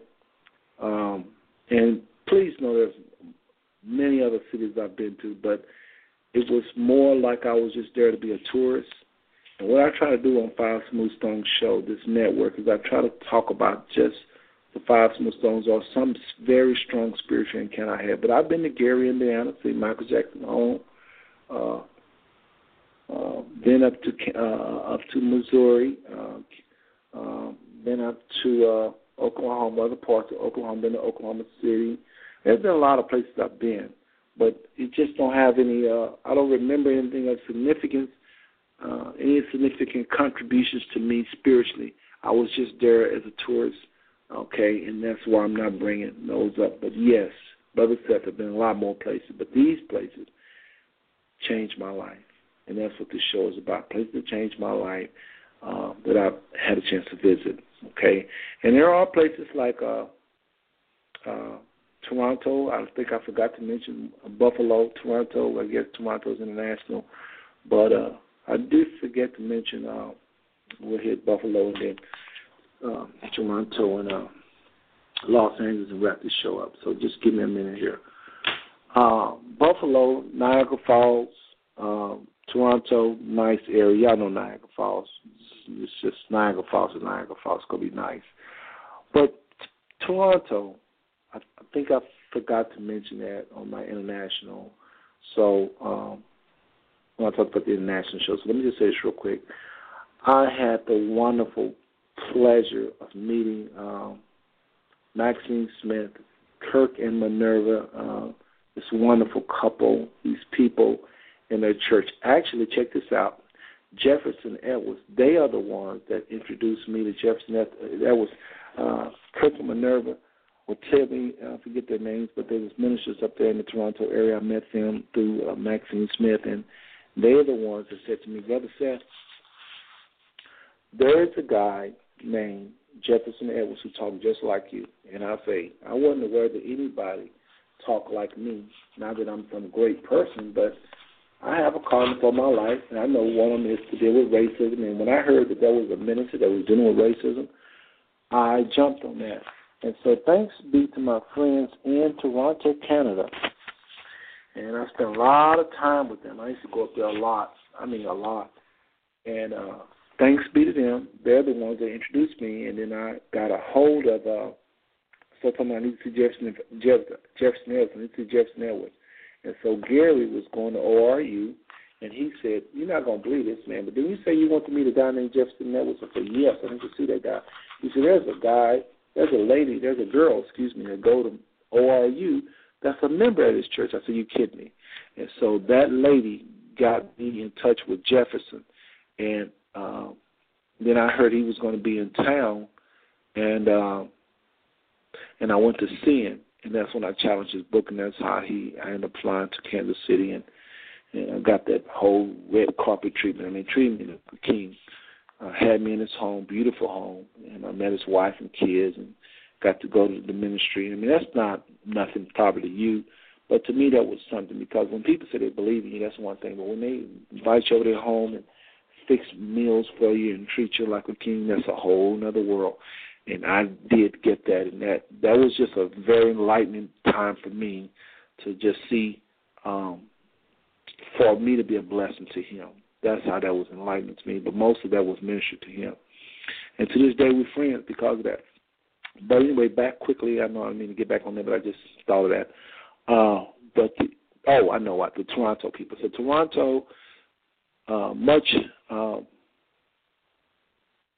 [SPEAKER 1] Um, and please know there's many other cities I've been to, but it was more like I was just there to be a tourist. And what I try to do on Five Smooth Stones Show, this network, is I try to talk about just the Five Smooth Stones or some very strong spiritual encounter I had. But I've been to Gary, Indiana, see Michael Jackson home. Uh, uh, been up to uh, up to Missouri. Uh, uh, been up to uh, Oklahoma, other parts of Oklahoma. Been to Oklahoma City. There's been a lot of places I've been, but it just don't have any. Uh, I don't remember anything of significance, uh, any significant contributions to me spiritually. I was just there as a tourist, okay, and that's why I'm not bringing those up. But yes, Brother Seth, have been a lot more places, but these places changed my life, and that's what this show is about. Places that changed my life uh, that I've had a chance to visit, okay, and there are places like. Uh, uh, Toronto. I think I forgot to mention Buffalo, Toronto. I guess Toronto's international, but uh, I did forget to mention uh, we'll hit Buffalo and then uh, Toronto and uh, Los Angeles and wrap this show up. So just give me a minute here. Uh, Buffalo, Niagara Falls, um, Toronto, nice area. Y'all know Niagara Falls. It's just Niagara Falls and Niagara Falls. It's gonna be nice. But Toronto, I, I think I forgot to mention that on my international. So um, when I talk about the international show, so let me just say this real quick. I had the wonderful pleasure of meeting um, Maxine Smith, Kirk and Minerva, uh, this wonderful couple, these people in their church. Actually, check this out. Jefferson Edwards, they are the ones that introduced me to Jefferson Edwards. Uh, Kirk and Minerva or Tilly, I forget their names, but there was ministers up there in the Toronto area. I met them through uh, Maxine Smith, and they're the ones that said to me, Brother Seth, there is a guy named Jefferson Edwards who talks just like you. And I say, I wasn't aware that anybody talked like me. Not that I'm some great person, but I have a calling for my life, and I know one of them is to deal with racism. And when I heard that there was a minister that was dealing with racism, I jumped on that. And so thanks be to my friends in Toronto, Canada. And I spent a lot of time with them. I used to go up there a lot. I mean, a lot. And uh, thanks be to them. They're the ones that introduced me. And then I got a hold of, uh, so I need to see Jefferson, Jeff, Jefferson Edwards. I need to Jefferson Edwards. And so Gary was going to ORU. And he said, You're not going to believe this, man. But didn't you say you want to meet a guy named Jefferson Edwards? I said, Yes, I need to see that guy. He said, There's a guy there's a lady, there's a girl, excuse me, that go to ORU that's a member of this church. I said, you kidding me? And so that lady got me in touch with Jefferson, and uh, then I heard he was going to be in town, and uh, and I went to see him, and that's when I challenged his book, and that's how he I ended up flying to Kansas City, and and I got that whole red carpet treatment. I mean, treating me like a king uh, had me in his home, beautiful home, and I met his wife and kids, and got to go to the ministry. I mean, that's not nothing probably to you, but to me that was something because when people say they believe in you, that's one thing. But when they invite you over their home and fix meals for you and treat you like a king, that's a whole other world. And I did get that, and that that was just a very enlightening time for me to just see, um, for me to be a blessing to him. That's how that was enlightening to me. But most of that was ministered to him. And to this day, we're friends because of that. But anyway, back quickly. I know I mean to get back on there, but I just thought of that. Uh, but the, oh, I know what the Toronto people. So Toronto, uh, much, a uh,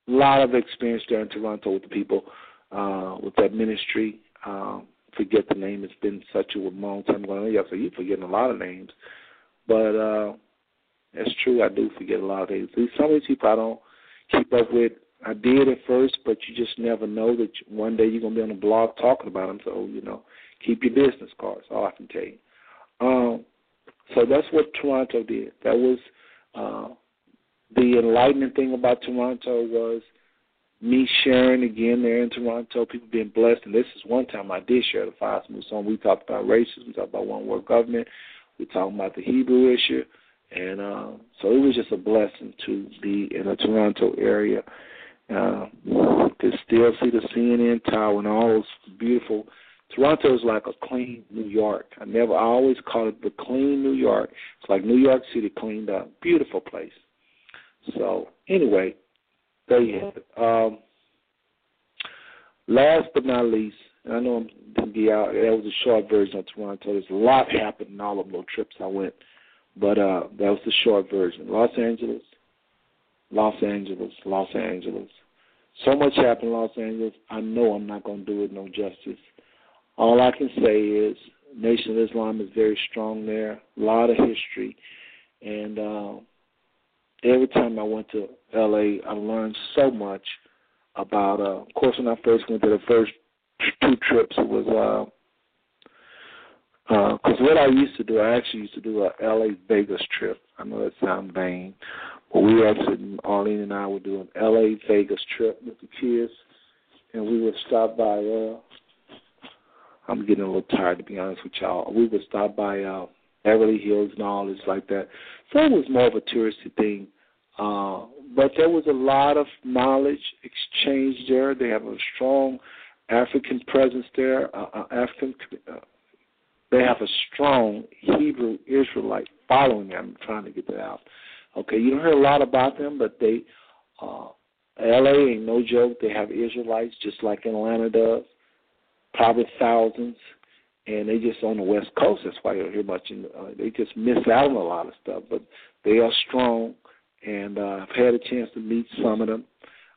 [SPEAKER 1] lot of experience there in Toronto with the people, uh, with that ministry. Um, forget the name. It's been such a long time ago. Yeah, so you're forgetting a lot of names, but uh, that's true. I do forget a lot of things. Some of these people I don't keep up with. I did at first, but you just never know that one day you're gonna be on a blog talking about them. So you know, keep your business cards. All I can tell you. Um, so that's what Toronto did. That was uh, the enlightening thing about Toronto was me sharing again there in Toronto, people being blessed. And this is one time I did share the five smooth song. We talked about racism, we talked about one world government, we talked about the Hebrew issue. And uh, so it was just a blessing to be in the Toronto area, uh, to still see the CNN Tower and all those beautiful. Toronto is like a clean New York. I never, I always call it the clean New York. It's like New York City cleaned up. Beautiful place. So anyway, there you have it. Um, last but not least, and I know I'm gonna be out. That was a short version of Toronto. There's a lot happened in all of those trips I went, but uh, that was the short version. Los Angeles, Los Angeles, Los Angeles. So much happened in Los Angeles. I know I'm not going to do it no justice. All I can say is Nation of Islam is very strong there. A lot of history, and uh, every time I went to LA, I learned so much about. Uh, of course, when I first went to the first two trips, it was because uh, what I used to do, I actually used to do a LA Vegas trip. I know that sounds vain, but we actually, Arlene and I would do an LA Vegas trip with the kids, and we would stop by. uh I'm getting a little tired to be honest with y'all. We would stop by uh Beverly Hills and all this like that. So it was more of a touristy thing. Uh, but there was a lot of knowledge exchange there. They have a strong African presence there. Uh, uh, African, uh, they have a strong Hebrew Israelite following. I'm trying to get that out. Okay, you don't hear a lot about them, but they, uh, LA ain't no joke. They have Israelites just like Atlanta does, probably thousands and they just on the West Coast. That's why you don't hear much. In, uh, they just miss out on a lot of stuff, but they are strong, and uh, I've had a chance to meet some of them.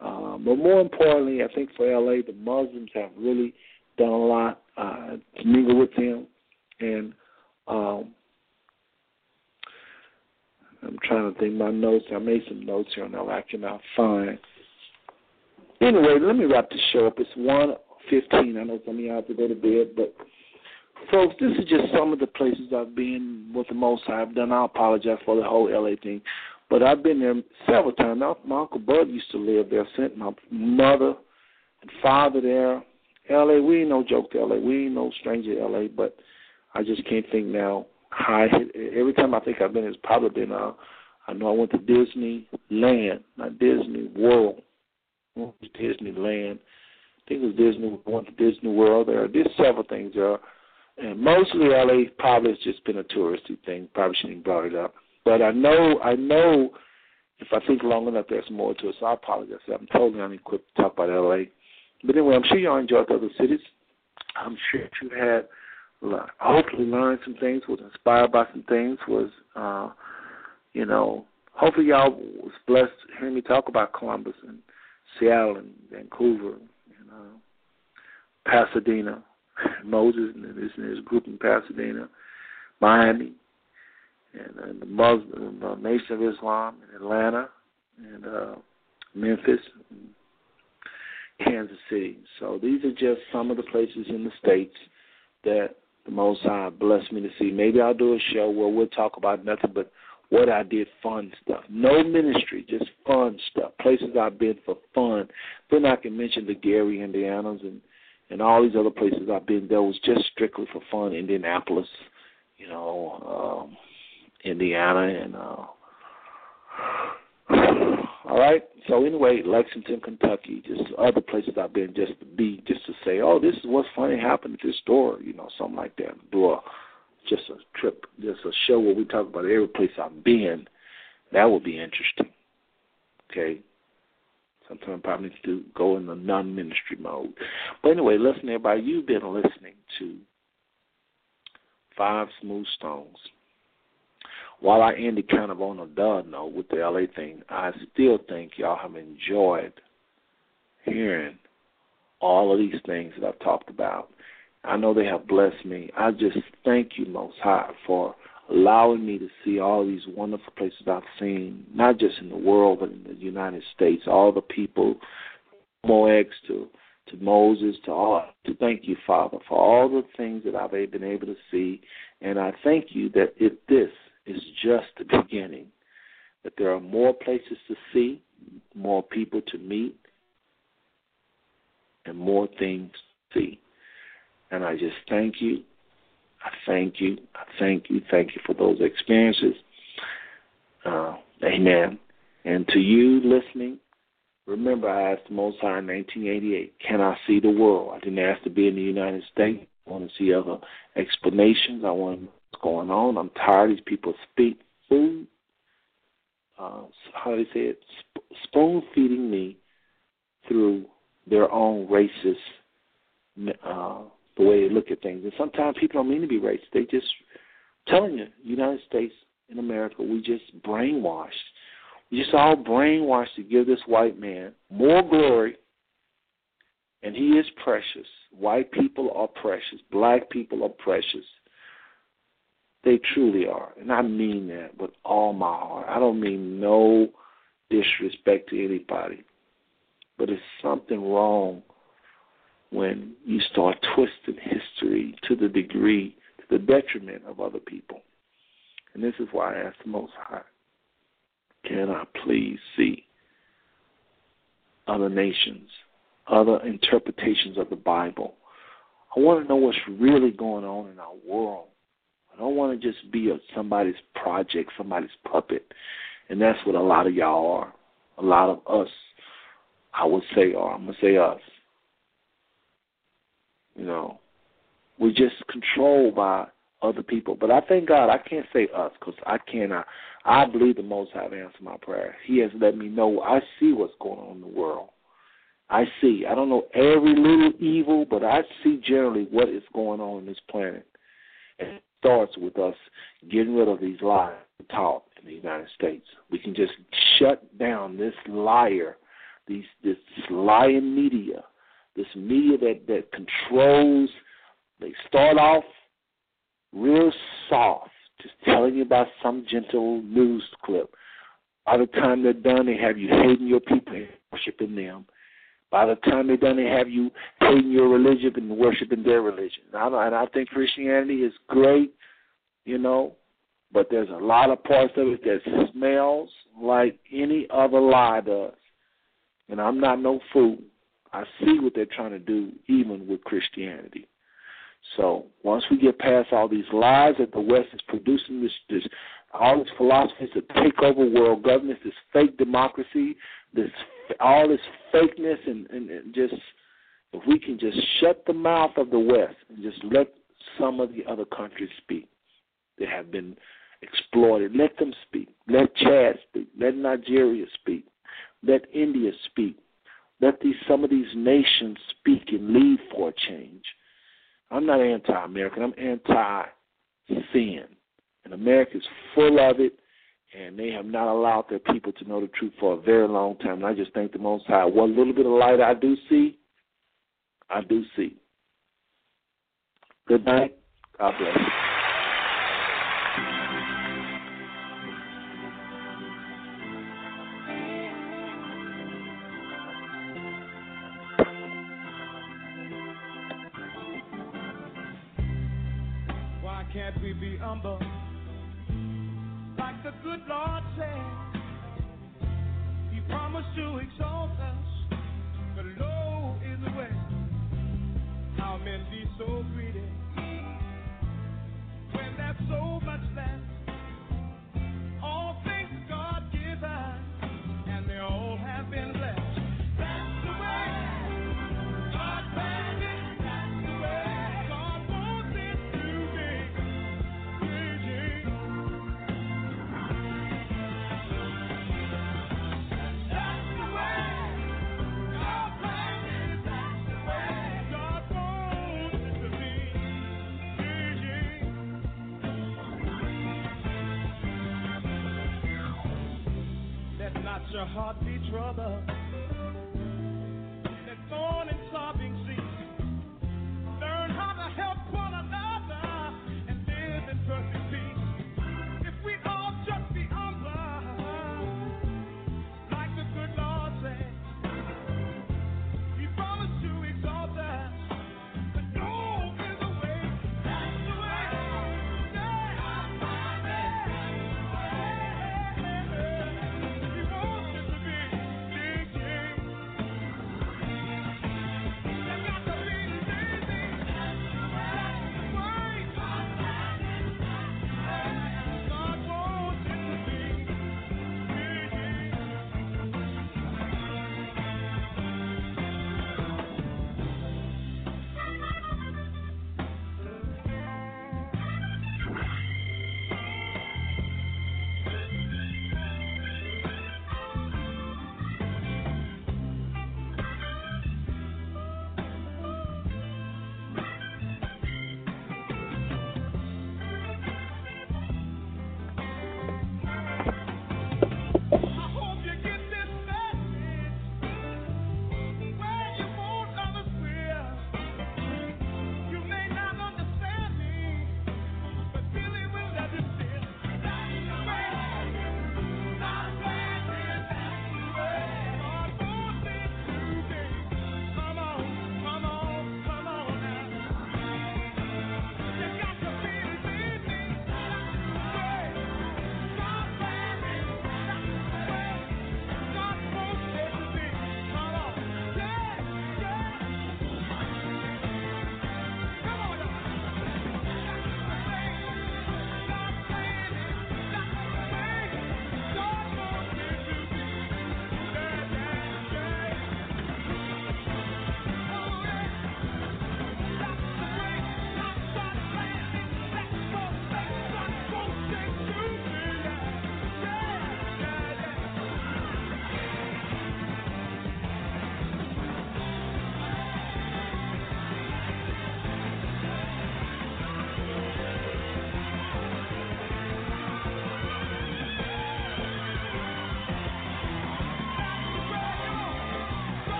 [SPEAKER 1] Uh, but more importantly, I think for LA, the Muslims have really done a lot uh, to mingle with them, and um, I'm trying to think my notes. I made some notes here, and I cannot find. Anyway, let me wrap the show up. It's one fifteen. I know some of you have to go to bed, but Folks, this is just some of the places I've been with the Most I've done. I apologize for the whole LA thing, but I've been there several times. My, my uncle Bud used to live there. Sent my mother and father there. LA, we ain't no joke to LA. We ain't no stranger to LA, but I just can't think now. How every time I think I've been, it's probably been. Uh, I know I went to Disneyland, not Disney World. Disneyland. I think it was Disney. Went to Disney World. There, did several things there. And mostly LA probably has just been a touristy thing. Probably shouldn't have brought it up. But I know I know if I think long enough there's more to it, so I apologize. I'm totally unequipped to talk about LA. But anyway, I'm sure y'all enjoyed the other cities. I'm sure you had hopefully learned some things, was inspired by some things, was uh, you know, hopefully y'all was blessed hearing me talk about Columbus and Seattle and Vancouver and uh, Pasadena [LAUGHS] Moses and his, and his group in Pasadena, Miami, and, and the Muslim uh, Nation of Islam in Atlanta, and uh, Memphis, and Kansas City. So these are just some of the places in the states that the Most High blessed me to see. Maybe I'll do a show where we'll talk about nothing but what I did, fun stuff. No ministry, just fun stuff. Places I've been for fun. Then I can mention the Gary, Indianas, and and all these other places I've been, there was just strictly for fun. Indianapolis, you know, um, Indiana, and uh, all right. So anyway, Lexington, Kentucky, just other places I've been, just to be, just to say, oh, this is what's funny happened at this store, you know, something like that. Do a just a trip, just a show where we talk about every place I've been. That would be interesting. Okay, Sometimes probably need to go in the non-ministry mode. But anyway, listen, everybody, you've been listening to Five Smooth Stones. While I ended kind of on a dull note with the LA thing, I still think y'all have enjoyed hearing all of these things that I've talked about. I know they have blessed me. I just thank you, Most High, for allowing me to see all these wonderful places I've seen, not just in the world but in the United States. All the people, Moex to to Moses to all. To thank you, Father, for all the things that I've been able to see, and I thank you that if this is just the beginning, that there are more places to see, more people to meet, and more things to see. And I just thank you. I thank you. I thank you. Thank you for those experiences. Uh, amen. And to you listening, remember I asked the Most High in 1988, can I see the world? I didn't ask to be in the United States. I want to see other explanations. I want to going on. I'm tired. These people speak food. Uh, how do they say it? Sp- spoon feeding me through their own racist, uh, the way they look at things. And sometimes people don't mean to be racist. They just telling you, United States in America, we just brainwashed. We just all brainwashed to give this white man more glory, and he is precious. White people are precious. Black people are precious. They truly are. And I mean that with all my heart. I don't mean no disrespect to anybody. But it's something wrong when you start twisting history to the degree, to the detriment of other people. And this is why I ask the Most High, can I please see other nations, other interpretations of the Bible? I want to know what's really going on in our world. I don't want to just be a, somebody's project, somebody's puppet. And that's what a lot of y'all are. A lot of us, I would say, are. I'm going to say us. You know, we're just controlled by other people. But I thank God I can't say us because I cannot. I believe the Most High answered my prayer. He has let me know. I see what's going on in the world. I see. I don't know every little evil, but I see generally what is going on in this planet. And starts with us getting rid of these lies taught in the United States. We can just shut down this liar, these this lying media, this media that that controls. They start off real soft, just telling you about some gentle news clip. By the time they're done, they have you hating your people worshiping them. By the time they're done, they have you hating your religion and worshiping their religion. And I, and I think Christianity is great, you know, but there's a lot of parts of it that smells like any other lie does. And I'm not no fool. I see what they're trying to do, even with Christianity. So once we get past all these lies that the West is producing, this, this all these philosophies to take over world governments, this fake democracy, this all this fakeness, and, and, and just if we can just shut the mouth of the West and just let some of the other countries speak that have been exploited, let them speak. Let Chad speak. Let Nigeria speak. Let India speak. Let these some of these nations speak and lead for a change. I'm not anti-American. I'm anti-sin, and America is full of it. And they have not allowed their people to know the truth for a very long time. And I just thank the Most High. What little bit of light I do see, I do see. Good night. God bless.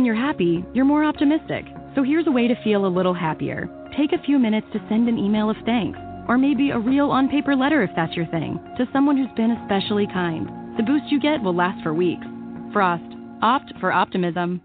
[SPEAKER 6] When you're happy, you're more optimistic. So here's a way to feel a little happier. Take a few minutes to send an email of thanks, or maybe a real on paper letter if that's your thing, to someone who's been especially kind. The boost you get will last for weeks. Frost. Opt for optimism.